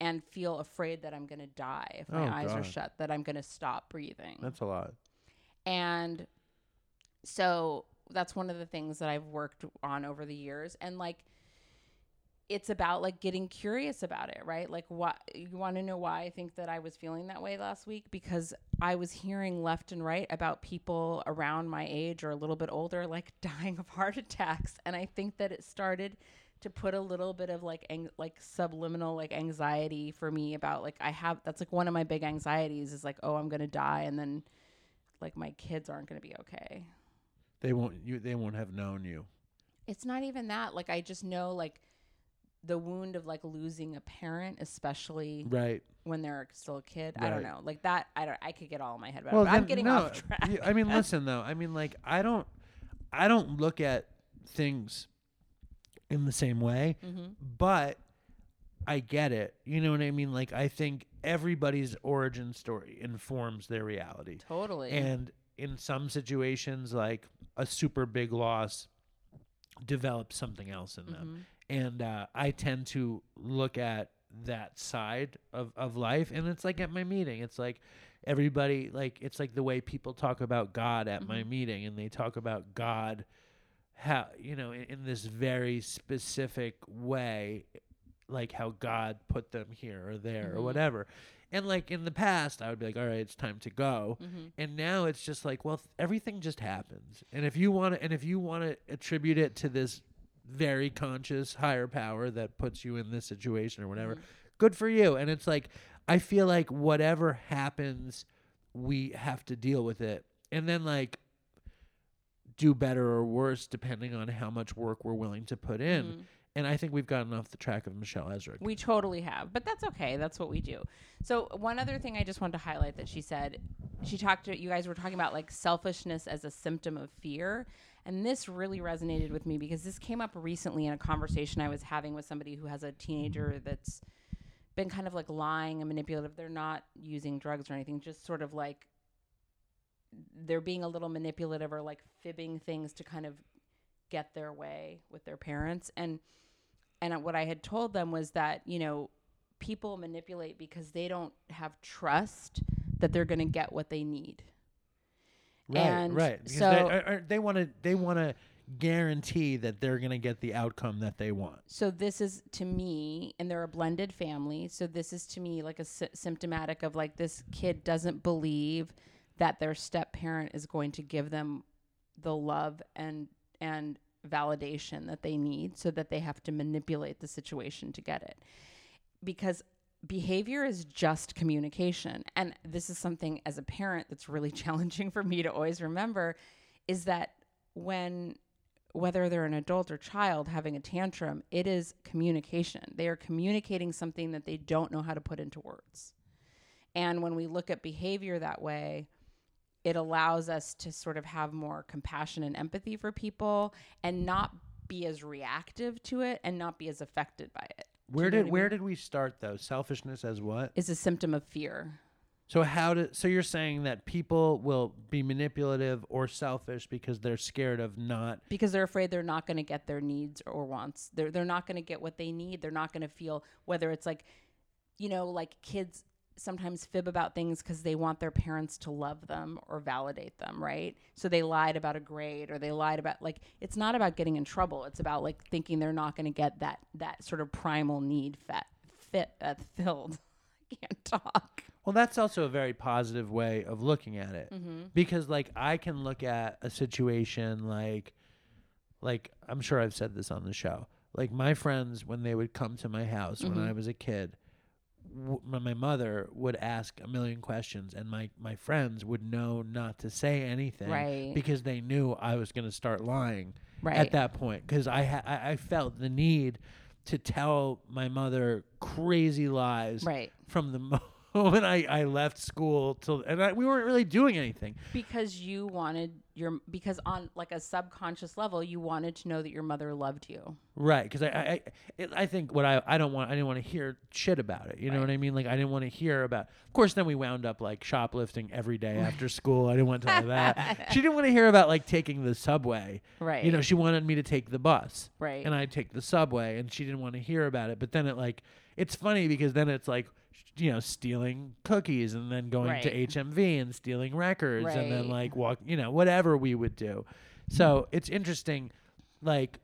and feel afraid that I'm going to die if my Oh, eyes are shut, that I'm going to stop breathing. That's a lot. And so that's one of the things that I've worked on over the years. And like, it's about like getting curious about it, right? Like, what you want to know why I think that I was feeling that way last week? Because I was hearing left and right about people around my age or a little bit older, like dying of heart attacks. And I think that it started to put a little bit of like ang- like subliminal like anxiety for me about like I have that's like one of my big anxieties is like oh I'm gonna die and then like my kids aren't gonna be okay. They won't you they won't have known you. It's not even that. Like I just know like the wound of like losing a parent, especially Right. when they're still a kid. I don't know. Like that. I don't. I could get all in my head about. it, but I'm getting no, off track. I mean, listen though. I mean, like, I don't, I don't look at things in the same way, Mm-hmm. but I get it. You know what I mean? Like, I think everybody's origin story informs their reality. Totally. And in some situations, like a super big loss develops something else in them. Mm-hmm. And uh, I tend to look at that side of, of life. And it's like at my meeting, it's like everybody, like, it's like the way people talk about God at my mm-hmm. meeting, and they talk about God, how, you know, in, in this very specific way like how God put them here or there or mm-hmm. whatever. And like in the past, I would be like, all right, it's time to go. And now it's just like, well, th- everything just happens. And if you want to, and if you want to attribute it to this, very conscious higher power that puts you in this situation or whatever. Mm-hmm. Good for you. And it's like I feel like whatever happens, we have to deal with it. And then like do better or worse depending on how much work we're willing to put in. And I think we've gotten off the track of Michelle Esrick. We totally have, but that's okay. That's what we do. So one other thing I just wanted to highlight that she said, she talked to you guys were talking about like selfishness as a symptom of fear, and this really resonated with me because this came up recently in a conversation I was having with somebody who has a teenager that's been kind of like lying and manipulative. They're not using drugs or anything, just sort of like they're being a little manipulative or like fibbing things to kind of get their way with their parents and and what I had told them was that you know people manipulate because they don't have trust that they're going to get what they need. Right, And right. Because so- they, are- are- they want to they want to guarantee that they're going to get the outcome that they want. So this is to me, and they're a blended family. So this is to me like a sy- symptomatic of like this kid doesn't believe that their step parent is going to give them the love and and validation that they need, so that they have to manipulate the situation to get it. Because behavior is just communication, and this is something as a parent that's really challenging for me to always remember, is that when whether they're an adult or child having a tantrum, it is communication. They are communicating something that they don't know how to put into words. And when we look at behavior that way, it allows us to sort of have more compassion and empathy for people and not be as reactive to it and not be as affected by it. Where you know did I where mean? did we start though? Selfishness as what? is a symptom of fear. So how did so you're saying that people will be manipulative or selfish because they're scared of not because they're afraid they're not going to get their needs or wants. They're they're not going to get what they need. They're not going to feel whether it's like, you know, like kids sometimes fib about things because they want their parents to love them or validate them, right? So they lied about a grade or they lied about like it's not about getting in trouble. It's about like thinking they're not going to get that that sort of primal need fat fit uh, filled. I can't talk. Well, that's also a very positive way of looking at it. Mm-hmm. Because like I can look at a situation like like I'm sure I've said this on the show. Like my friends when they would come to my house Mm-hmm. when I was a kid, w- my mother would ask a million questions and my my friends would know not to say anything Right. because they knew I was going to start lying Right. at that point cuz I, ha- I I felt the need to tell my mother crazy lies Right. from the moment I, I left school till and I, we weren't really doing anything. because you wanted your because on like a subconscious level you wanted to know that your mother loved you Right, because I I I, it, I think what I I don't want I didn't want to hear shit about it. You know what I mean? Like I didn't want to hear about. Of course, then we wound up like shoplifting every day after school. I didn't want to her that. She didn't want to hear about like taking the subway. Right. You know, she wanted me to take the bus. Right. And I'd take the subway, and she didn't want to hear about it. But then it like it's funny because then it's like you know stealing cookies and then going to HMV and stealing records and then like walk you know whatever we would do. So it's interesting, like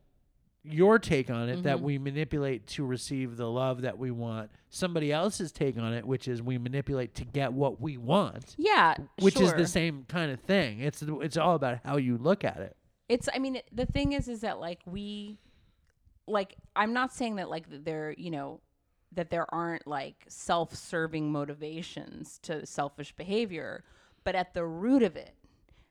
your take on it Mm-hmm. that we manipulate to receive the love that we want. Somebody else's take on it, which is we manipulate to get what we want, yeah which is the same kind of thing. It's it's all about how you look at it. it's i mean the thing is is that like we like i'm not saying that like they're you know that there aren't like self-serving motivations to selfish behavior but at the root of it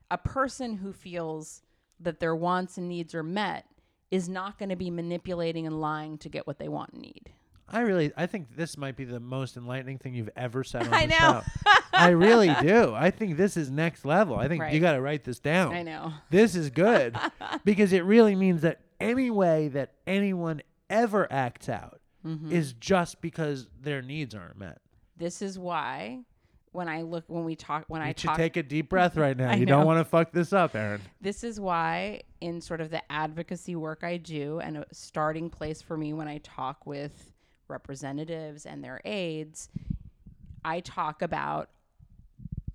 a person who feels that their wants and needs are met is not going to be manipulating and lying to get what they want and need I really, I think this might be the most enlightening thing you've ever said on I the know. show. I really do. I think this is next level. I think you got to write this down. i know This is good because it really means that any way that anyone ever acts out Mm-hmm. is just because their needs aren't met. this is why when i look when we talk when i You should talk take a deep breath right now. I you don't want to fuck this up, Erin. this is why in sort of the advocacy work I do and a starting place for me when I talk with representatives and their aides, I talk about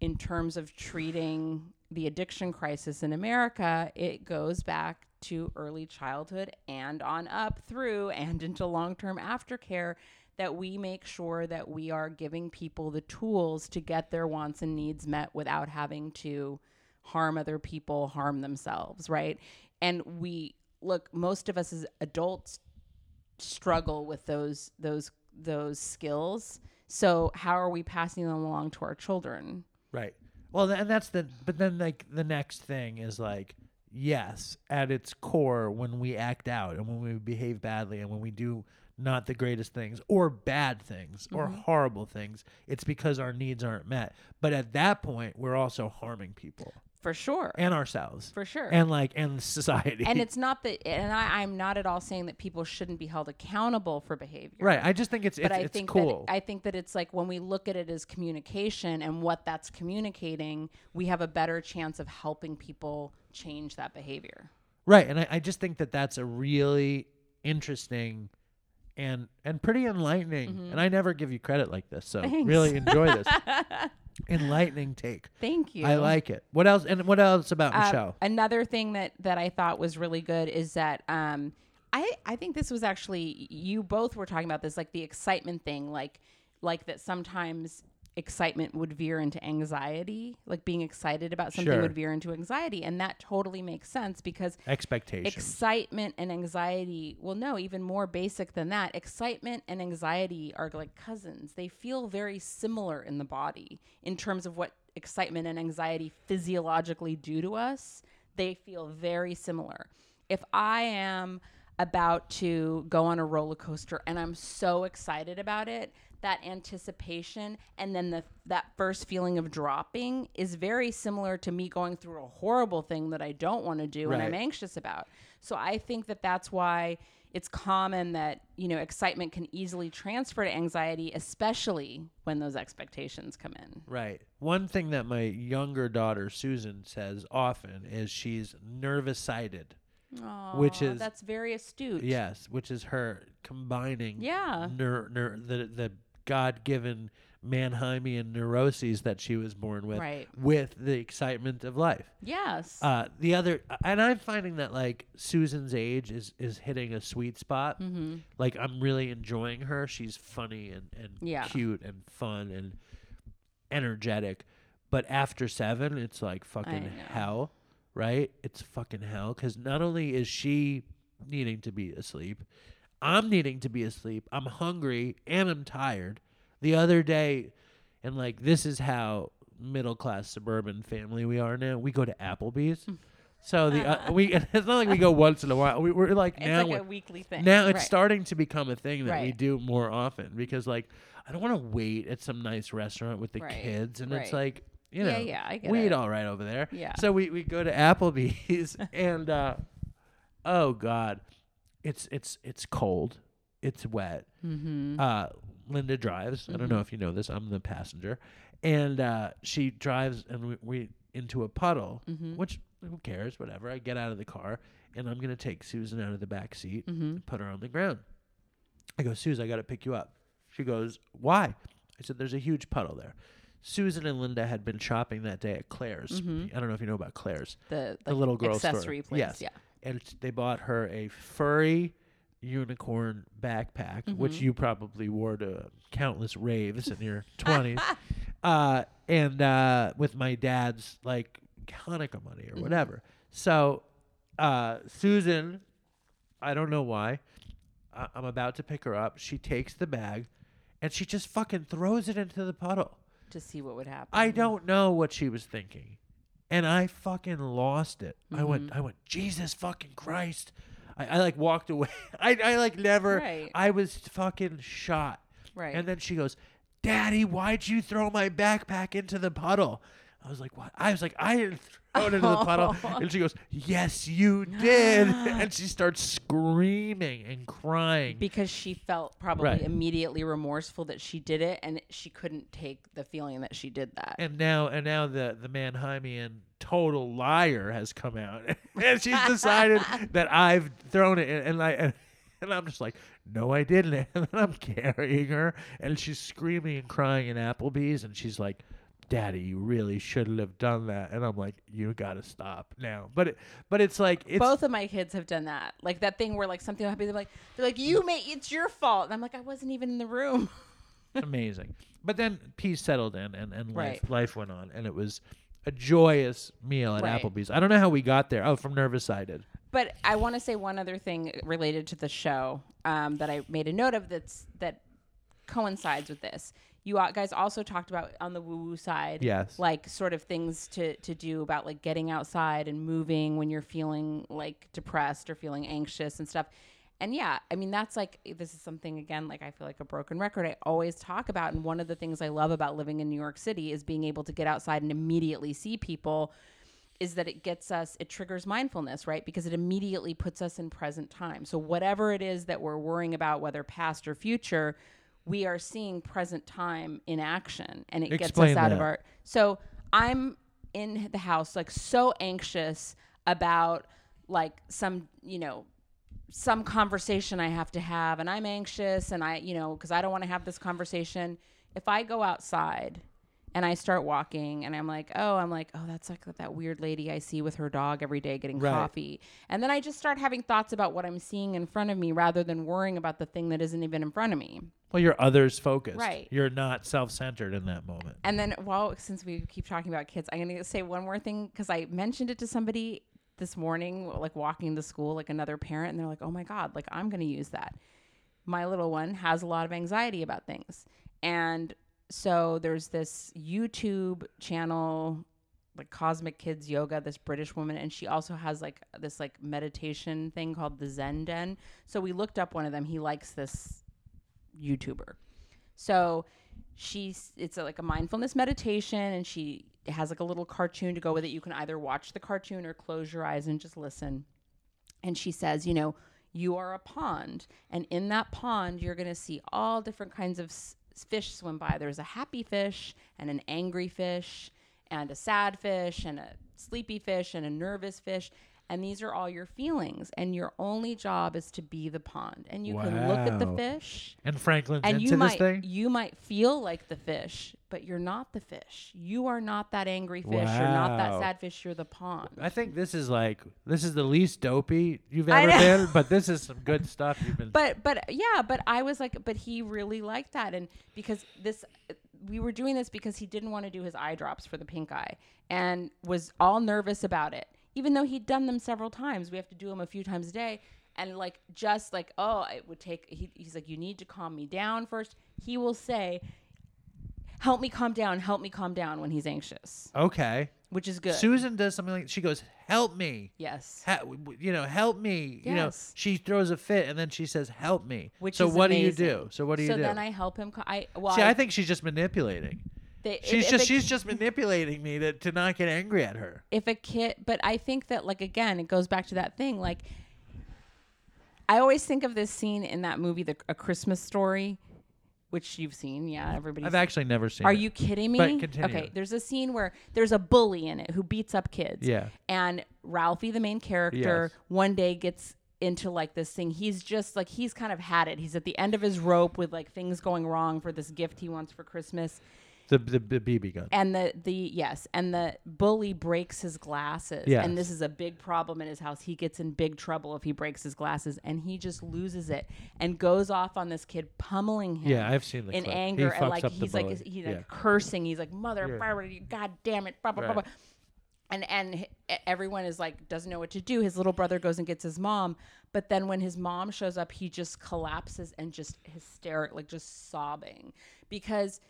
in terms of treating the addiction crisis in America, it goes back to early childhood and on up through and into long-term aftercare that we make sure that we are giving people the tools to get their wants and needs met without having to harm other people, harm themselves, right? And we look, most of us as adults struggle with those those those skills. So how are we passing them along to our children? Right. Well, and that's the. But then, like the next thing is like, yes, at its core, when we act out and when we behave badly and when we do not the greatest things or bad things or Mm-hmm. horrible things, it's because our needs aren't met. But at that point, we're also harming people For sure. and ourselves, For sure. and like and society. and it's not that and I, i'm not at all saying that people shouldn't be held accountable for behavior right. I just think it's but it's, i it's think cool. that i think that it's like when we look at it as communication and what that's communicating we have a better chance of helping people change that behavior Right, and I, I just think that that's a really interesting and and pretty enlightening. Mm-hmm. And I never give you credit like this, so really enjoy this enlightening take. thank you I like it. What else? And what else about Um, Michelle? another thing that that I thought was really good is that um, I I think this was actually you both were talking about this like the excitement thing like like that sometimes excitement would veer into anxiety like being excited about something Sure. would veer into anxiety and that totally makes sense because Expectations. excitement and anxiety well no even more basic than that excitement and anxiety are like cousins they feel very similar in the body in terms of what excitement and anxiety physiologically do to us they feel very similar if i am about to go on a roller coaster and i'm so excited about it that anticipation and then the that first feeling of dropping is very similar to me going through a horrible thing that I don't want to do and I'm anxious about. So I think that that's why it's common that, you know, excitement can easily transfer to anxiety especially when those expectations come in. Right. One thing that my younger daughter Susan says often is she's nervous sighted. Which is- that's very astute. Yes, which is her combining Yeah. ner- ner- the the God given Manheimian neuroses that she was born with Right. with the excitement of life. Yes. Uh, the other, and I'm finding that like Susan's age is is hitting a sweet spot. Mm-hmm. Like I'm really enjoying her. She's funny and and Yeah. cute and fun and energetic. But after seven, it's like fucking hell, right? It's fucking hell because not only is she needing to be asleep, I'm needing to be asleep. I'm hungry and I'm tired. The other day, and like this is how middle class suburban family we are now. We go to Applebee's. So the uh, we it's not like we go once in a while. We, we're like it's now like a weekly thing. now it's Right. starting to become a thing that we do more often because like I don't want to wait at some nice restaurant with the Right. kids and it's like you know Yeah, yeah, we eat all right over there. Yeah. So we, we go to Applebee's and uh oh god. It's it's it's cold. It's wet. Mm-hmm. Uh Linda drives. I don't know if you know this. I'm the passenger. And uh she drives and we, we into a puddle, Mm-hmm. which who cares, whatever. I get out of the car and I'm going to take Susan out of the back seat Mm-hmm. and put her on the ground. I go, Susan, I got to pick you up. She goes, Why? I said, There's a huge puddle there. Susan and Linda had been shopping that day at Claire's. I don't know if you know about Claire's. the, The like, little girl accessory store. place. Yes. Yeah. And they bought her a furry unicorn backpack, Mm-hmm. which you probably wore to countless raves in your 20s. Uh, and uh, with my dad's like Hanukkah money Mm-hmm. or whatever. So uh, Susan, I don't know why, I- I'm about to pick her up. She takes the bag and she just fucking throws it into the puddle. To see what would happen. I don't know what she was thinking. And I fucking lost it. I Mm-hmm. went I went, Jesus fucking Christ. I, I like walked away. I, I like never Right. I was fucking shot. Right. And then she goes, Daddy, why'd you throw my backpack into the puddle? I was like, what? I was like, I didn't throw it into the puddle. Oh. And she goes, Yes, you did. and she starts screaming and crying. because she felt probably Right. immediately remorseful that she did it and she couldn't take the feeling that she did that. and now and now the the Manheimian total liar has come out, and she's decided that I've thrown it, and, and I. And, and I'm just like, no, I didn't. And then I'm carrying her, and she's screaming and crying in Applebee's, and she's like, "Daddy, you really shouldn't have done that." And I'm like, "You gotta stop now." But it, but it's like it's Both of my kids have done that. Like that thing where like something will happen, they're like, they're like, you made it's your fault. And I'm like, I wasn't even in the room. amazing. But then peace settled in, and and life Right. life went on, and it was a joyous meal at Right. Applebee's. I don't know how we got there. Oh, from Nervous Sided. but I want to say one other thing related to the show um, that I made a note of that's that coincides with this. You guys also talked about on the woo woo side, Yes. like sort of things to to do about like getting outside and moving when you're feeling like depressed or feeling anxious and stuff. And yeah, I mean that's like this is something again like I feel like a broken record. I always talk about, and one of the things I love about living in New York City is being able to get outside and immediately see people is that it gets us it triggers mindfulness right because it immediately puts us in present time so whatever it is that we're worrying about whether past or future we are seeing present time in action and it Explain gets us out that. of our so i'm in the house like so anxious about like some you know some conversation I have to have, and I'm anxious, and I, you know, because I don't want to have this conversation. If I go outside and I start walking, and I'm like, oh, I'm like, oh, that's like that weird lady I see with her dog every day getting Right. coffee, and then I just start having thoughts about what I'm seeing in front of me rather than worrying about the thing that isn't even in front of me. Well, you're others focused. Right. You're not self centered in that moment. And then, well, since we keep talking about kids, I'm going to say one more thing because I mentioned it to somebody this morning, like walking to school, like another parent, and they're like, oh my God, like I'm going to use that. My little one has a lot of anxiety about things. And so there's this YouTube channel, like Cosmic Kids Yoga, this British woman, and she also has like this like meditation thing called the Zen Den. So we looked up one of them. He likes this YouTuber. So she's it's a, like a mindfulness meditation and she has like a little cartoon to go with it. You can either watch the cartoon or close your eyes and just listen. And she says, you know, you are a pond and in that pond you're going to see all different kinds of fish swim by. There's a happy fish and an angry fish and a sad fish and a sleepy fish and a nervous fish. And these are all your feelings. And your only job is to be the pond. And you can look at the fish And Franklin's and you this might you might feel like the fish, but you're not the fish. You are not that angry fish. You're not that sad fish. You're the pond. I think this is like this is the least dopey you've ever been, but this is some good stuff you've been. But but yeah, but I was like, but he really liked that, and because this, we were doing this because he didn't want to do his eye drops for the pink eye, and was all nervous about it, even though he'd done them several times. We have to do them a few times a day, and like just like oh, it would take. He, he's like, you need to calm me down first. He will say. Help me calm down. Help me calm down when he's anxious, okay. which is good. Susan does something like she goes, "Help me." yes. Ha- w- w- you know, help me. You know, Yes. she throws a fit and then she says, "Help me." Which so is what do you amazing. do? So what do you do? so do? then I help him. I well, See, I think she's just manipulating. they, if- She's if just it- she's just manipulating me to, to not get angry at her. if a kid but i think that like again it goes back to that thing like i always think of this scene in that movie the a christmas story which you've seen yeah everybody I've actually never seen. are it. you kidding me But continue. okay there's a scene where there's a bully in it who beats up kids Yeah. and ralphie the main character Yes. one day gets into like this thing he's just like he's kind of had it he's at the end of his rope with like things going wrong for this gift he wants for christmas the, the the BB gun? and the the yes and the bully breaks his glasses Yes. and this is a big problem in his house he gets in big trouble if he breaks his glasses and he just loses it and goes off on this kid pummeling him Yeah, I've seen the in clip. He anger fucks and like he's like bully. he's Yeah. cursing he's like mother Yeah. god damn it blah, blah, blah, Right. blah. and and everyone is like doesn't know what to do his little brother goes and gets his mom but then when his mom shows up he just collapses and just hysteric like just sobbing because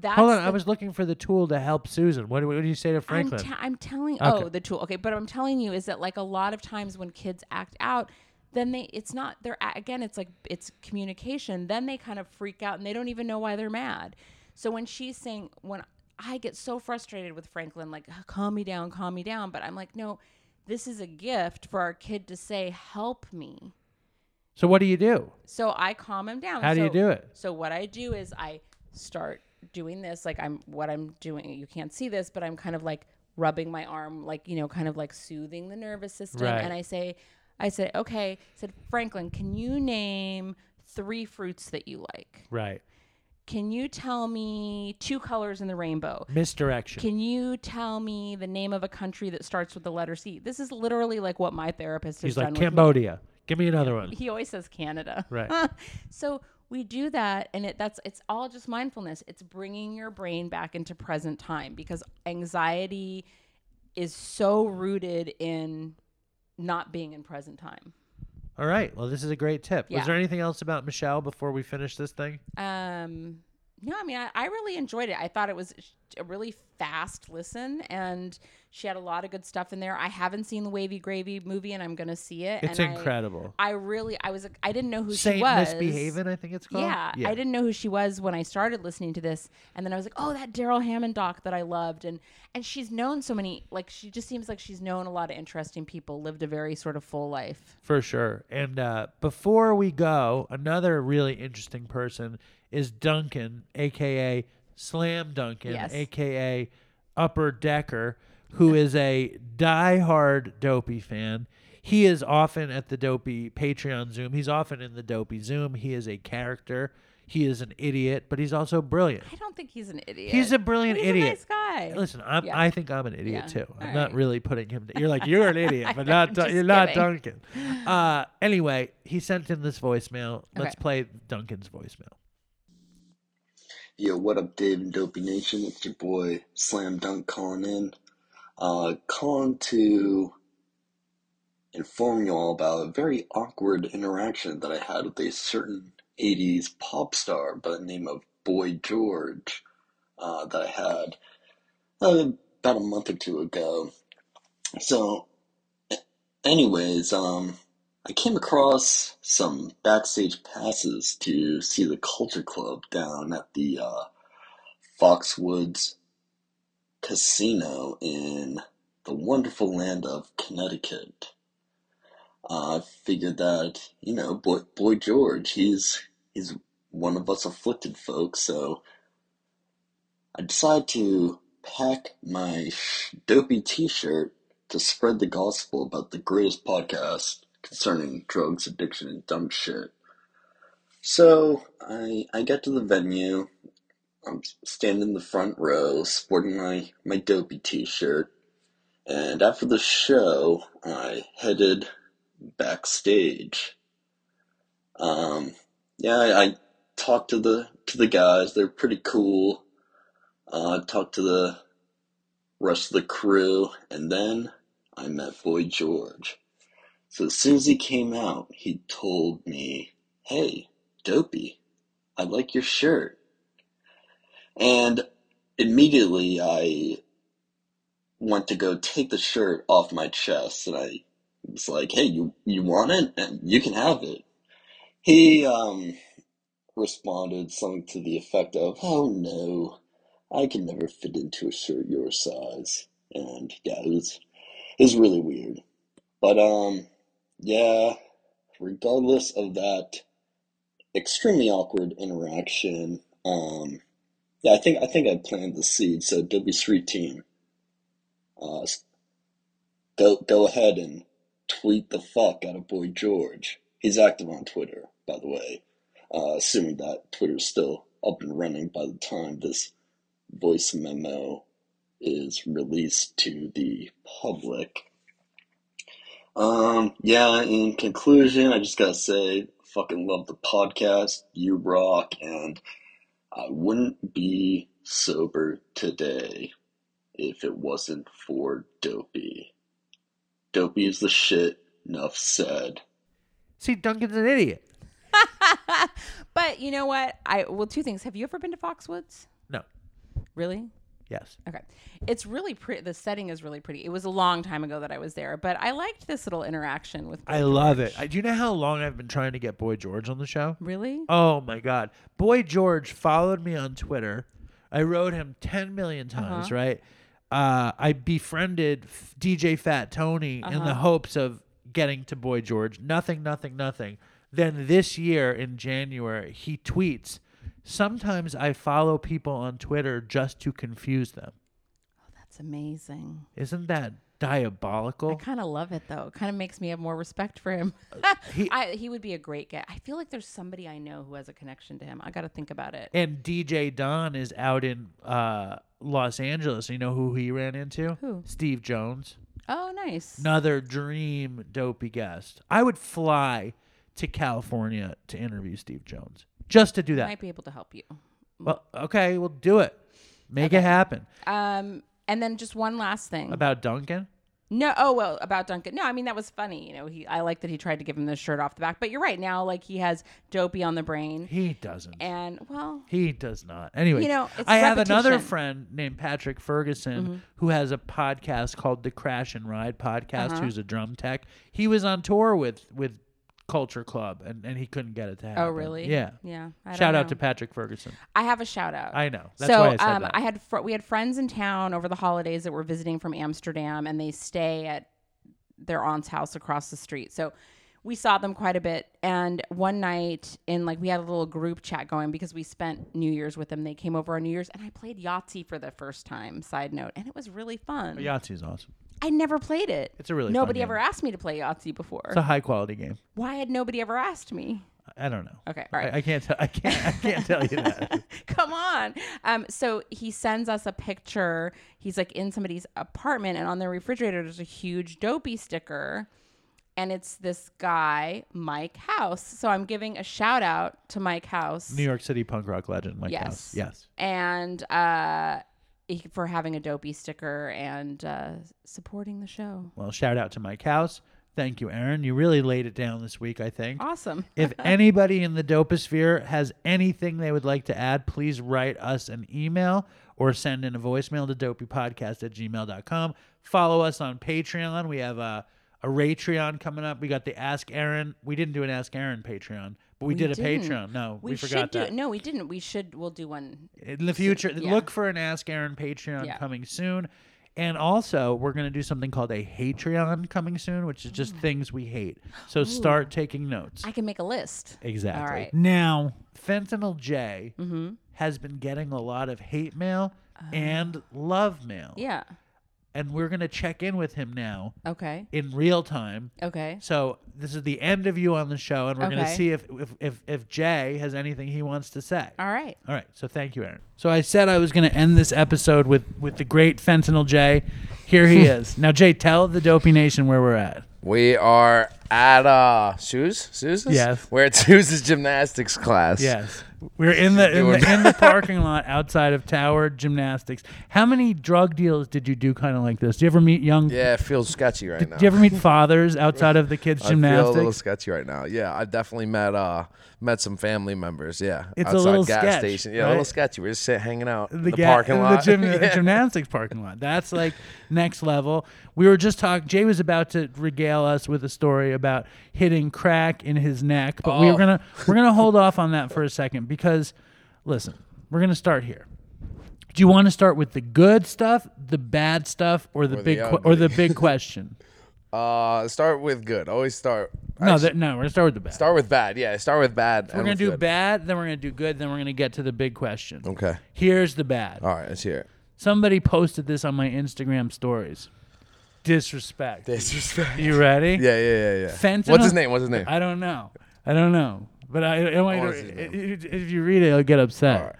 that's Hold on, I was looking for the tool to help Susan. What, do- what do you say to I'm, Franklin? I'm telling. Okay. Oh, the tool. Okay, but I'm telling you is that like a lot of times when kids act out, then they it's not they're again it's like it's communication. Then they kind of freak out and they don't even know why they're mad. So when she's saying when I get so frustrated with Franklin, like calm me down, calm me down, but I'm like no, this is a gift for our kid to say help me. so what do you do? So I calm him down. How do you do it? So what I do is I start doing this like I'm what I'm doing. You can't see this, but I'm kind of like rubbing my arm like, you know, kind of like soothing the nervous system Right. and I say I said, "Okay, I said Franklin, can you name three fruits that you like? Right. Can you tell me two colors in the rainbow? Misdirection. Can you tell me the name of a country that starts with the letter C? This is literally like what my therapist has He's done like with me Cambodia. Give me another one. he always says Canada. Right. so we do that and it that's it's all just mindfulness. It's bringing your brain back into present time because anxiety is so rooted in not being in present time. All right. Well, this is a great tip. Yeah. Was there anything else about Michelle before we finish this thing? Um, no, I mean, I, I really enjoyed it. I thought it was a really fast listen, and she had a lot of good stuff in there. I haven't seen the Wavy Gravy movie, and I'm gonna see it. It's and incredible. I, really, I was, I didn't know who Saint she was. Misbehaving, I think it's called. Yeah, I didn't know who she was when I started listening to this, and then I was like, "Oh, that Darrell Hammond doc that I loved," and and she's known so many. Like, she just seems like she's known a lot of interesting people, lived a very sort of full life. For sure. And uh, before we go, another really interesting person is Duncan, aka Slam Duncan, Yes. aka Upper Decker, who is a diehard Dopey fan. He is often at the Dopey Patreon Zoom. He's often in the Dopey Zoom. He is a character. He is an idiot, but he's also brilliant. I don't think he's an idiot. He's a brilliant He's idiot. A nice guy. Listen, I'm, Yeah. I think I'm an idiot Yeah. too. I'm All not right. really putting him. You're like you're an idiot, but not Dun- you're not. Duncan. Uh, anyway, he sent in this voicemail. Let's Okay. play Duncan's voicemail. Yo, what up, Dave and Dopey Nation? It's your boy Slam Dunk calling in. Uh, calling to inform you all about a very awkward interaction that I had with a certain 80s pop star by the name of Boy George uh, that I had uh, about a month or two ago. So, anyways, um, I came across some backstage passes to see the Culture Club down at the uh, Foxwoods Casino in the wonderful land of Connecticut. Uh, I figured that you know, boy, boy George, he's he's one of us afflicted folks, so I decided to pack my dopey T-shirt to spread the gospel about the greatest podcast concerning drugs, addiction, and dumb shit. So I I get to the venue. I'm standing in the front row, sporting my my dopey T-shirt, and after the show, I headed backstage. Um, yeah, I, I talked to the to the guys. They're pretty cool. Uh, talked to the rest of the crew, and then I met Boy George. So as soon as he came out, he told me, "Hey, Dopey, I like your shirt." And immediately I went to go take the shirt off my chest, and I was like, "Hey, you you want it? And you can have it." He um responded something to the effect of, "Oh no, I can never fit into a shirt your size." And yeah, it was it was really weird. But um yeah, regardless of that extremely awkward interaction, um yeah, I think I think I planted the seed. So W3 team, uh, go go ahead and tweet the fuck out of Boy George. He's active on Twitter, by the way. Uh, assuming that Twitter's still up and running by the time this voice memo is released to the public. Um, yeah, in conclusion, I just gotta say, fucking love the podcast. You rock, and I wouldn't be sober today if it wasn't for Dopey. Dopey is the shit. Enough said. See, Duncan's an idiot. but you know what? I well, two things. Have you ever been to Foxwoods? No. Really? Yes. Okay. It's really pretty. The setting is really pretty. It was a long time ago that I was there, but I liked this little interaction with. Boy I love it. I, do you know how long I've been trying to get Boy George on the show? Really? Oh my God. Boy George followed me on Twitter. I wrote him 10 million times, Uh-huh. right? Uh, I befriended F- DJ Fat Tony in Uh-huh. the hopes of getting to Boy George. Nothing, nothing, nothing. Then this year in January, he tweets, Sometimes I follow people on Twitter just to confuse them. Oh, that's amazing. Isn't that diabolical? I kind of love it though. It kind of makes me have more respect for him. he- I, he would be a great guy. I feel like there's somebody I know who has a connection to him. I got to think about it. And DJ Don is out in uh, Los Angeles. You know who he ran into? Who? Steve Jones. Oh, nice. Another dream dopey guest. I would fly to California to interview Steve Jones just to do that. Might be able to help you. Well, okay, we'll do it. Make it happen. Um, and then just one last thing. About Duncan? No, oh well, about Duncan. No, I mean that was funny. You know, he I like that he tried to give him the shirt off the back. But you're right. Now, like he has dopey on the brain, He doesn't. and well, He does not. Anyway, You know, it's I have another friend named Patrick Ferguson Mm-hmm. who has a podcast called the Crash and Ride podcast. Uh-huh. Who's a drum tech. He was on tour with with Culture Club, and, and he couldn't get it to happen. oh really? Yeah. yeah. I Shout out know. to Patrick Ferguson. I have a shout out. I know. That's so why I said um, that. I had fr- we had friends in town over the holidays that were visiting from Amsterdam, and they stay at their aunt's house across the street. So we saw them quite a bit. And one night, in like we had a little group chat going because we spent New Year's with them. They came over on New Year's, and I played Yahtzee for the first time. Side note, and it was really fun. Yahtzee is awesome. I never played it. It's a really fun nobody game. ever asked me to play Yahtzee before. It's a high quality game. Why had nobody ever asked me? I don't know. Okay, all right. I, I can't tell. I can't. I can't tell you that. Come on. Um, so he sends us a picture. He's like in somebody's apartment, and on their refrigerator, there's a huge dopey sticker. And it's this guy, Mike House. So I'm giving a shout out to Mike House. New York City punk rock legend Mike Yes. House. Yes. And uh, for having a dopey sticker and uh, supporting the show. Well, shout out to Mike House. Thank you, Erin. You really laid it down this week. I think. Awesome. if anybody in the doposphere has anything they would like to add, please write us an email or send in a voicemail to dopeypodcast at gmail.com. Follow us on Patreon. We have a, a Ratreon coming up. We got the Ask Erin. We didn't do an Ask Erin Patreon, but we, did a didn't. Patreon. No, we, should forgot do that. it. No, we didn't. We should. We'll do one. In the future, yeah. look for an Ask Erin Patreon Yeah. coming soon. And also, we're going to do something called a Hatreon coming soon, which is just things we hate. So start taking notes. I can make a list. Exactly. All right. Now, Fentanyl Jay Mm-hmm. has been getting a lot of hate mail and love mail. Uh-huh. Yeah. And we're going to check in with him now Okay. in real time. Okay. So this is the end of you on the show, and we're going to Okay. see if, if if if Jay has anything he wants to say. All right. All right. So thank you, Erin. So I said I was going to end this episode with with the great Fentanyl Jay. Here he is. Now, Jay, tell the Dopey Nation where we're at. We are at uh Sue's. Sue's? Yes. We're at Sue's gymnastics class. Yes. We're in the in the, in the parking lot outside of Tower Gymnastics. How many drug deals did you do kind of like this? Do you ever meet young Yeah, it feels sketchy right now. Do you ever meet fathers outside of the kids' gymnastics? I feel a little sketchy right now. Yeah, I definitely met uh met some family members. Yeah, It's a outside little gas sketch, station. Yeah, right? a little sketchy. We're just sitting, hanging out in the, ga- parking in lot. the gym, Yeah. gymnastics parking lot. That's like next level. We were just talking. Jay was about to regale us with a story about hitting crack in his neck, but we Oh. were gonna we're gonna hold off on that for a second because, listen, we're gonna start here. Do you want to start with the good stuff, the bad stuff, or the Or the big que- or the big question? Uh, start with good. Always start. No, that, no, we're gonna start with the bad. start with bad. Yeah, start with bad. we're gonna do bad, then we're gonna do good, then we're gonna get to the big question. Okay. Here's the bad. All right, let's hear it. Somebody posted this on my Instagram stories. Disrespect. Disrespect. You ready? Yeah, yeah, yeah, yeah. Fentanyl. What's his name? What's his name? I don't know. I don't know. But I, I want you to, if you read it, I'll get upset.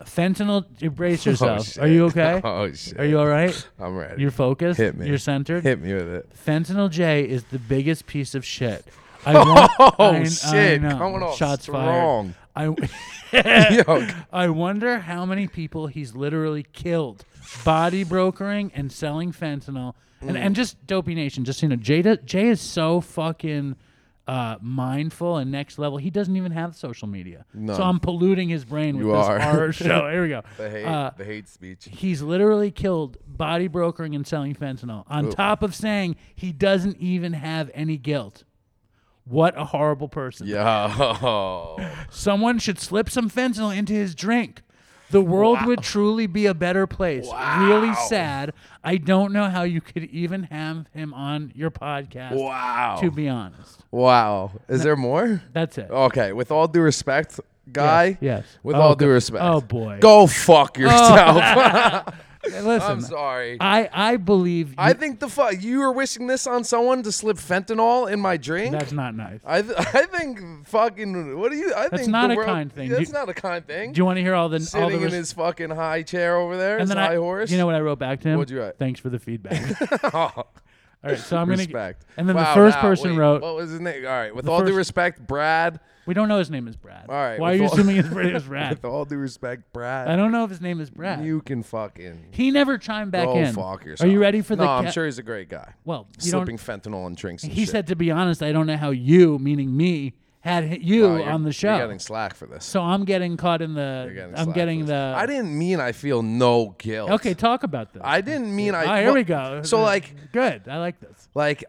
Right. Fentanyl. You brace oh, yourself. shit. Are you okay? Oh shit. Are you all right? I'm ready. You're focused. Hit me. You're centered. Hit me with it. Fentanyl Jay is the biggest piece of shit. I want, Oh I, I shit! know. Coming off Shots strong. fired. I, Yo, I wonder how many people he's literally killed, body brokering and selling fentanyl, and, Mm. and just dopey nation. Just you know, Jay, do- Jay is so fucking uh, mindful and next level. He doesn't even have social media, so I'm polluting his brain with You this are. our show. Here we go. the hate, Uh, the hate speech. He's literally killed body brokering and selling fentanyl. On top of saying he doesn't even have any guilt. What a horrible person. Yo. Someone should slip some fentanyl into his drink. The world would truly be a better place. Really sad. I don't know how you could even have him on your podcast. Wow. To be honest, Wow. Is there more? that's it. Okay. With all due respect, guy. yes. With Oh, all due respect. oh, boy. Oh. Go fuck oh. yourself. Listen, I'm sorry. I I believe I think the fuck you were wishing this on someone to slip fentanyl in my drink. that's not nice. I th- I think fucking what do you? I That's think not a world- kind thing. That's Do- not a kind thing. Do you want to hear all the all Sitting the in his fucking high chair over there, and then high I, horse. You know what I wrote back to him? What'd you write? Thanks for the feedback. Oh, All right, so I'm gonna. respect. And then Wow, the first now, person wait, wrote. What was his name? All right. With all due respect, Brad. We don't know his name is Brad. All right. Why are you all- assuming his name is Brad? With all due respect, Brad. I don't know if his name is Brad. You can fucking. he never chimed back go in. fuck yourself. Are you ready for the? No, I'm sure he's a great guy. Well, you. Slipping fentanyl and drinks. And He shit. said, to be honest, I don't know how you, meaning me, had you on the You're show. getting slack for this. so I'm getting caught in the. You're getting I'm getting the. I didn't mean I feel no guilt. Okay, talk about this. I didn't mean I. Ah, here well, we go. So like, good. I like this. like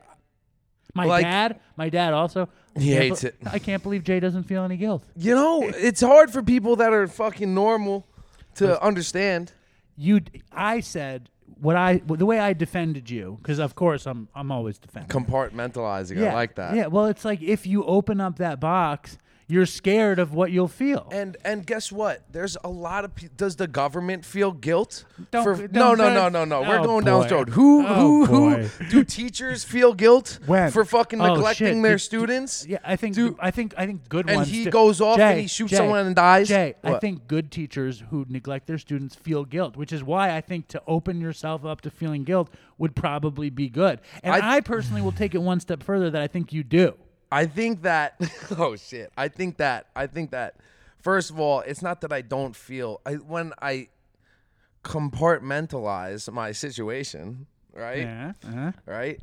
My Like- dad. My dad also. He hates be- it. I can't believe Jay doesn't feel any guilt. you know, it's hard for people that are fucking normal to understand. You. I said what I the way I defended you because of course I'm I'm always defending. Compartmentalizing. I like that. Yeah. Well, it's like if you open up that box, you're scared of what you'll feel. And and guess what? There's a lot of. Pe- does the government feel guilt? Don't- for, don't- no, no, no, no, no. We're oh, going down the road. Who, Oh, who, boy. who? Do teachers feel guilt When? for fucking Oh, neglecting shit. their students? Yeah, I think Do- I think I think good and ones. he do. goes off and he shoots Jay, someone and dies? Jay, I think good teachers who neglect their students feel guilt, which is why I think to open yourself up to feeling guilt would probably be good. And I- I, personally will take it one step further that I think you do. I think that oh shit. I think that I think that first of all, it's not that I don't feel I when I compartmentalize my situation, right? Yeah. Uh-huh. Right?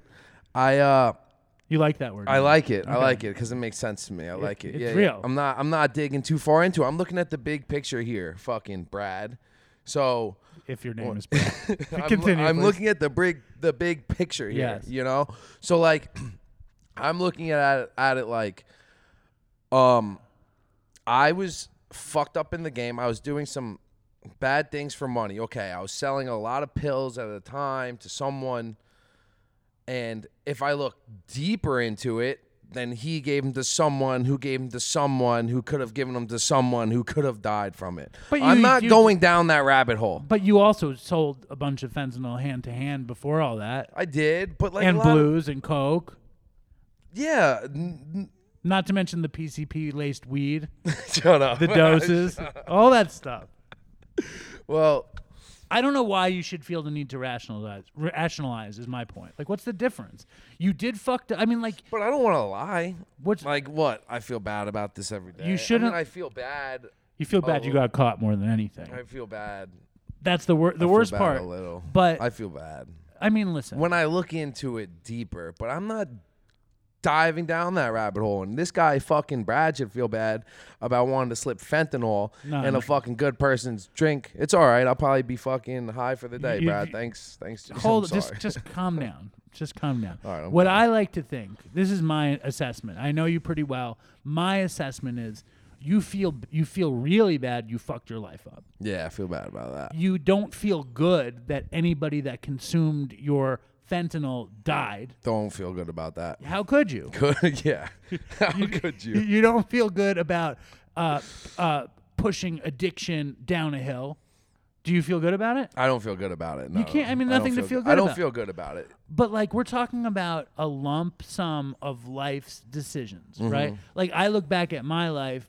I uh You like that word? I like it. I like it because it makes sense to me. I like it. it's yeah, yeah. real. I'm not. I'm not digging too far into. it. I'm looking at the big picture here. Fucking Brad. So If your name is Brad. I'm, Continue, I'm please. looking at the big the big picture here. Yes. You know. So like, I'm looking at it, at it like, um, I was fucked up in the game. I was doing some bad things for money. Okay, I was selling a lot of pills at a time to someone, and if I look deeper into it. Then he gave them to someone who gave them to someone who could have given them to someone who could have died from it. But I'm not you- going down that rabbit hole. But you also sold a bunch of fentanyl hand to hand before all that, I did, but like and lot of- blues and coke. Yeah, n- Not to mention the PCP laced weed, shut up. the doses, all that stuff. well, I don't know why you should feel the need to rationalize. Rationalize is my point. Like, what's the difference? You did fucked. I mean, like, but I don't want to lie. what's Like what? I feel bad about this every day. You I, shouldn't- I feel bad. you feel bad you got caught more than anything. I feel bad. That's the wor- the I feel worst bad part. A little, But I feel bad I mean, listen. when I look into it deeper. But I'm not diving down that rabbit hole. And this guy, fucking Brad, should feel bad about wanting to slip fentanyl No, in no. a fucking good person's drink. It's all right. I'll probably be fucking high for the day, You- Brad. you- Thanks, thanks. hold I'm just just calm down. Just calm down. All right, I'm what fine. I like to think, this is my assessment. I know you pretty well. My assessment is you feel you feel really bad you fucked your life up. yeah, I feel bad about that. You don't feel good that anybody that consumed your fentanyl died. Don't feel good about that. How could you? Good, yeah. How could You, you? you don't feel good about uh, uh, pushing addiction down a hill. Do you feel good about it? I don't feel good about it. No, can't- I mean, nothing to feel I good I don't about. feel good about it. But like we're talking about a lump sum of life's decisions, Mm-hmm. right? Like I look back at my life,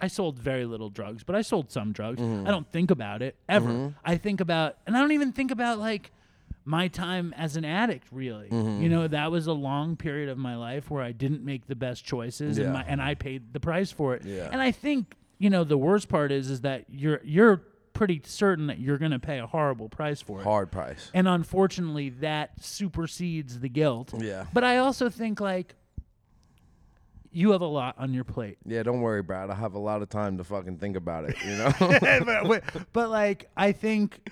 I sold very little drugs, but I sold some drugs. Mm-hmm. I don't think about it ever. I think about and I don't even think about like my time as an addict really. Mm-hmm. You know, that was a long period of my life where I didn't make the best choices and my, and I paid the price for it. Yeah. And I think, you know, the worst part is is that you're you're pretty certain that you're going to pay a horrible price for it. Hard price. And unfortunately, that supersedes the guilt. Yeah. But I also think like you have a lot on your plate. Yeah, don't worry, Brad. I have a lot of time to fucking think about it. You know. but- but, like I think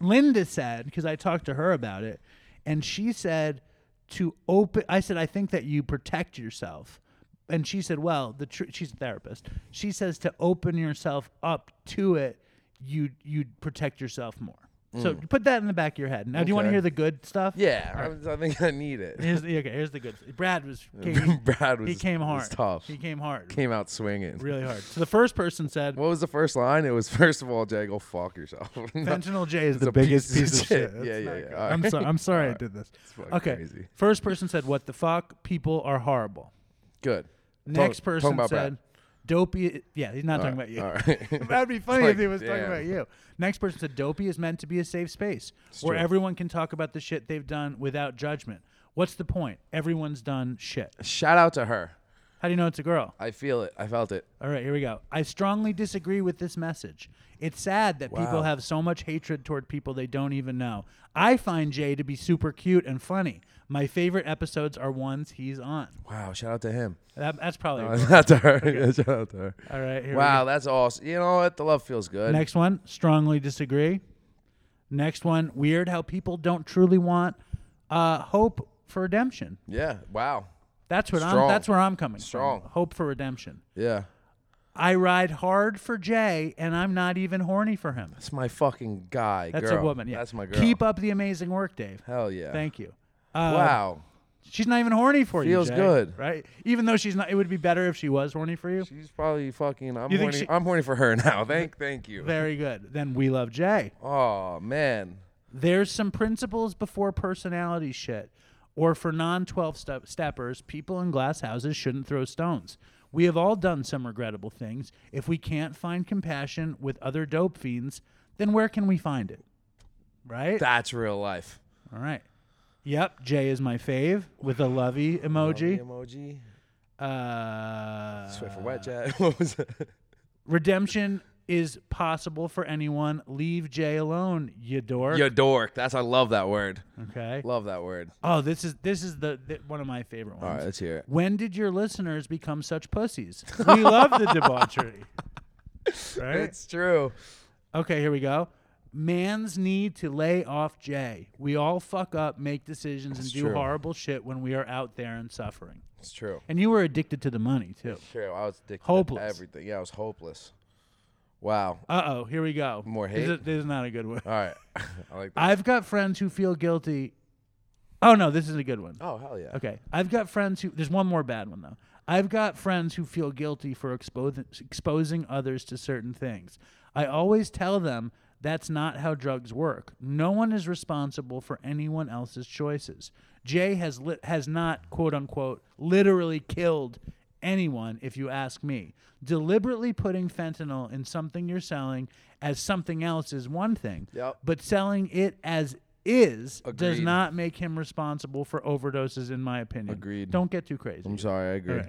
Linda said because I talked to her about it, and she said to open. I said I think that you protect yourself, and she said, well, the tr- she's a therapist. She says to open yourself up to it, you you'd protect yourself more. So mm. put that in the back of your head. Now, do you want to Okay. hear the good stuff? yeah, I, I think I need it. Here's the, okay. Here's the good. Brad was came, Brad was he came hard. was tough. He came hard. Came out swinging. really hard. So the first person said, What was the first line? It was first of all, Jay, go fuck yourself. "Fentanyl Jay is the biggest piece of shit. shit." Yeah, yeah, not yeah. good. All I'm right. sorry. I'm sorry I did this. fucking Okay. crazy. First person said, "What the fuck? People are horrible." Good. Next Talk- person about said, "Dopey." Yeah, he's not talking Brad. about you. All right. That'd be funny like, if he was talking about you. Next person said, "Dopey is meant to be a safe space where true. everyone can talk about the shit they've done without judgment, What's the point? Everyone's done shit. Shout out to her. How do you know it's a girl? I feel it. I felt it. All right, here we go. I strongly disagree with this message. It's sad that people Wow. have so much hatred toward people they don't even know. I find Jay to be super cute and funny. My favorite episodes are ones he's on. Wow. Shout out to him. That, that's probably a girl. Shout out to her. Shout out to her. all right. Here we Wow, go. that's awesome. You know what? The love feels good. Next one. Strongly disagree. Next one. Weird how people don't truly want uh, hope for redemption. Yeah. Wow. That's what I'm. That's where I'm coming Strong. from. Hope for redemption. Yeah. I ride hard for Jay, and I'm not even horny for him. That's my fucking guy. That's girl. a woman. Yeah. That's my girl. Keep up the amazing work, Dave. Hell yeah. Thank you. Uh, wow. She's not even horny for you. Feels good. right? Even though she's not, it would be better if she was horny for you. She's probably fucking. I'm You horny. she- I'm horny for her now. Thank. Thank you. Very good. Then we love Jay. Oh man. There's some principles before personality shit. Or for non 12 step- steppers, people in glass houses shouldn't throw stones. We have all done some regrettable things. If we can't find compassion with other dope fiends, then where can we find it? Right? That's real life. all right. Yep, Jay is my fave with a lovey emoji. Emoji. Uh, Sweat for wet jet. what was it? redemption is possible for anyone. Leave Jay alone, you dork. You dork. That's I love that word. Okay. Love that word. Oh, this is this is the, the one of my favorite ones. All right, let's hear it. When did your listeners become such pussies? We love the debauchery. Right? It's true. Okay, here we go. Man's need to lay off Jay. We all fuck up, make decisions, and do true. horrible shit when we are out there and suffering. It's true. And you were addicted to the money too. It's True. I was addicted Hopeless. to everything. Yeah, I was hopeless. Wow. Uh oh, here we go. More This hate? is, this is not a good one. All right. I like that. I've got friends who feel guilty. Oh no, this is a good one. oh hell yeah. Okay. I've got friends who. There's one more bad one, though. I've got friends who feel guilty for exposing, exposing others to certain things. I always tell them that's not how drugs work. No one is responsible for anyone else's choices. Jay has lit, has not quote unquote literally killed anyone if you ask me. Deliberately putting fentanyl in something you're selling as something else is one thing. Yep. But selling it as is does not make him responsible for overdoses in my opinion. Agreed. Don't get too crazy. I'm sorry. I agree.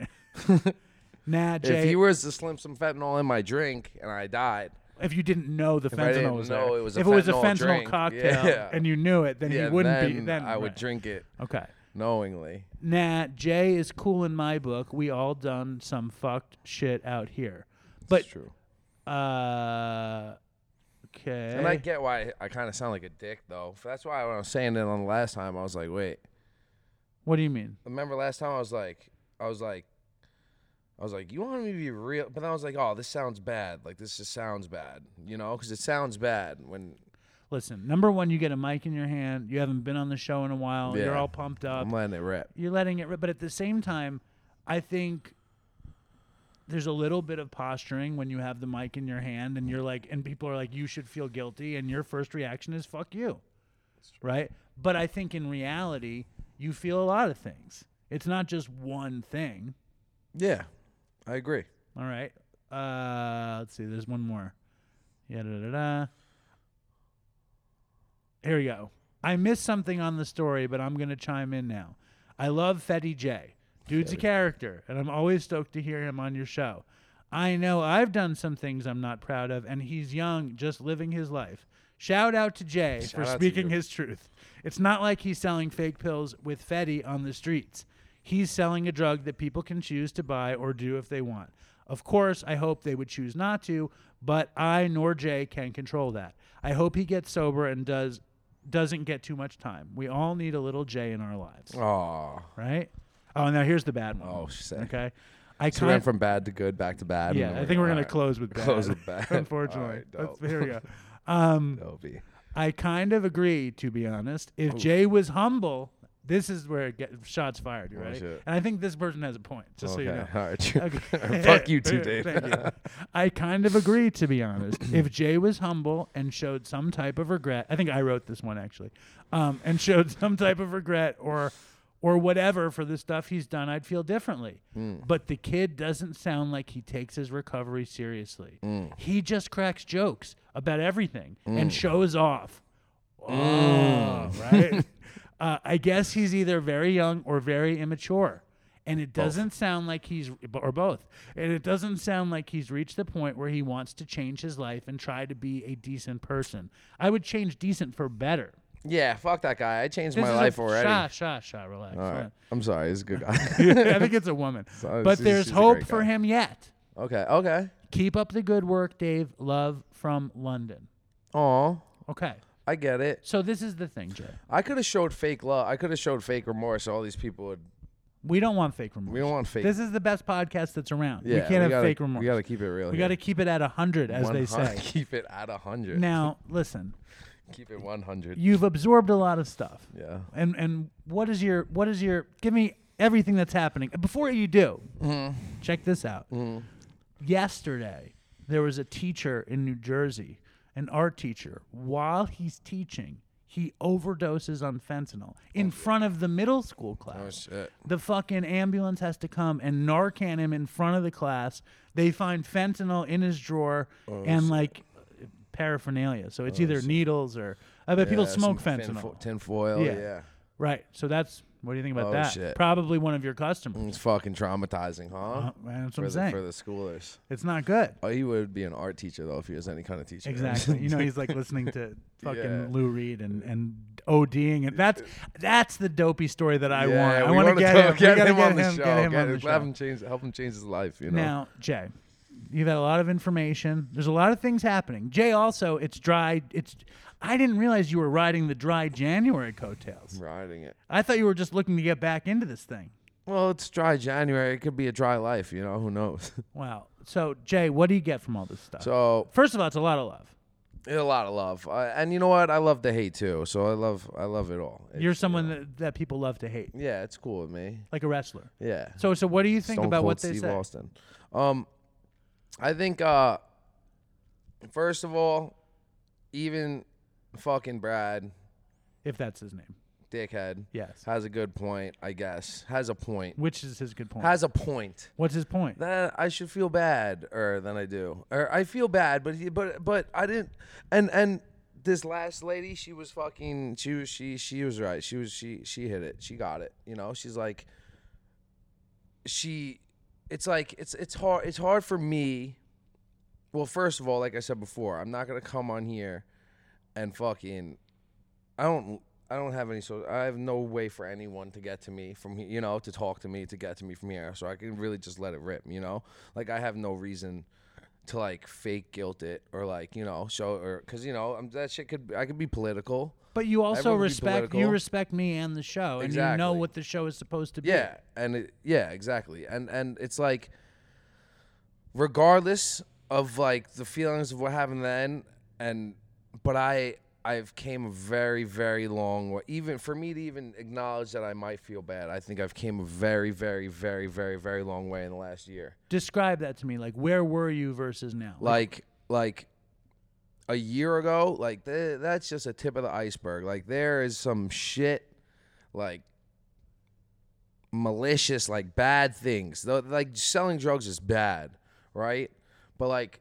right. nah, Jay. If he was to slim some fentanyl in my drink and I died, if you didn't know the fentanyl was there, it was a if it was a fentanyl drink, cocktail yeah. and you knew it, then yeah, you wouldn't then be. Then I would right. drink it Okay. Knowingly. Nah, Jay is cool in my book. We all done some fucked shit out here, but true. uh, okay. And I get why I kind of sound like a dick though. That's why when I was saying it on the last time, I was like, wait. what do you mean? Remember last time I was like, I was like, I was like, you want me to be real? But then I was like, oh, this sounds bad. Like this just sounds bad, you know? Because it sounds bad when Listen, number one, you get a mic in your hand. You haven't been on the show in a while. Yeah. You're all pumped up. I'm letting it rip. you're letting it rip. But at the same time, I think there's a little bit of posturing when you have the mic in your hand and you're like, and people are like, you should feel guilty, and your first reaction is fuck you, right? But I think in reality, you feel a lot of things. It's not just one thing. Yeah, I agree. All right. Uh, let's see. There's one more. Yeah. Da, da, da. Here we go. I missed something on the story, but I'm going to chime in now. I love Fetty J. Dude's a character, and I'm always stoked to hear him on your show. I know I've done some things I'm not proud of, and he's young, just living his life. Shout out to Jay for out to speaking you. his truth. It's not like he's selling fake pills with Fetty on the streets. He's selling a drug that people can choose to buy or do if they want. Of course, I hope they would choose not to, but I nor Jay can control that. I hope he gets sober and does doesn't get too much time. We all need a little Jay in our lives, Oh, right? Oh, now here's the bad one. oh, sick. okay. I So we went from bad to good, back to bad. yeah, I think we're gonna close with bad. Close with bad. Unfortunately, Let's- here we go. Um, Dopey. I kind of agree, to be honest. If Jay was humble, this is where it gets shots fired. Oh, ready? shit. And I think this person has a point. Just so you know. all right. Okay. Fuck you too, Dave. Thank you. I kind of agree, to be honest. if Jay was humble and showed some type of regret, I think I wrote this one actually, um, and showed some type of regret or or whatever for the stuff he's done, I'd feel differently. Hmm. But the kid doesn't sound like he takes his recovery seriously. Hmm. He just cracks jokes about everything Hmm. and shows off. Oh, right. Uh, I guess he's either very young or very immature. And it doesn't sound like he's, or both. And it doesn't sound like he's reached the point where he wants to change his life and try to be a decent person. I would change decent for better. Yeah, fuck that guy. I changed This my is a- life already. Shah, shah, shah, relax. All right. I'm sorry. He's a good guy. I think it's a woman. So- but she's- there's she's a hope great for guy. him yet. okay. Okay. Keep up the good work, Dave. Love from London. Aw, Okay. I get it. So this is the thing, Jay. I could have showed fake love. I could have showed fake remorse. So all these people would. We don't want fake remorse. We don't want fake. This is the best podcast that's around. yeah, we can't have gotta, fake remorse. We got to keep it real. We got to keep it at 100, as they say. Keep it at hundred. Now, listen, Keep it one hundred. you've absorbed a lot of stuff. Yeah. And and what is your what is your give me everything that's happening. Before you do, Mm-hmm. check this out. Yesterday, there was a teacher in New Jersey, an art teacher. While he's teaching, he overdoses on fentanyl in oh. front of the middle school oh, class. Oh shit. The fucking ambulance has to come and Narcan him in front of the class. They find fentanyl in his drawer Oh, and like paraphernalia. So it's oh, either needles or I bet people smoke fentanyl. Tin, tin foil. Yeah. Yeah. Right. So that's what do you think about Oh, that? shit. Probably one of your customers. It's fucking traumatizing, huh? Uh, that's for, what I'm the, saying. for the schoolers. It's not good. Oh, he would be an art teacher though if he was any kind of teacher. Exactly. you know, he's like listening to fucking Yeah. Lou Reed and and ODing, and that's that's the dopey story that I want. I want to get him. We Get gotta him on the show. Get him on the show. Have him change. Help him change his life. You know. Now, Jay, you've had a lot of information. There's a lot of things happening. Jay, also, it's dry. It's. I didn't realize you were riding the dry January coattails. riding it. I thought you were just looking to get back into this thing. Well, it's dry January. It could be a dry life. You know. Who knows? Wow. So, Jay, what do you get from all this stuff? so First of all, it's a lot of love. a lot of love, uh, and you know what? I love the hate too. So I love. I love it all. You're someone you know, that, that people love to hate, Yeah, it's cool with me. like a wrestler. Yeah. So, so what do you think Stone about Cold what they Steve say? Austin. Um, I think uh, first of all, even fucking Brad, If that's his name. dickhead, Yes. has a good point. I guess has a point. Which is his good point. Has a point. What's his point? That I should feel bad, or than I do, or I feel bad, but he, but but I didn't. And and this last lady, she was fucking. She was she she was right. She was she she hit it. She got it. You know, she's like. She, it's like it's it's hard it's hard for me. Well, first of all, like I said before, I'm not gonna come on here, and fucking, I don't. I don't have any so I have no way for anyone to get to me from here, you know, to talk to me, to get to me from here. So I can really just let it rip, you know? Like I have no reason to like fake guilt it or like, you know, show or cuz you know, um, that shit could I could be political. But you also respect you respect me and the show, and you know what the show is supposed to be. Yeah, and it, yeah, exactly. And and it's like regardless of like the feelings of what happened then and but I I've came a very very long way even for me to even acknowledge that I might feel bad. I think I've came a very very very very very long way in the last year. Describe that to me. Like, where were you versus now? Like like a year ago, like th- that's just a tip of the iceberg. Like there is some shit like malicious like bad things. Though like selling drugs is bad, right? But like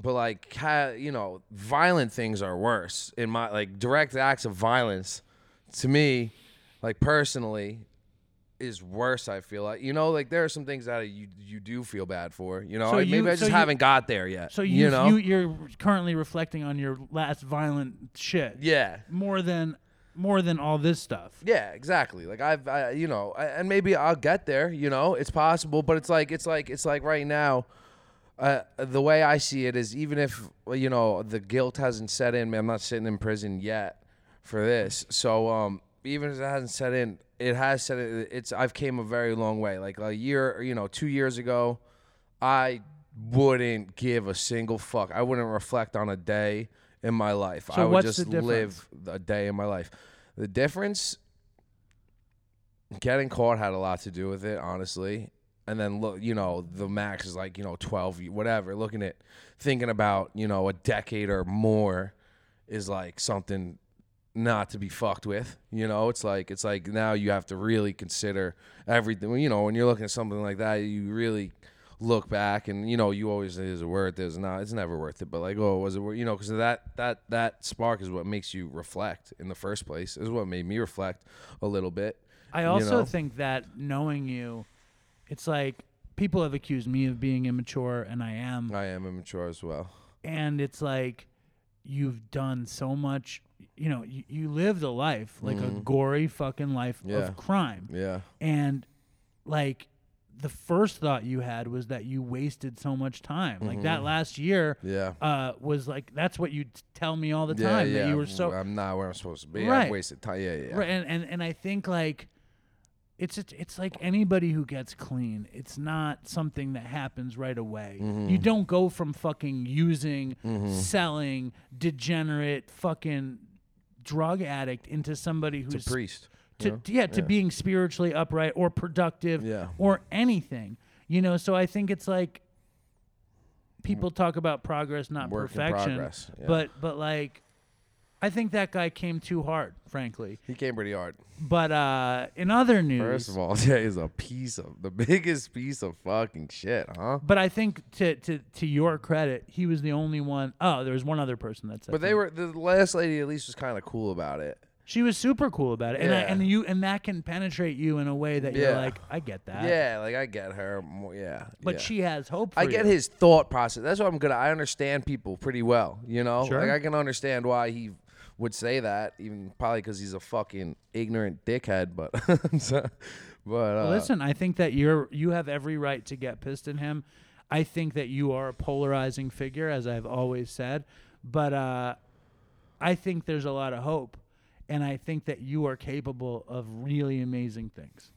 but like ha- you know, violent things are worse in my like direct acts of violence to me like personally is worse I feel like. You know, like there are some things that you you do feel bad for, you know. So Like, maybe you- I just so haven't got there yet. so you, you know. you you're currently reflecting on your last violent shit. yeah. More than more than all this stuff. Yeah, exactly. Like I've, I, you know, I, and maybe I'll get there. You know, it's possible, but it's like, it's like, it's like right now. Uh, the way I see it is, even if you know the guilt hasn't set in, me, I'm not sitting in prison yet for this. So, um, even if it hasn't set in, it has set in. It's I've came a very long way. Like a year, you know, two years ago, I wouldn't give a single fuck. I wouldn't reflect on a day in my life. So I would what's just live a day in my life. The difference getting caught had a lot to do with it, honestly. And then look, you know, the max is like, you know, 12, whatever. Looking at thinking about, you know, a decade or more is like something not to be fucked with. You know, it's like it's like now you have to really consider everything. You know, when you're looking at something like that, you really look back and you know you always say, is it worth it? It's not. It's never worth it. But like, oh, was it? worth You know, because that that that spark is what makes you reflect in the first place. Is what made me reflect a little bit. I you also know? think that knowing you, it's like people have accused me of being immature, and I am. I am immature as well. and it's like you've done so much you know you, you lived a life like a gory fucking life Mm-hmm. Yeah. of crime Yeah. and like the first thought you had was that you wasted so much time like that last year Mm-hmm. Yeah. uh was like that's what you tell me all the time yeah. that you were so I'm not where I'm supposed to be. Right. I've wasted time. Yeah, yeah. Right, and, and and I think like it's it's it's like anybody who gets clean. It's not something that happens right away. Mm-hmm. You don't go from fucking using, selling, degenerate, fucking drug addict into somebody who's a priest. to, you know? yeah to being spiritually upright or productive Yeah. or anything. You know, so I think it's like people talk about progress, not Work perfection. progress, yeah. But but like I think that guy came too hard, frankly. He came pretty hard. But uh, in other news, First of all, yeah, he's a piece of the biggest piece of fucking shit, huh? but I think to to to your credit, he was the only one oh there was one other person that said. But they that. were the last lady at least was kind of cool about it. She was super cool about it, and I, and you and that can penetrate you in a way that you're Yeah. like, I get that. Yeah, like I get her. More, yeah, But yeah. she has hope. For I get his thought process. That's what I'm gonna. I understand people pretty well. You know, Sure. like I can understand why he would say that, even probably because he's a fucking ignorant dickhead. But, but uh, Listen, I think that you're you have every right to get pissed at him. I think that you are a polarizing figure, as I've always said. But uh, I think there's a lot of hope, and I think that you are capable of really amazing things.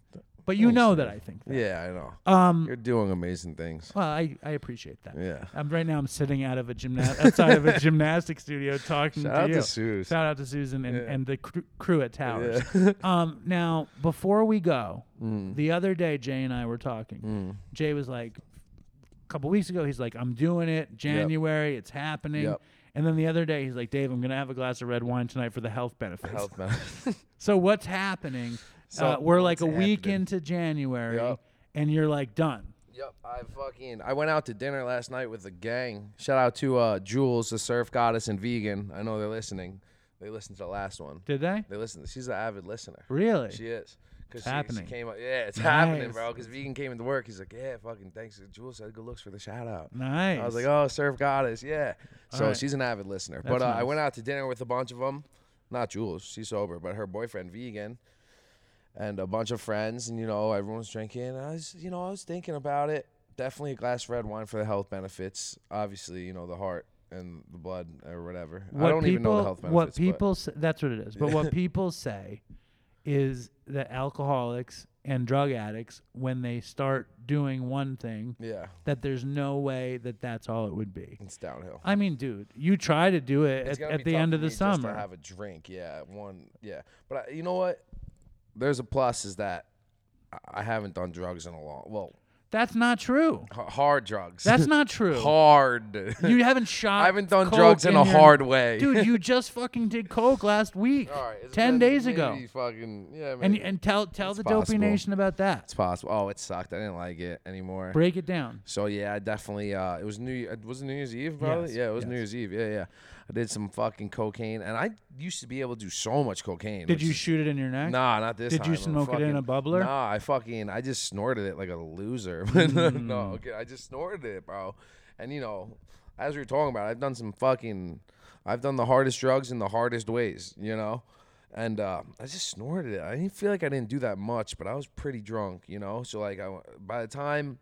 But you know that I think that. yeah, I know. Um. You're doing amazing things. Well, I, I appreciate that. Yeah. I'm right now. I'm sitting out of a gymna- outside of a gymnastic studio talking Shout to out you. to Suze. Shout out to Susan and, Yeah. and the cr- crew at Towers. Yeah. um, now, before we go, Mm. the other day Jay and I were talking. Jay was like, a couple weeks ago, he's like, "I'm doing it. January, it's happening." Yep. And then the other day, he's like, "Dave, I'm gonna have a glass of red wine tonight for the health benefits." Health man. So what's happening? So uh, we're like a week happening? into January, Yep. and you're like done. Yep, I fucking I went out to dinner last night with the gang. Shout out to uh Jules, the surf goddess and vegan. I know they're listening. They listened to the last one. Did they? They listened. She's an avid listener. Really? She is. Cause It's she, happening. She came up, yeah, it's happening, bro. Because vegan came into work. He's like, yeah, fucking thanks. Jules said good looks for the shout out. Nice. I was like, oh, surf goddess, yeah. So Alright. she's an avid listener. That's but uh, I nice. went out to dinner with a bunch of them. Not Jules, she's sober, but her boyfriend vegan, and a bunch of friends, and you know everyone's drinking. And I was, you know, I was thinking about it. Definitely a glass of red wine for the health benefits. Obviously, you know the heart and the blood or whatever. I don't even know the health benefits. What people s that's what it is. But what people say is that alcoholics and drug addicts, when they start doing one thing, yeah, that there's no way that that's all it would be. it's downhill. I mean, dude, you try to do it It's at, at the end of the summer. have a drink, yeah, one, yeah. But I, you know what? There's a plus is that I- haven't done drugs in a long, well, That's not true. h- hard drugs. That's not true. hard. You haven't shot. I haven't done coke drugs in a your- hard way. Dude, you just fucking did coke last week, All right, it's ten been days ago, maybe Fucking yeah, and maybe. and tell tell It's the Dopey possible. Nation about that. it's possible. Oh, it sucked. I didn't like it anymore. Break it down. So yeah, I definitely. Uh, it was New. It Was New Year's Eve, probably? Yes, yeah, it was New yes. Year's Eve. Yeah, yeah. I did some fucking cocaine, and I used to be able to do so much cocaine. Did which you should it in your neck? Nah, not this Did time. you smoke it in a bubbler? Nah, I fucking I just snorted it like a loser. Mm. no, okay, I just snorted it, bro. And you know, as we were talking about, I've done some fucking I've done the hardest drugs in the hardest ways, you know? And uh, I just snorted it. I didn't feel like I didn't do that much, but I was pretty drunk, you know? So like I, by the time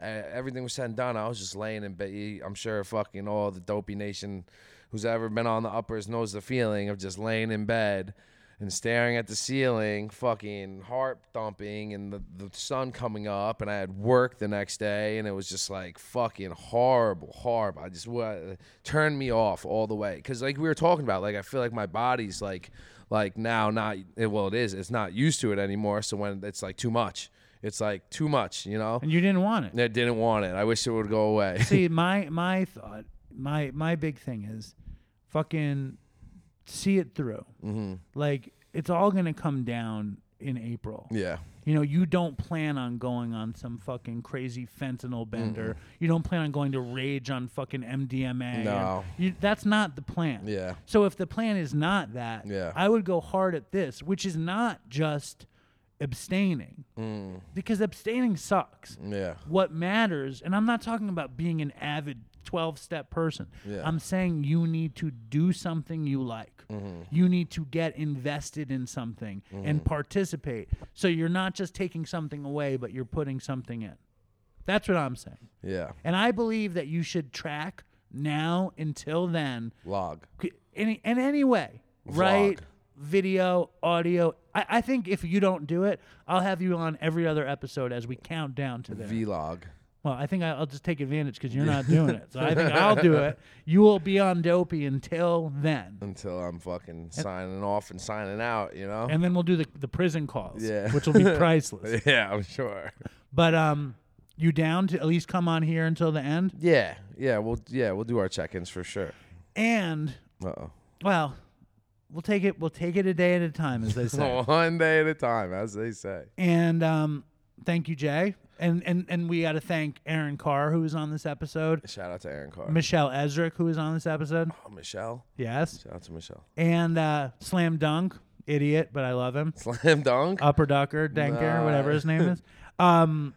uh, everything was said and done, I was just laying in bed. I'm sure fucking all the dopey nation who's ever been on the uppers knows the feeling of just laying in bed and staring at the ceiling, fucking heart thumping, and the, the sun coming up. And I had work the next day, and it was just like fucking horrible, horrible. I just turned me off all the way. Cause like we were talking about, like I feel like my body's like, like now not well, it is. It's not used to it anymore. So when it's like too much, it's like too much, you know. And you didn't want it. I didn't want it. I wish it would go away. See, my my thought, my my big thing is, fucking see it through. mm-hmm. Like it's all gonna come down in April. Yeah. You know, you don't plan on going on some fucking crazy fentanyl bender. You don't plan on going to rage on fucking MDMA. No. You, that's not the plan. Yeah. So if the plan is not that, Yeah. I would go hard at this, which is not just abstaining. Because abstaining sucks. Mm. Yeah. What matters, and I'm not talking about being an avid 12 step person. Yeah. I'm saying you need to do something you like. Mm-hmm. You need to get invested in something and participate. So you're not just taking something away, but you're putting something in. That's what I'm saying. Yeah. And I believe that you should track now until then Log. any in any way, right? Vlog. Video, audio. I, I think if you don't do it, I'll have you on every other episode as we count down to there. Vlog. Well, I think I'll just take advantage because you're not doing it. So I think I'll do it. You will be on Dopey until then, Until I'm fucking signing off and signing out, you know? and then we'll do the the prison calls, Yeah. which will be priceless. yeah, I'm sure. But um, you down to at least come on here until the end? Yeah. Yeah, we'll yeah, we'll do our check-ins for sure. And Uh-oh. well, we'll take it. We'll take it a day at a time, as they say. One day at a time, as they say. And um, thank you, Jay. And and and we got to thank Erin Khar, who was on this episode. Shout out to Erin Khar. Michelle Esrick, who was on this episode. oh, Michelle. Yes. Shout out to Michelle. And uh, Slam Dunk, idiot, but I love him. Slam dunk. Upper Ducker, Denker, whatever his name is. Um,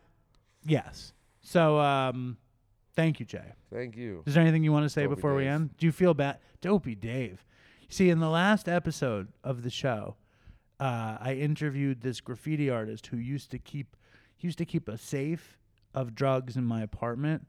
yes. So um, thank you, Jay. Thank you. Is there anything you want to say Dopey before we end? Do you feel bad? Dopey Dave. See, in the last episode of the show, uh, I interviewed this graffiti artist who used to keep he used to keep a safe of drugs in my apartment,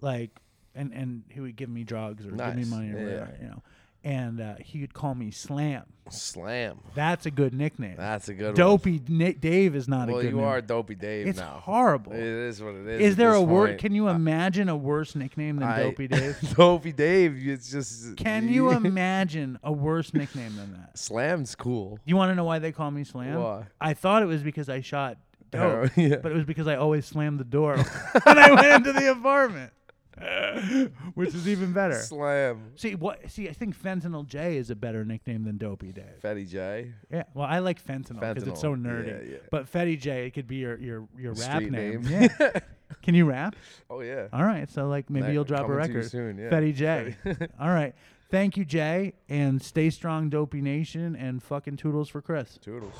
like, and and he would give me drugs or give me Mm. Money or Yeah, whatever, you know. And uh, he would call me Slam. Slam. That's a good nickname. That's a good one. Dopey Ni- Dave is not Well, a good Well, you are Dopey Dave It's now. horrible. It is what it is. Is there a word? point. Can you imagine a worse nickname than I- Dopey Dave? Dopey Dave. It's just. Can you imagine a worse nickname than that? Slam's cool. You want to know why they call me Slam? Why? I thought it was because I shot dope, yeah. but it was because I always slammed the door when I went into the apartment, which is even better. Slam. See what? See, I think Fentanyl Jay is a better nickname than Dopey Dave. Fetty J. Yeah, well, I like Fentanyl because it's so Fentanyl, nerdy. yeah, yeah. But Fetty J, it could be your your your rap Street name. name. Yeah. Can you rap? Oh yeah. All right, so like maybe That- you'll drop a coming to you record. soon, yeah. Fetty J. All right. Thank you, Jay, and stay strong, Dopey Nation, and fucking toodles for Chris. Toodles.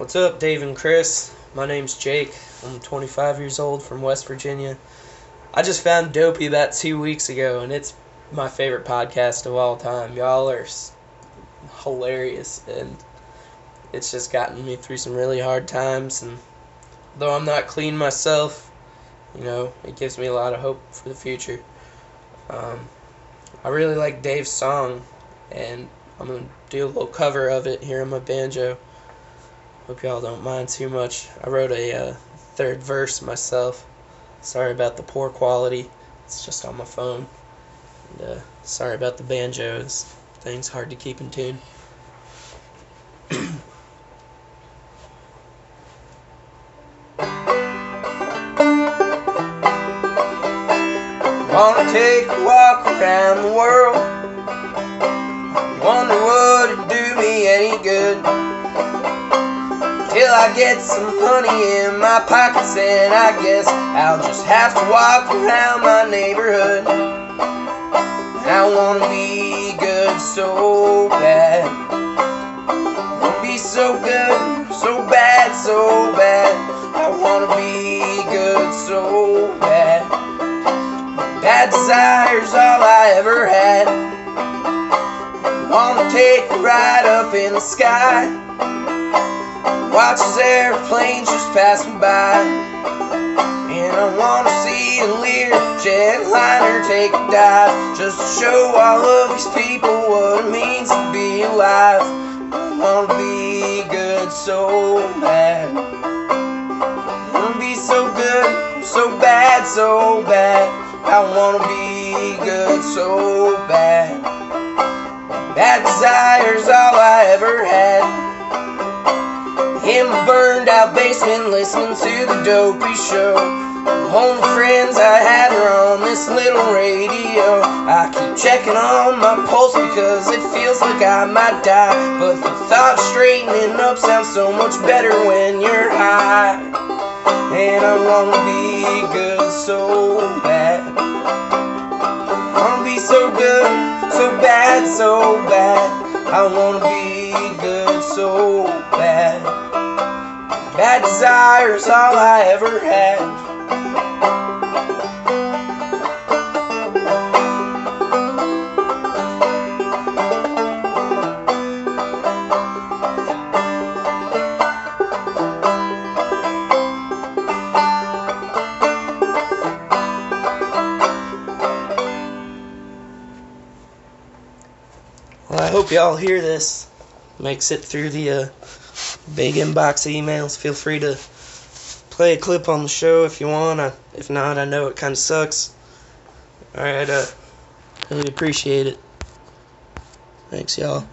What's up, Dave and Chris? My name's Jake. I'm 25 years old from West Virginia. I just found Dopey about two weeks ago, and it's my favorite podcast of all time. Y'all are hilarious, and it's just gotten me through some really hard times. And though I'm not clean myself, you know, it gives me a lot of hope for the future. Um, I really like Dave's song, and I'm gonna do a little cover of it here on my banjo. Hope y'all don't mind too much. I wrote a uh, third verse myself. Sorry about the poor quality. It's just on my phone. And, uh, sorry about the banjos. Things hard to keep in tune. Wanna take a walk around the world. Wonder would it do me any good? Till I get some money in my pockets, and I guess I'll just have to walk around my neighborhood. I wanna be good so bad. Wanna be so good, so bad, so bad. I wanna be good so bad. Bad desire's all I ever had. Wanna take a ride up in the sky. Watch as airplanes just passing by. And I wanna see a Lear jetliner take a dive. Just to show all of these people what it means to be alive. I wanna be good so bad. I wanna be so good, so bad, so bad. I wanna be good so bad. That desire's all I ever had. In my burned out basement, listening to the dopey show. Only friends I had are on this little radio. I keep checking on my pulse because it feels like I might die. But the thought of straightening up sounds so much better when you're high. And I wanna be good so bad. I wanna be so good, so bad, so bad. I wanna be good so bad. Bad desires, all I ever had. Well, I hope y'all hear this. Makes it through the uh, big inbox emails. Feel free to play a clip on the show if you want. I, if not, I know it kind of sucks. All right, uh, really appreciate it. Thanks, y'all.